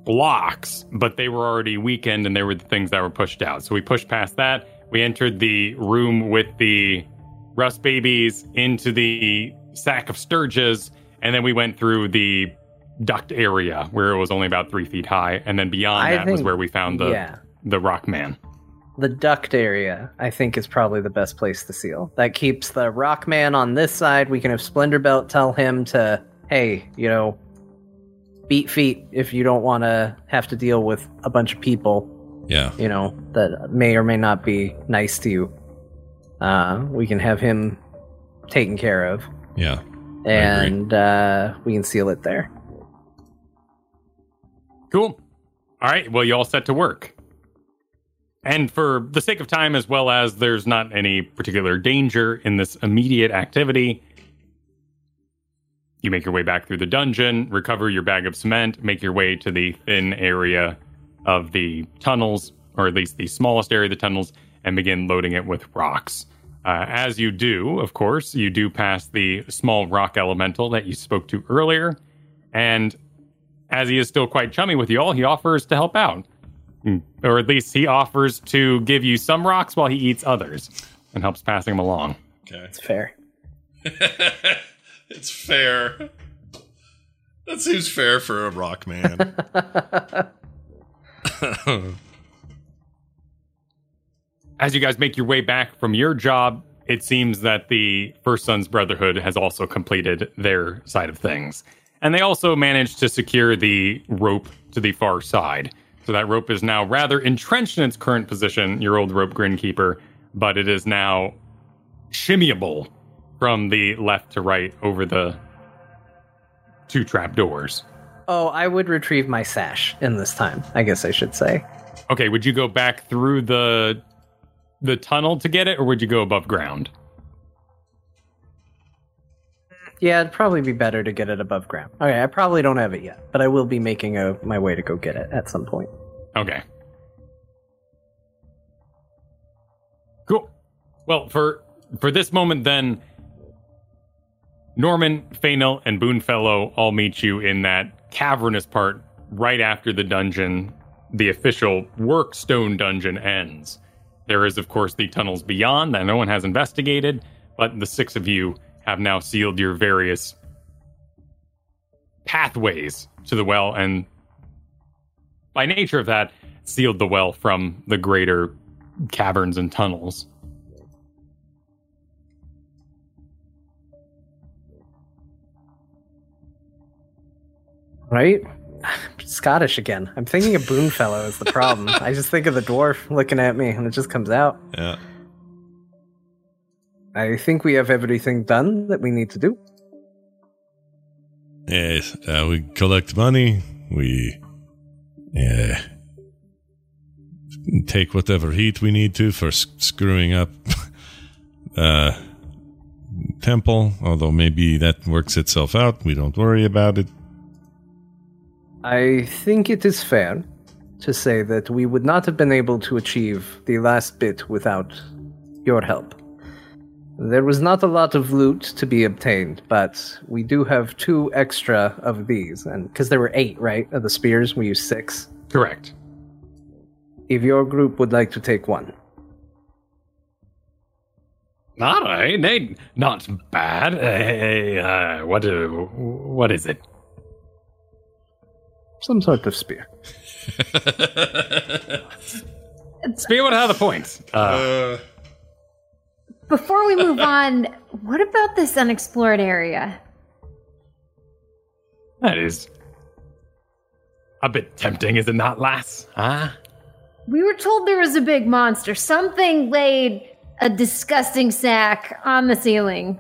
blocks, but they were already weakened and they were the things that were pushed out. So we pushed past that. We entered the room with the rust babies into the sack of stirges, and then we went through the duct area where it was only about three feet high, and then beyond I that was where we found the yeah. the rock man. the duct area, I think, is probably the best place to seal. That keeps the rock man on this side. We can have Splendorbelt tell him to, hey, you know, beat feet if you don't want to have to deal with a bunch of people, yeah. you know, that may or may not be nice to you. Uh, we can have him taken care of, Yeah. and uh, we can seal it there. Cool. All right. Well, you all set to work. And for the sake of time, as well as there's not any particular danger in this immediate activity, you make your way back through the dungeon, recover your bag of cement, make your way to the thin area of the tunnels, or at least the smallest area of the tunnels, and begin loading it with rocks. Uh, as you do, of course, you do pass the small rock elemental that you spoke to earlier, and as he is still quite chummy with you all, he offers to help out. Hmm. Or at least he offers to give you some rocks while he eats others and helps passing them along. Okay. It's fair. It's fair. That seems fair for a rock man. As you guys make your way back from your job, it seems that the First Sons Brotherhood has also completed their side of things. And they also managed to secure the rope to the far side. So that rope is now rather entrenched in its current position, your old rope grinkeeper, but it is now shimmyable from the left to right over the two trap doors. Oh, I would retrieve my sash in this time. I guess I should say. Okay, would you go back through the the tunnel to get it, or would you go above ground? Yeah, it'd probably be better to get it above ground. Okay, I probably don't have it yet, but I will be making a, my way to go get it at some point. Okay. Cool. Well, for for this moment, then Norman, Fainal, and Boonfellow all meet you in that cavernous part right after the dungeon, the official Workstone dungeon ends. There is, of course, the tunnels beyond that no one has investigated, but the six of you have now sealed your various pathways to the well, and by nature of that, sealed the well from the greater caverns and tunnels. Right? Scottish again. I'm thinking of Boonfellow is the problem. I just think of the dwarf looking at me and it just comes out. yeah. I think we have everything done that we need to do. Yes. Uh, we collect money. We uh, take whatever heat we need to for s- screwing up uh, temple. Although maybe that works itself out. We don't worry about it. I think it is fair to say that we would not have been able to achieve the last bit without your help. There was not a lot of loot to be obtained, but we do have two extra of these, and because there were eight, right, of the spears, we used six. Correct. If your group would like to take one, All right, not bad. Hey, uh, what uh, what is it? Some sort of spear. Spear would have the points. Uh, Uh, Before we move on, what about this unexplored area? that is a bit tempting, is it not, lass? Huh? We were told there was a big monster. Something laid a disgusting sack on the ceiling.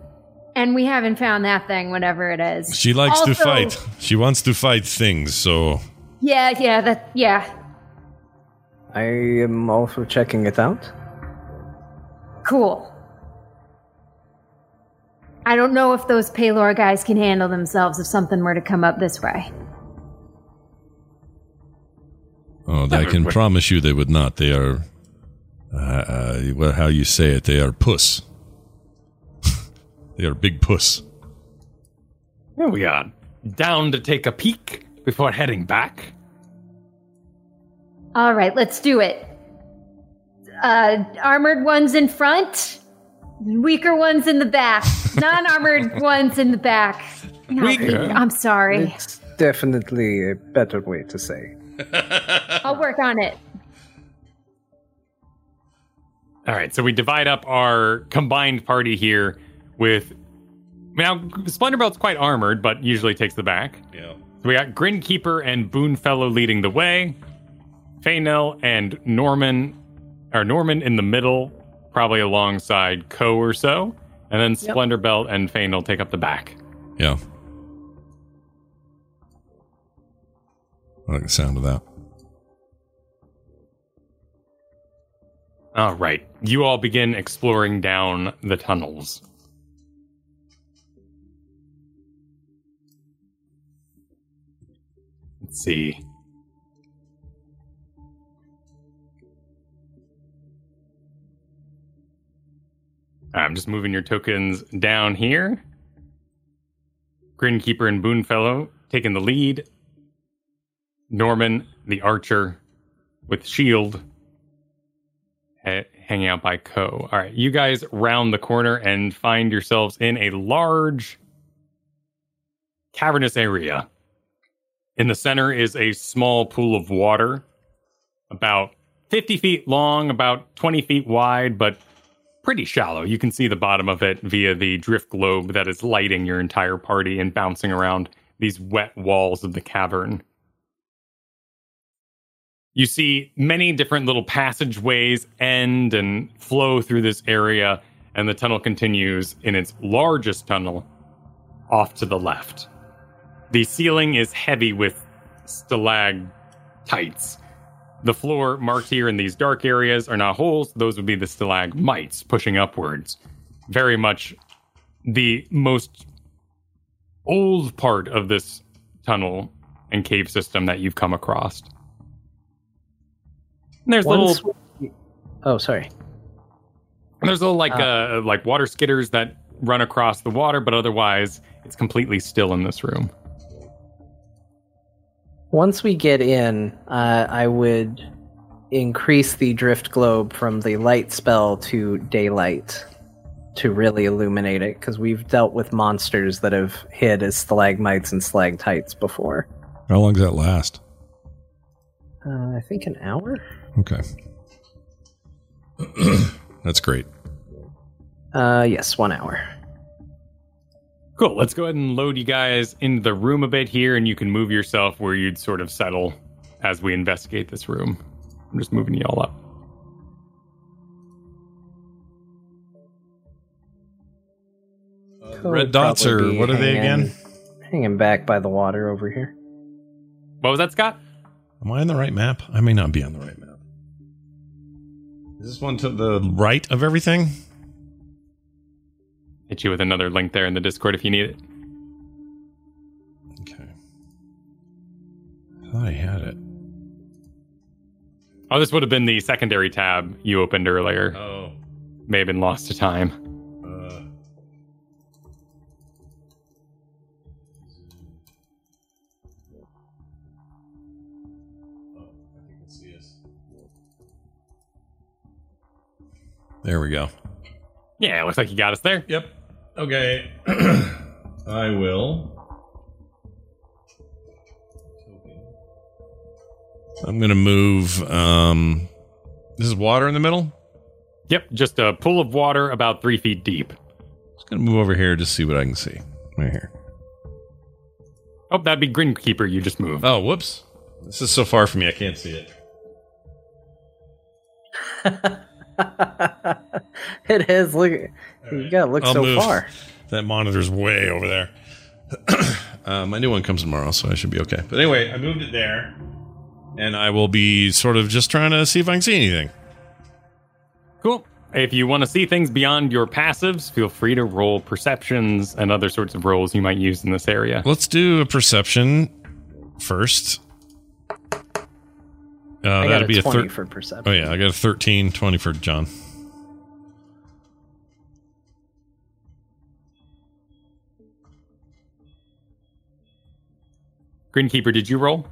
And we haven't found that thing, whatever it is. she likes to fight. She wants to fight things. So Yeah, yeah, that, yeah. I am also checking it out. Cool. I don't know if those Pelor guys can handle themselves if something were to come up this way. Oh, I can promise you they would not. They are, uh, uh, well, how you say it? They are puss. They are big puss. Here we are. Down to take a peek before heading back. All right, let's do it. Uh, armored ones in front, weaker ones in the back, non armored ones in the back. Not Weaker? I'm sorry. It's definitely a better way to say. I'll work on it. All right, so we divide up our combined party here with. Now, Splendorbelt's quite armored, but usually takes the back. Yeah. So we got Grinkeeper and Boonfellow leading the way. Faynell and Norman, or Norman in the middle, probably alongside Ko or so. And then Splendorbelt and Faynell take up the back. Yeah. I like the sound of that. All right, you all begin exploring down the tunnels. Let's see. I'm just moving your tokens down here. Grinkeeper and Boonfellow taking the lead. Norman, the archer, with shield, ha- hanging out by Ko. All right, you guys round the corner and find yourselves in a large cavernous area. In the center is a small pool of water, about 50 feet long, about 20 feet wide, but pretty shallow. You can see the bottom of it via the drift globe that is lighting your entire party and bouncing around these wet walls of the cavern. You see many different little passageways end and flow through this area, and the tunnel continues in its largest tunnel off to the left. The ceiling is heavy with stalactites. The floor marked here in these dark areas are not holes, those would be the stalagmites pushing upwards. Very much the most old part of this tunnel and cave system that you've come across. And there's Once little we- Oh, sorry. there's little like uh, like water skitters that run across the water, but otherwise it's completely still in this room. Once we get in, uh, I would increase the drift globe from the light spell to daylight to really illuminate it, because we've dealt with monsters that have hid as stalagmites and stalactites before. How long does that last? Uh, I think an hour. Okay. That's great. Uh, yes, one hour. Cool. Let's go ahead and load you guys into the room a bit here, and you can move yourself where you'd sort of settle as we investigate this room. I'm just moving you all up. Red dots are Probably be what are they again? Hanging back by the water over here. What was that, Scott? Am I on the right map? I may not be on the right map. Is this one to the right of everything? Hit you with another link there in the Discord if you need it. Okay. I thought I had it. Oh, this would have been the secondary tab you opened earlier. Oh. May have been lost to time. Uh, Oh, I can see us. There we go. Yeah, it looks like you got us there. Yep. Okay. I will. I'm gonna move. Um, this is water in the middle. Yep, just a pool of water about three feet deep. Just gonna move over here to see what I can see. Right here. Oh, that'd be Grinkeeper you just moved. Oh, whoops! This is so far from me, I can't see it. it is. Look, you gotta look I'll so move. far. That monitor's way over there. uh, my new one comes tomorrow, so I should be okay. But anyway, I moved it there, and I will be sort of just trying to see if I can see anything. Cool. If you want to see things beyond your passives, feel free to roll perceptions and other sorts of rolls you might use in this area. Let's do a perception first. Uh, I got that'd a be a 20 thir- for perception. Oh yeah, I got a 13, 20 for John. Grinkeeper, did you roll?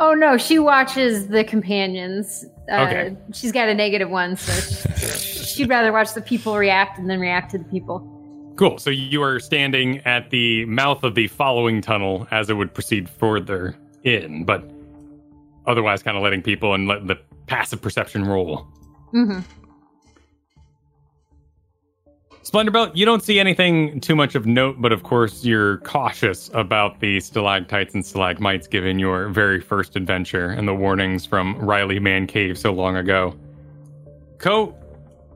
Oh no, she watches the companions. Uh, Okay. She's got a negative one, so she- she'd rather watch the people react and then react to the people. Cool. So you are standing at the mouth of the following tunnel as it would proceed further in, but otherwise kind of letting people and let the passive perception roll. hmm Splendor Belt, you don't see anything too much of note, but of course you're cautious about the stalactites and stalagmites given your very first adventure and the warnings from Riley Man Cave so long ago. Ko,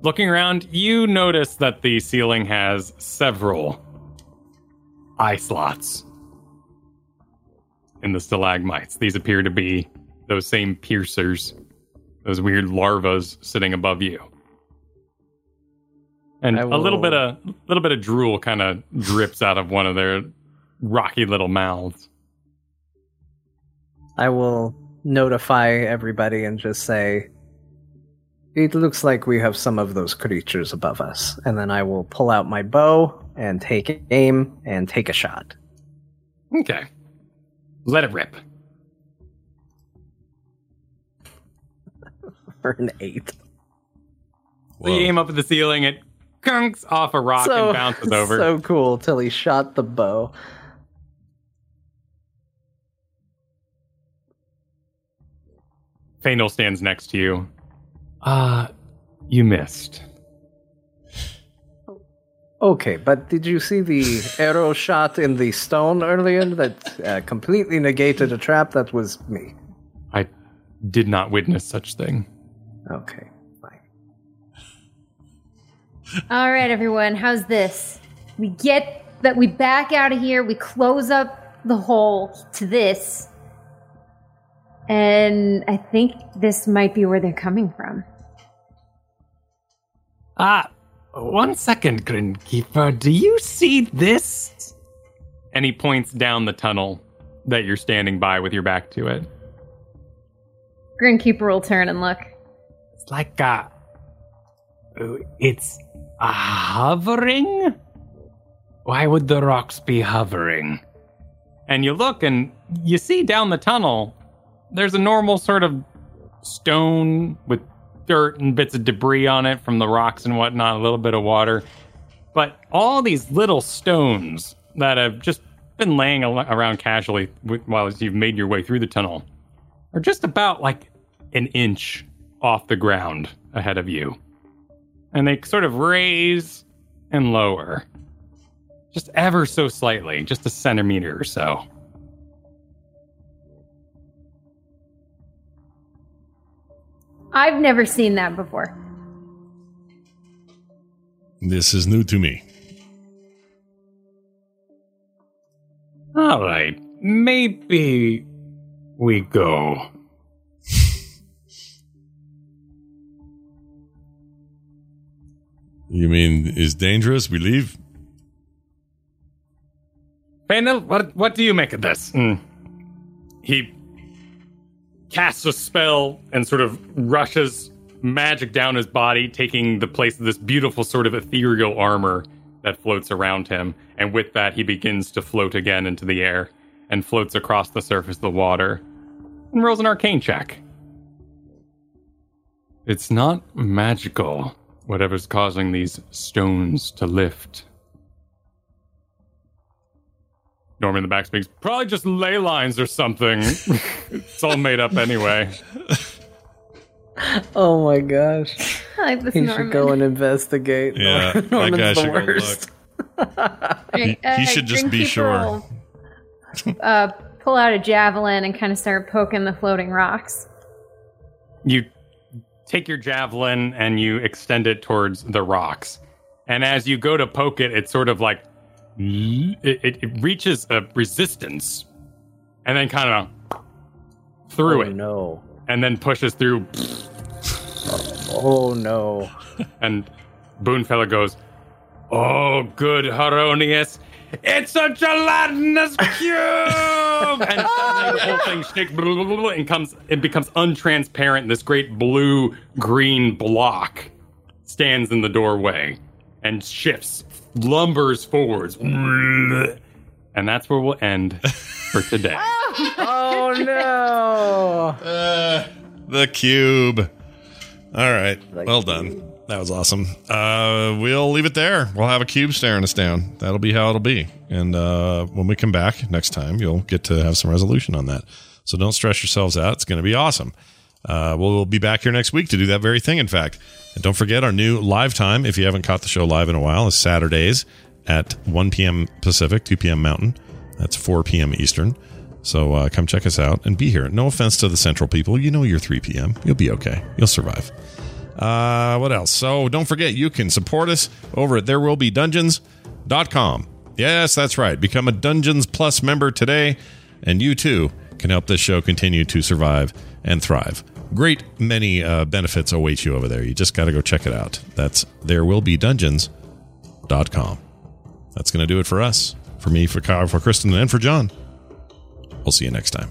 looking around, you notice that the ceiling has several eye slots in the stalagmites. These appear to be those same piercers, those weird larvas sitting above you and a little bit of little bit of drool kind of drips out of one of their rocky little mouths. I will notify everybody and just say, it looks like we have some of those creatures above us. And then I will pull out my bow and take aim and take a shot. Okay, let it rip. For an eight. So you aim up at the ceiling, it kunks off a rock and bounces over. So cool till he shot the bow. Fandel stands next to you. Uh, you missed. Okay, but did you see the arrow shot in the stone earlier that uh, completely negated a trap? That was me. I did not witness such thing. Okay. All right, everyone, how's this? We get that we back out of here, we close up the hole to this, and I think this might be where they're coming from. Ah, one second, Grinkeeper. Do you see this? And he points down the tunnel that you're standing by with your back to it. Grinkeeper will turn and look. It's like a. It's hovering? Why would the rocks be hovering? And you look and you see down the tunnel, there's a normal sort of stone with dirt and bits of debris on it from the rocks and whatnot, a little bit of water. But all these little stones that have just been laying around casually while you've made your way through the tunnel are just about like an inch off the ground ahead of you. And they sort of raise and lower. Just ever so slightly, just a centimeter or so. I've never seen that before. This is new to me. All right, maybe we go. You mean is dangerous? We leave? Fandel, what what do you make of this? Hmm. He casts a spell and sort of rushes magic down his body, taking the place of this beautiful sort of ethereal armor that floats around him. And with that, he begins to float again into the air and floats across the surface of the water and rolls an arcane check. It's not magical, whatever's causing these stones to lift. Norman in the back speaks, probably just ley lines or something. it's all made up anyway. Oh my gosh. I like this He Norman. should go and investigate. Yeah, that Norman's guy the should go worst. He- he should just be sure. will, uh, pull out a javelin and kind of start poking the floating rocks. You take your javelin and you extend it towards the rocks. And as you go to poke it, it's sort of like it, it, it reaches a resistance and then kind of through oh, it no. and then pushes through. Oh no. And Boonfella goes, Oh, good, Heironeous. It's a gelatinous cube! and suddenly the whole thing shakes blah, blah, blah, blah, and comes it becomes untransparent. This great blue green block stands in the doorway and shifts, lumbers forwards. And that's where we'll end for today. Oh no! Uh, the cube. All right. well done. That was awesome. Uh, we'll leave it there. We'll have a cube staring us down. That'll be how it'll be. And uh, when we come back next time, you'll get to have some resolution on that. So don't stress yourselves out. It's going to be awesome. Uh, we'll be back here next week to do that very thing, in fact. And don't forget our new live time, if you haven't caught the show live in a while, is Saturdays at 1 p.m. Pacific, 2 p.m. Mountain. That's 4 p.m. Eastern. So uh, come check us out and be here. No offense to the Central people. You know you're 3 p.m. You'll be okay. You'll survive. Uh, what else? So don't forget, you can support us over at therewillbedungeons.com. Yes, that's right. Become a Dungeons Plus member today, and you too can help this show continue to survive and thrive. Great many uh, benefits await you over there. You just got to go check it out. That's therewillbedungeons.com. That's going to do it for us. For me, for Kyle, for Kristen, and for John. We'll see you next time.